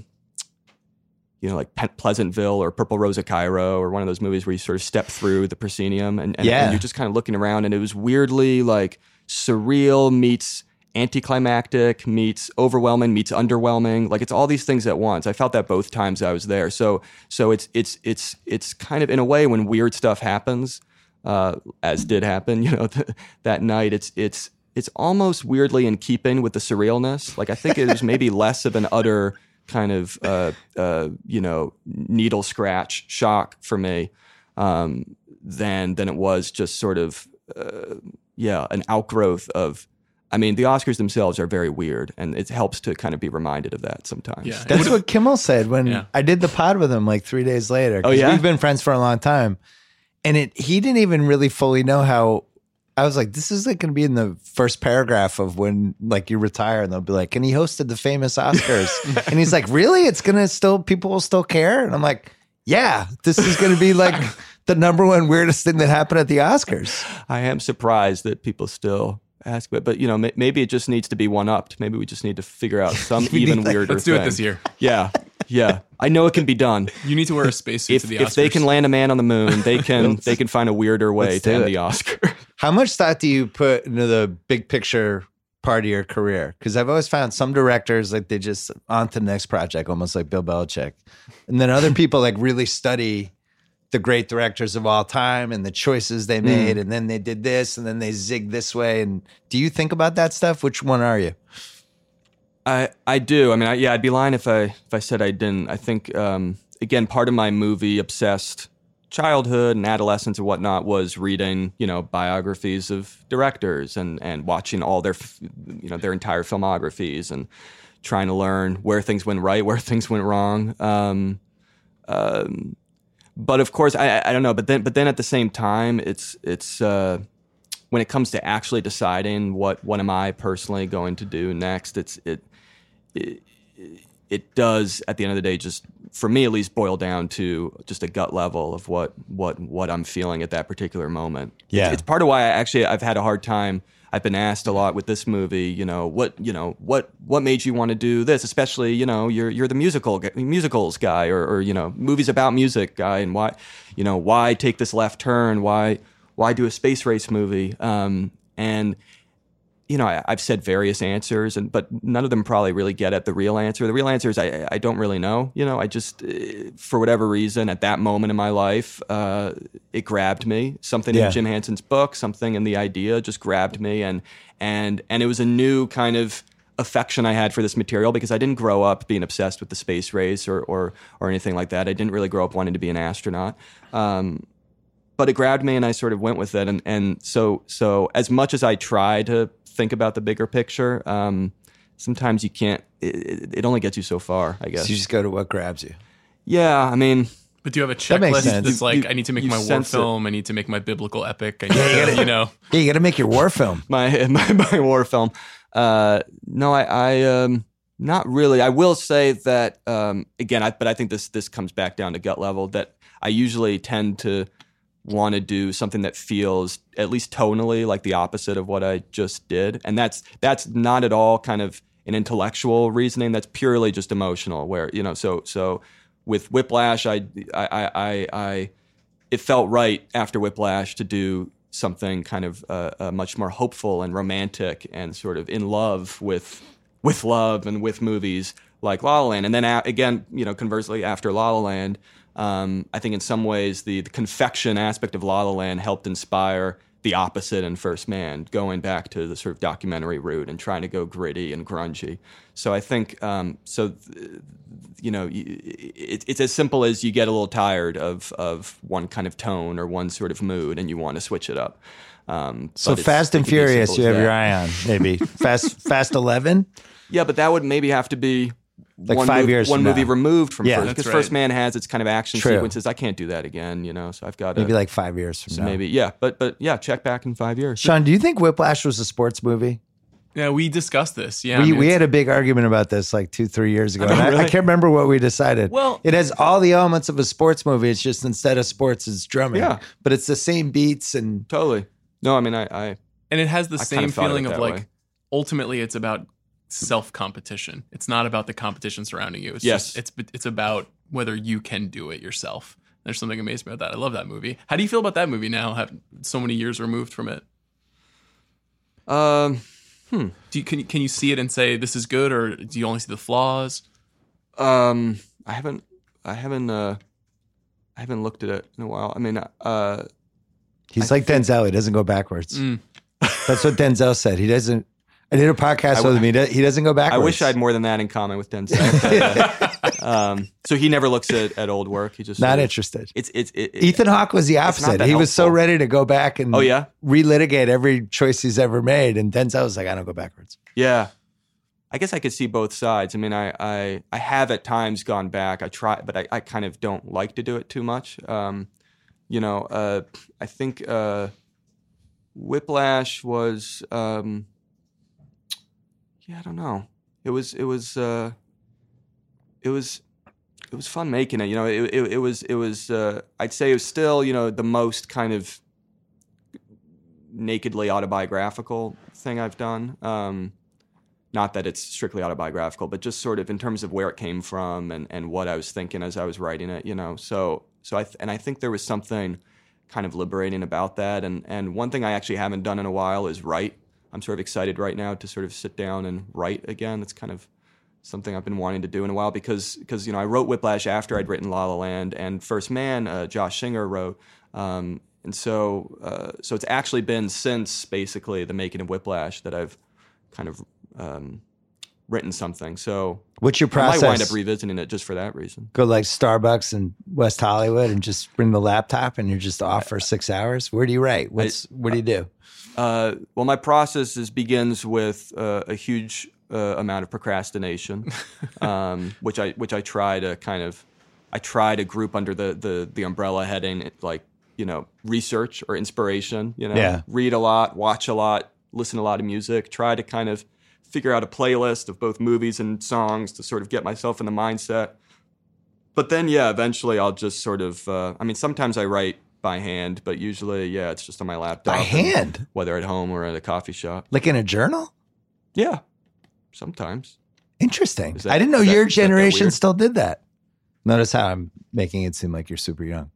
you know, like Pleasantville or Purple Rose of Cairo or one of those movies where you sort of step through the proscenium and, and, Yeah. and you're just kind of looking around and it was weirdly like surreal meets anticlimactic meets overwhelming meets underwhelming. Like it's all these things at once. I felt that both times i was there. So so it's it's it's it's kind of in a way when weird stuff happens uh, as did happen [laughs] you know th- that night it's it's it's almost weirdly in keeping with the surrealness. Like i think it was maybe [laughs] less of an utter kind of uh, uh, you know needle scratch shock for me um, than than it was just sort of uh, yeah an outgrowth of I mean, the Oscars themselves are very weird, and it helps to kind of be reminded of that sometimes. Yeah. That's what Kimmel said when Yeah. I did the pod with him like three days later. Oh, yeah? we've been friends for a long time, and it he didn't even really fully know how. I was like, this is like going to be in the first paragraph of when like you retire, and they'll be like, and he hosted the famous Oscars, [laughs] and he's like, really? It's gonna still people will still care, and I'm like, yeah, this is going to be like [laughs] the number one weirdest thing that happened at the Oscars. I am surprised that people still ask, but but you know, may, maybe it just needs to be one upped. Maybe we just need to figure out [laughs] some We even that- weirder. Let's do it this year. Yeah, yeah. I know it can be done. You need to wear a spacesuit if to the if they can land a man on the moon, they [laughs] can they can find a weirder way to end it. the Oscar. [laughs] How much thought do you put into the big picture part of your career? Because I've always found some directors like they just on to the next project, almost like Bill Belichick, and then other people like really study the great directors of all time and the choices they made, and then they did this, and then they zigged this way. And do you think about that stuff? Which one are you? I I do. I mean, I, yeah, I'd be lying if I if I said I didn't. I think um, again, part of my movie obsessed childhood and adolescence and whatnot was reading, you know, biographies of directors and and watching all their, you know, their entire filmographies and trying to learn where things went right, where [laughs] things went wrong. Um, um, but of course, I, I don't know. But then, but then at the same time, it's it's uh, when it comes to actually deciding what what am I personally going to do next, it's it it, it does at the end of the day just for me at least, boil down to just a gut level of what what what I'm feeling at that particular moment. Yeah. it's, it's part of why I actually I've had a hard time. I've been asked a lot with this movie, you know, what you know, what what made you want to do this? Especially, you know, you're you're the musical musicals guy, or, or you know, movies about music guy, and why, you know, why take this left turn? Why why do a space race movie? Um, and you know, I, I've said various answers, and but none of them probably really get at the real answer. The real answer is I, I don't really know. You know, I just, uh, for whatever reason, at that moment in my life, uh, it grabbed me. Something Yeah. in Jim Hansen's book, something in the idea, just grabbed me, and and and it was a new kind of affection I had for this material because I didn't grow up being obsessed with the space race or or or anything like that. I didn't really grow up wanting to be an astronaut. Um, but it grabbed me and I sort of went with it. And, and so, so as much as I try to think about the bigger picture, um, sometimes you can't, it, it- it only gets you so far, I guess. So you just go to what grabs you. yeah. I mean, But do you have a checklist sense. that's You- like, you- I need to make my war sense it. film, I need to make my biblical epic, I [laughs] need to, you know. [laughs] Yeah, you got to make your war film. my, [laughs] my, my war film. Uh, no, I, I, um, not really. I will say that, um, again, I, but I think this, this comes back down to gut level that I usually tend to want to do something that feels at least tonally like the opposite of what I just did. And that's that's not at all kind of an intellectual reasoning. That's purely just emotional. Where you know, so so with Whiplash, I I I, I, it felt right after Whiplash to do something kind of uh, uh, much more hopeful and romantic and sort of in love with with love and with movies like La La Land. And then a- again, you know, conversely, after La La Land, um, I think in some ways the, the confection aspect of La La Land helped inspire the opposite in First Man, going back to the sort of documentary route and trying to go gritty and grungy. So I think, um, so th- you know, it, it's as simple as you get a little tired of of one kind of tone or one sort of mood, and you want to switch it up. Um, So Fast and it can be as Furious, you have your eye on maybe [laughs] Fast Fast Eleven. Yeah, but that would maybe have to be Like one five movie, years one from movie now. removed from Yeah. first because right. First Man has its kind of action True. sequences. I can't do that again, you know. So I've got to Maybe like five years from so now. maybe yeah, but but yeah, check back in five years. Sean, do you think Whiplash was a sports movie? Yeah, we discussed this. Yeah. I we mean, we had a big argument about this like two three years ago. Oh, and I, I can't remember what we decided. Well- it has all the elements of a sports movie. It's just instead of sports, it's drumming. Yeah. but it's the same beats and Totally. No, I mean I, I and it has the I kind same of of feeling of like way. ultimately it's about self competition. It's not about the competition surrounding you. It's Yes. just, it's it's about whether you can do it yourself. There's something amazing about that. I love that movie. How do you feel about that movie now? Have so many years removed from it. um Do you, can you can you see it and say this is good, or do you only see the flaws? um I haven't I haven't uh I haven't looked at it in a while. I mean uh he's I like Denzel. He doesn't go backwards. Mm. That's what Denzel said. He doesn't. I did a podcast with him. He, does, he doesn't go back. I wish I had more than that in common with Denzel. [laughs] um, so he never looks at, at old work. He just Not interested. It's it's it, it- Ethan Hawke was the opposite. He was so ready to go back and Oh yeah, relitigate every choice he's ever made. And Denzel was like, I don't go backwards. Yeah. I guess I could see both sides. I mean, I, I, I have at times gone back. I try, but I, I kind of don't like to do it too much. Um, you know, uh, I think uh, Whiplash was, um, yeah, I don't know. It was, it was, uh, it was, it was fun making it. You know, it, it, it was, it was. Uh, I'd say it was still, you know, the most kind of nakedly autobiographical thing I've done. Um, not that it's strictly autobiographical, but just sort of in terms of where it came from and, and what I was thinking as I was writing it, you know. So so I th- and I think there was something kind of liberating about that. And and one thing I actually haven't done in a while is write. I'm sort of excited right now to sort of sit down and write again. That's kind of something I've been wanting to do in a while because because you know I wrote Whiplash after I'd written La La Land and First Man. Uh, Josh Singer wrote. Um, and so, uh, so it's actually been since basically the making of Whiplash that I've kind of um, written something. So What's your I might wind up revisiting it just for that reason. Go like Starbucks in West Hollywood and just bring the laptop and you're just off for six hours. Where do you write? What's what do you do? Uh, well, my process is begins with uh, a huge uh, amount of procrastination, [laughs] um, which I which I try to kind of I try to group under the the the umbrella heading like you know research or inspiration. You know, Yeah. read a lot, watch a lot, listen to a lot of music. Try to kind of figure out a playlist of both movies and songs to sort of get myself in the mindset. but then yeah, eventually I'll just sort of. Uh, I mean, sometimes I write by hand, but usually yeah, it's just on my laptop. By hand? whether at home or at a coffee shop. Like in a journal? Yeah, sometimes. Interesting. That- I didn't know that- your generation still did that. Notice how I'm making it seem like you're super young.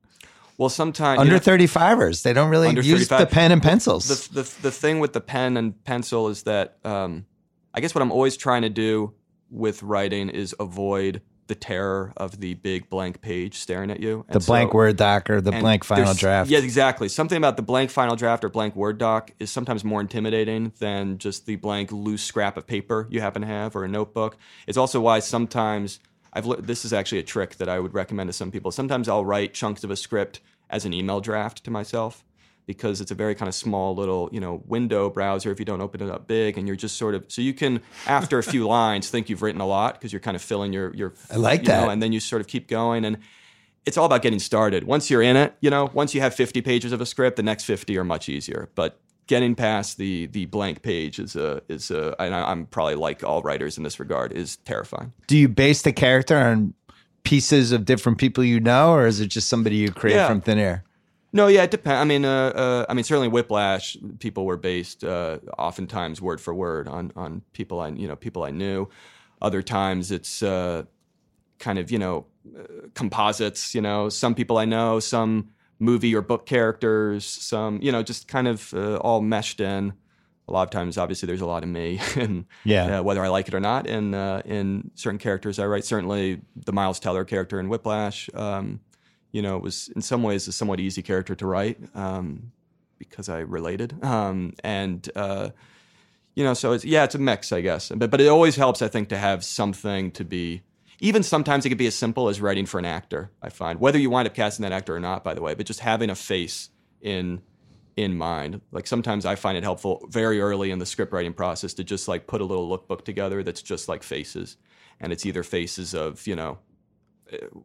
Well, sometimes Under you know, 35ers, they don't really use the pen and pencils. the, the the thing with the pen and pencil is that um, I guess what I'm always trying to do with writing is avoid the terror of the big blank page staring at you. the And blank so- Word doc or the blank final draft. Yeah, exactly. Something about the blank final draft or blank Word doc is sometimes more intimidating than just the blank loose scrap of paper you happen to have or a notebook. It's also why sometimes I've le- this is actually a trick that I would recommend to some people. Sometimes I'll write chunks of a script as an email draft to myself because it's a very kind of small little you know window browser if you don't open it up big and you're just sort of so you can after a few [laughs] lines think you've written a lot because you're kind of filling your your I like you know, that. and then you sort of keep going and it's all about getting started. Once you're in it, you know, once you have 50 pages of a script, the next 50 are much easier. But getting past the the blank page is a is a and I- I'm probably like all writers in this regard is terrifying. Do you base the character on pieces of different people you know, or is it just somebody you create Yeah. from thin air? No, yeah, it depends. I mean, uh, uh, I mean, certainly Whiplash. People were based uh, oftentimes word for word on on people I you know people I knew. Other times it's uh, kind of you know uh, composites. You know, some people I know, some movie or book characters, some you know just kind of uh, all meshed in. A lot of times, obviously, there's a lot of me, [laughs] and Yeah. uh, whether I like it or not, in uh, in certain characters I write. Certainly, the Miles Teller character in Whiplash. Um, you know, it was in some ways a somewhat easy character to write um, because I related. Um, and, uh, you know, so it's, yeah, it's a mix, I guess. But, but it always helps, I think, to have something to be, even sometimes it could be as simple as writing for an actor, I find, whether you wind up casting that actor or not, by the way, but just having a face in in mind. Like sometimes I find it helpful very early in the script writing process to just like put a little lookbook together that's just like faces. And it's either faces of, you know,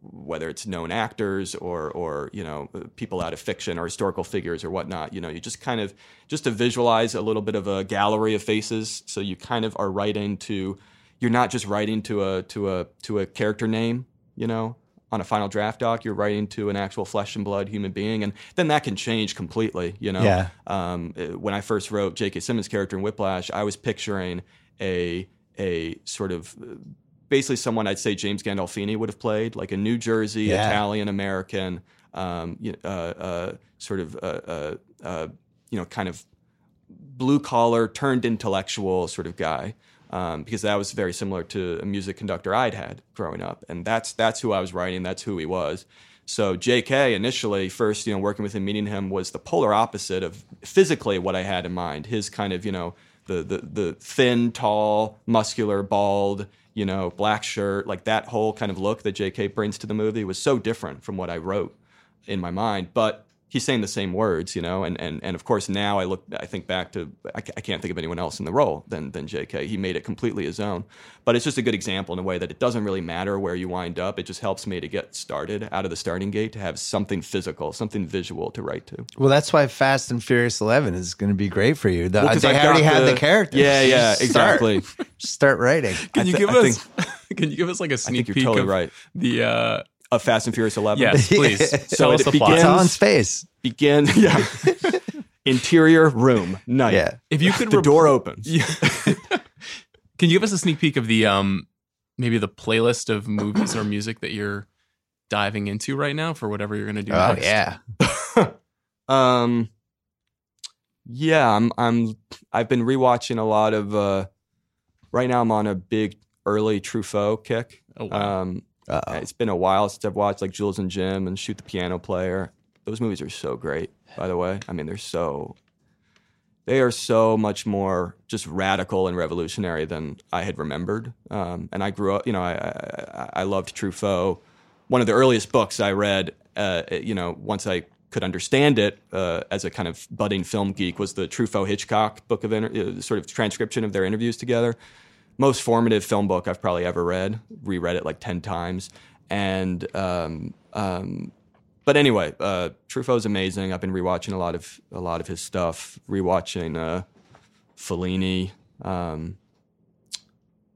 whether it's known actors or or you know people out of fiction or historical figures or whatnot you know you just kind of just to visualize a little bit of a gallery of faces so you kind of are writing to you're not just writing to a to a to a character name you know on a final draft doc you're writing to an actual flesh and blood human being and then that can change completely you know Yeah. um, when I first wrote J.K. Simmons' character in Whiplash, I was picturing a a sort of basically someone I'd say James Gandolfini would have played, like a New Jersey Yeah. Italian American, um, you uh, uh, sort of uh, uh, uh, you know kind of blue collar turned intellectual sort of guy. Um, because that was very similar to a music conductor I'd had growing up, and that's that's who I was writing. That's who he was. So J.K. initially, first, you know, working with him, meeting him was the polar opposite of physically what I had in mind. His kind of, you know, the the the thin, tall, muscular, bald, you know, black shirt, like that whole kind of look that J.K. brings to the movie was so different from what I wrote in my mind. But he's saying the same words, you know, and and and of course now I look, I think back to, I, I can't think of anyone else in the role than than J.K. He made it completely his own. But it's just a good example in a way that it doesn't really matter where you wind up. It just helps me to get started out of the starting gate to have something physical, something visual to write to. Well, that's why Fast and Furious 11 is going to be great for you. The, Well, 'cause they I've already got had the, the- characters. Yeah, yeah, Just start. exactly. [laughs] Start writing. Can you thi- give I us? [laughs] Can you give us like a sneak think you're peek totally of right. the? Uh, Of Fast and Furious 11. yes, [laughs] please. so it the plot. It's begins- on space. Begin. [laughs] Yeah. Interior room. Night. Yeah. If you could The rep- door opens. Yeah. [laughs] Can you give us a sneak peek of the um maybe the playlist of movies or music that you're diving into right now for whatever you're going to do Oh, next? yeah. Um, yeah, I'm. I'm. I've been rewatching a lot of. Uh, right now, I'm on a big early Truffaut kick. Oh, wow. Um, Uh-oh. it's been a while since I've watched like Jules and Jim and Shoot the Piano Player. Those movies are so great. By the way, I mean they're so. They are so much more just radical and revolutionary than I had remembered. Um, and I grew up, you know, I, I, I loved Truffaut. One of the earliest books I read, uh, you know, once I could understand it uh, as a kind of budding film geek, was the Truffaut Hitchcock book of inter- uh, sort of transcription of their interviews together. Most formative film book I've probably ever read. Reread it like ten times, and um, um, but anyway, uh, Truffaut's amazing. I've been rewatching a lot of a lot of his stuff. Rewatching uh, Fellini. Um,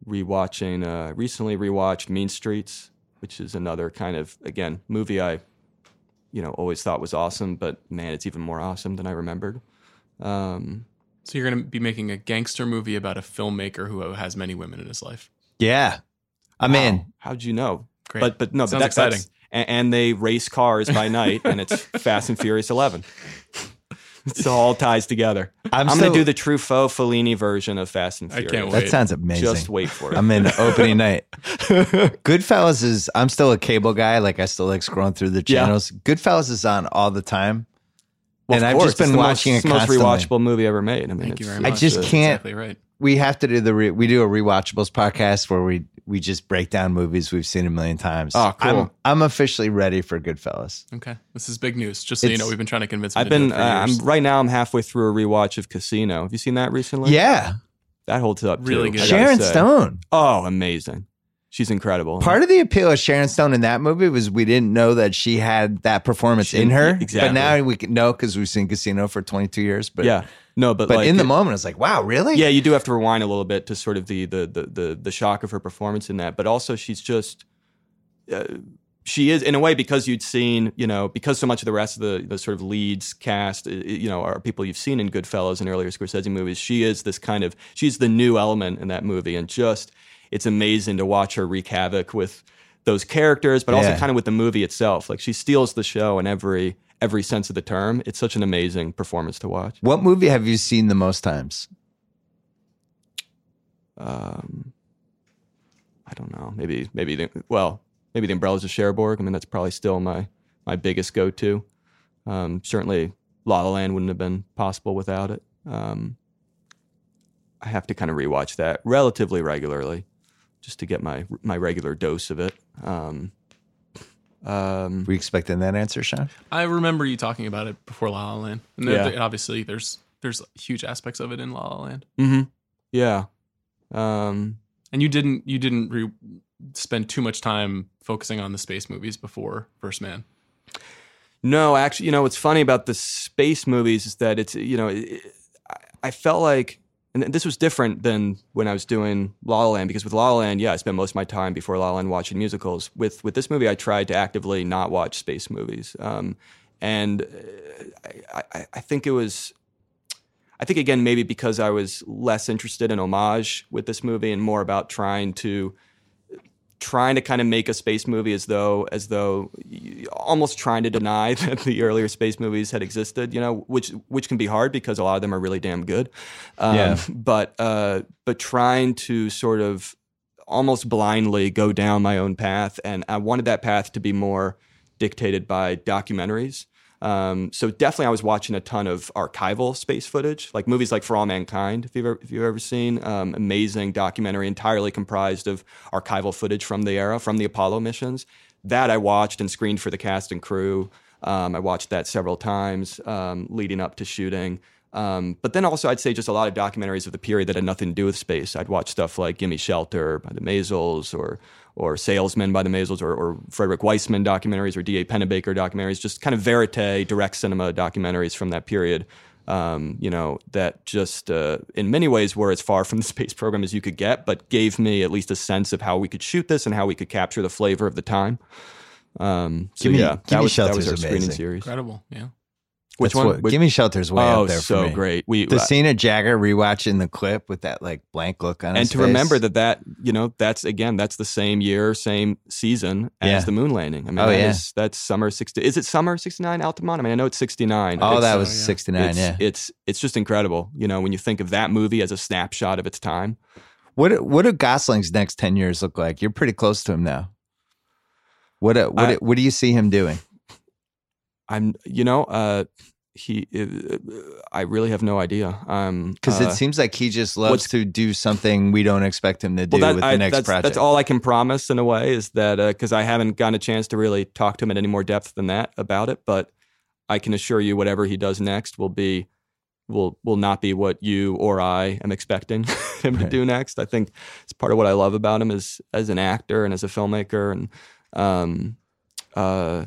rewatching. Uh, recently rewatched Mean Streets. which is another kind of again movie I, you know, always thought was awesome, but man, it's even more awesome than I remembered. Um, So you're going to be making a gangster movie about a filmmaker who has many women in his life. Yeah. I'm in. wow, How'd you know? Great. But but no, but Sounds that, that's exciting. and, and they race cars by night, and it's [laughs] Fast and Furious Eleven. It all ties together. I'm, I'm, so- going to do the Truffaut Fellini version of Fast and Furious. I Furious. can't wait. That sounds amazing. Just wait for it. I'm in the opening night. [laughs] Goodfellas is. I'm still a cable guy. Like I still like scrolling through the Yeah. channels. Goodfellas is on all the time. Well, and of I've course, just been it's the watching most, it most constantly. rewatchable movie ever made. I mean, Thank you it's- very I much. just can't- Exactly right. We have to do the. Re, we do a rewatchables podcast where we we just break down movies we've seen a million times. Oh, cool. I'm I'm officially ready for Goodfellas. Okay. This is big news. Just so you know, we've been trying to convince him I've to do been. it for Uh, I'm right now. I'm halfway through a rewatch of Casino. Have you seen that recently? Yeah, that holds up. Really too, good. Sharon. Stone. Oh, amazing. She's incredible. Part of the appeal of Sharon Stone in that movie was we didn't know that she had that performance She- in her. exactly. But now we can know because we've seen Casino for 22 years. But yeah. No, but but like, in the it- moment, it's like, wow, really? Yeah, you do have to rewind a little bit to sort of the the the the, the shock of her performance in that. But also, she's just. Uh, she is in a way because you'd seen you know because so much of the rest of the, the sort of leads cast you know are people you've seen in Goodfellas and earlier Scorsese movies. She is this kind of she's the new element in that movie, and just it's amazing to watch her wreak havoc with those characters, but also kind of with the movie itself. Like she steals the show in every every sense of the term. It's such an amazing performance to watch. What movie have you seen the most times? um, I don't know. Maybe maybe the, well maybe the Umbrellas of Cherbourg. I mean that's probably still my my biggest go to. Um, certainly, La La Land wouldn't have been possible without it. Um, I have to kind of rewatch that relatively regularly, just to get my my regular dose of it. Um, um, Were you expecting that answer, Sean? I remember you talking about it before La La Land. And Yeah. there- obviously, there's there's huge aspects of it in La La Land. mhm. Yeah. Um, And you didn't you didn't re- spend too much time focusing on the space movies before First Man. No, actually, you know what's funny about the space movies is that it's you know it, I- I felt like, and this was different than when I was doing La La Land because with La La Land, yeah, I spent most of my time before La La Land watching musicals. With with this movie, I tried to actively not watch space movies, um, and uh, I, I, I think it was. I think again maybe because I was less interested in homage with this movie and more about trying to trying to kind of make a space movie as though as though almost trying to deny [laughs] that the earlier space movies had existed you know which which can be hard because a lot of them are really damn good um, Yeah. but uh but trying to sort of almost blindly go down my own path and I wanted that path to be more dictated by documentaries um, so definitely, I was watching a ton of archival space footage, like movies like For All Mankind, if you've ever, if you've ever seen. Um, amazing documentary, entirely comprised of archival footage from the era, from the Apollo missions. That I watched and screened for the cast and crew. Um, I watched that several times um, leading up to shooting. Um, but then also, I'd say just a lot of documentaries of the period that had nothing to do with space. I'd watch stuff like "Gimme Shelter" by the Maysles, or or "Salesman" by the Maysles, or, or Frederick Wiseman documentaries, or D.A. Pennebaker documentaries. Just kind of verite, direct cinema documentaries from that period. Um, you know that just uh, in many ways were as far from the [laughs] space program as you could get, but gave me at least a sense of how we could shoot this and how we could capture the flavor of the time. Um, so Gimme- yeah, that Gimme was that was our screening series. Incredible. Yeah. Which That's one? What, Which- Gimme Shelter's way oh, up there for so me. great. We The uh, scene of Jagger rewatching the clip with that like blank look on and to face. remember that that you know that's again that's the same year, same season as Yeah. the moon landing. I mean, Oh, that yeah. is- that's summer sixty. Is it summer sixty nine Altamont? I mean, I know it's sixty nine. Oh, it's, that was so, yeah. 69, it's, yeah. it's it's just incredible. You know, when you think of that movie as a snapshot of its time. What what do Gosling's next 10 years look like? You're pretty close to him now. What uh, what I- what do you see him doing? I'm, you know, uh, he. Uh, I really have no idea. Um, Because uh, it seems like he just loves to do something we don't expect him to do well, that, with I- the next that's, project. That's all I can promise in a way is that because I haven't gotten a chance to really talk to him in any more depth than that about it. But I can assure you, whatever he does next will be will will not be what you or I am expecting [laughs] him to do next. I think it's part of what I love about him as as an actor and as a filmmaker, and um, uh,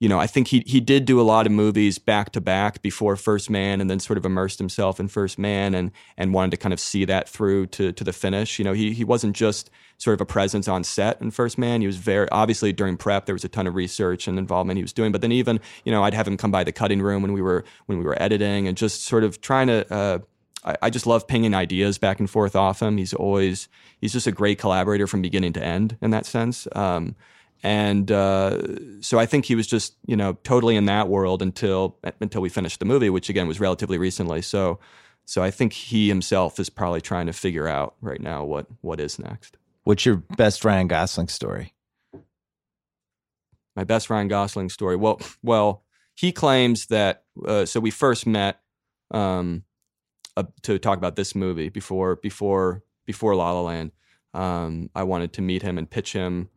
you know, I think he he did do a lot of movies back to back before First Man, and then sort of immersed himself in First Man, and and wanted to kind of see that through to to the finish. You know, he he wasn't just sort of a presence on set in First Man. He was very obviously during prep there was a ton of research and involvement he was doing, but then even you know I'd have him come by the cutting room when we were when we were editing and just sort of trying to. Uh, I, just love pinging ideas back and forth off him. He's always he's just a great collaborator from beginning to end in that sense. Um, and uh, so I think he was just you know totally in that world until until we finished the movie, which again was relatively recently. So so I think he himself is probably trying to figure out right now what what is next. What's your best Ryan Gosling story? My best Ryan Gosling story. Well, well, he claims that. Uh, so we first met um, uh, to talk about this movie before before before La La Land. Um, I wanted to meet him and pitch him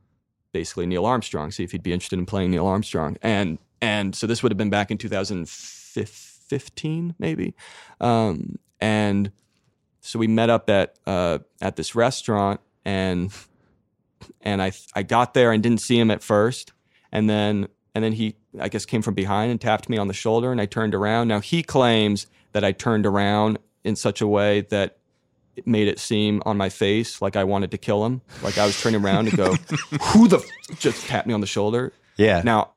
basically Neil Armstrong, see if he'd be interested in playing Neil Armstrong. And and so this would have been back in 2015, maybe. Um, and so we met up at uh, at this restaurant, and and I I got there and didn't see him at first, and then and then he I guess came from behind and tapped me on the shoulder, and I turned around. Now he claims that I turned around in such a way that it made it seem on my face like I wanted to kill him. Like I was turning around to go, [laughs] "Who the?" F-? Just tap me on the shoulder. Yeah. Now,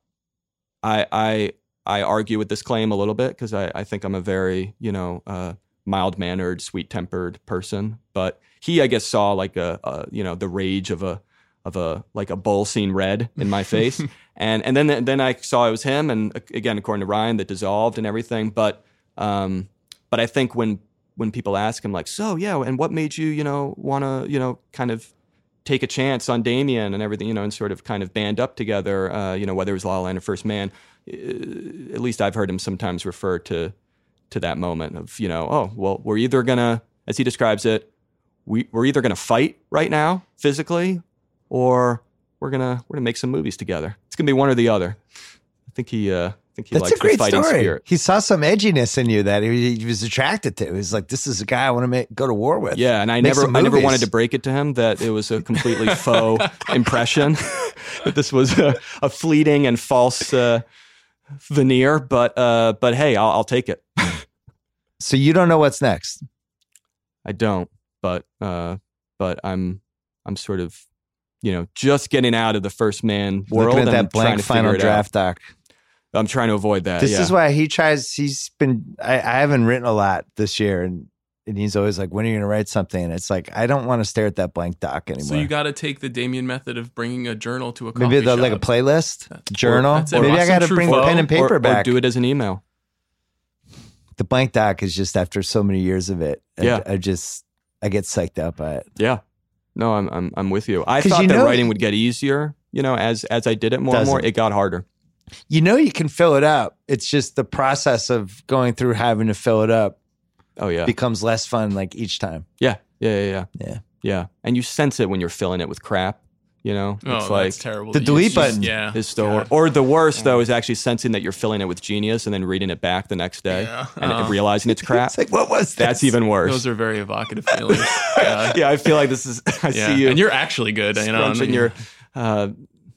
I I I argue with this claim a little bit because I, I think I'm a very you know uh, mild mannered, sweet tempered person. But he, I guess, saw like a, a you know the rage of a of a like a bull seen red in my face, [laughs] and and then then I saw it was him, and uh, again according to Ryan, that dissolved and everything. But um, but I think when when people ask him like, so yeah, and what made you you know want to you know kind of take a chance on Damien and everything, you know, and sort of kind of band up together, uh, you know, whether it was La La Land or First Man, uh, at least I've heard him sometimes refer to to that moment of, you know, oh, well, we're either gonna, as he describes it, we, we're either gonna fight right now physically, or we're gonna we're gonna make some movies together. It's gonna be one or the other. I think he uh, I think he That's likes a great fighting story. spirit. He saw some edginess in you that he, he was attracted to. He was like, "This is a guy I want to make go to war with." Yeah, and I never I never wanted to break it to him that it was a completely [laughs] faux impression. [laughs] that this was a, a fleeting and false uh, veneer, but uh, but hey, I'll, I'll take it. [laughs] So you don't know what's next. I don't, but uh, but I'm I'm sort of you know just getting out of the first man world Looking at and that trying blank to final draft doc. Out. I'm trying to avoid that. This yeah. is why he tries. He's been. I, I haven't written a lot this year, and and he's always like, "When are you going to write something?" And it's like I don't want to stare at that blank doc anymore. So you got to take the Damien method of bringing a journal to a Maybe the, shop. like a playlist, journal. that's it. Maybe I got to bring Truffaut. pen and Or- paper or, back. do it as an email. the blank doc is just after so many years of it. I, Yeah. I just I get psyched out by it. Yeah. No, I'm I'm I'm with you. I thought you that know- writing would get easier, you know, as as I did it more and more, it got harder. You know, you can fill it up. It's just the process of going through having to fill it up Oh yeah. becomes less fun like each time. yeah. Yeah, yeah, yeah. Yeah. Yeah. And you sense it when you're filling it with crap, you know? Oh, it's like that's terrible. the to delete use. button Yeah. is the God. or the worst though is actually sensing that you're filling it with genius and then reading it back the next day Yeah. and Oh. realizing it's [laughs] crap. It's like, what was That's even worse. Those are very evocative feelings. [laughs] yeah. yeah, I feel like this is [laughs] I Yeah. see you And you're actually good. You know, scrunching and your uh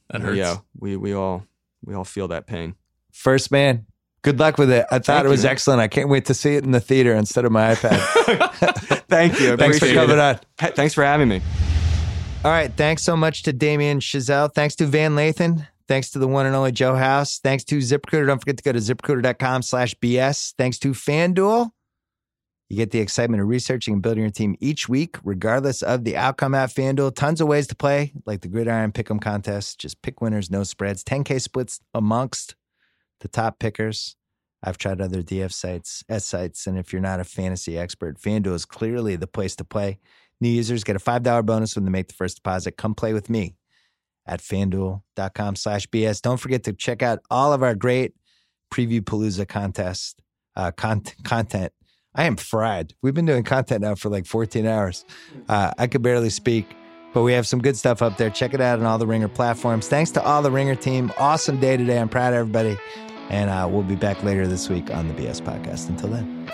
that hurts. yeah, we we all we all feel that pain. First man. Good luck with it. I thought Thank it was you. excellent. I can't wait to see it in the theater instead of my [laughs] iPad. [laughs] Thank you. Thanks for coming it. on. Hey, Thanks for having me. All right. Thanks so much to Damien Chazelle. Thanks to Van Lathan. Thanks to the one and only Joe House. Thanks to ZipRecruiter. Don't forget to go to ziprecruiter.com slash BS. Thanks to FanDuel. You get the excitement of researching and building your team each week, regardless of the outcome at FanDuel. Tons of ways to play, like the Gridiron Pick'em contest. Just pick winners, no spreads. 10K splits amongst the top pickers. I've tried other DF sites, S sites, and if you're not a fantasy expert, FanDuel is clearly the place to play. New users get a $5 bonus when they make the first deposit. Come play with me at fanduel.com slash BS. Don't forget to check out all of our great Preview Palooza contest uh, con- content. I am fried. We've been doing content now for like 14 hours. Uh, I could barely speak, but we have some good stuff up there. Check it out on all the Ringer platforms. Thanks to all the Ringer team. Awesome day today. I'm proud of everybody. And uh, we'll be back later this week on the BS podcast. Until then.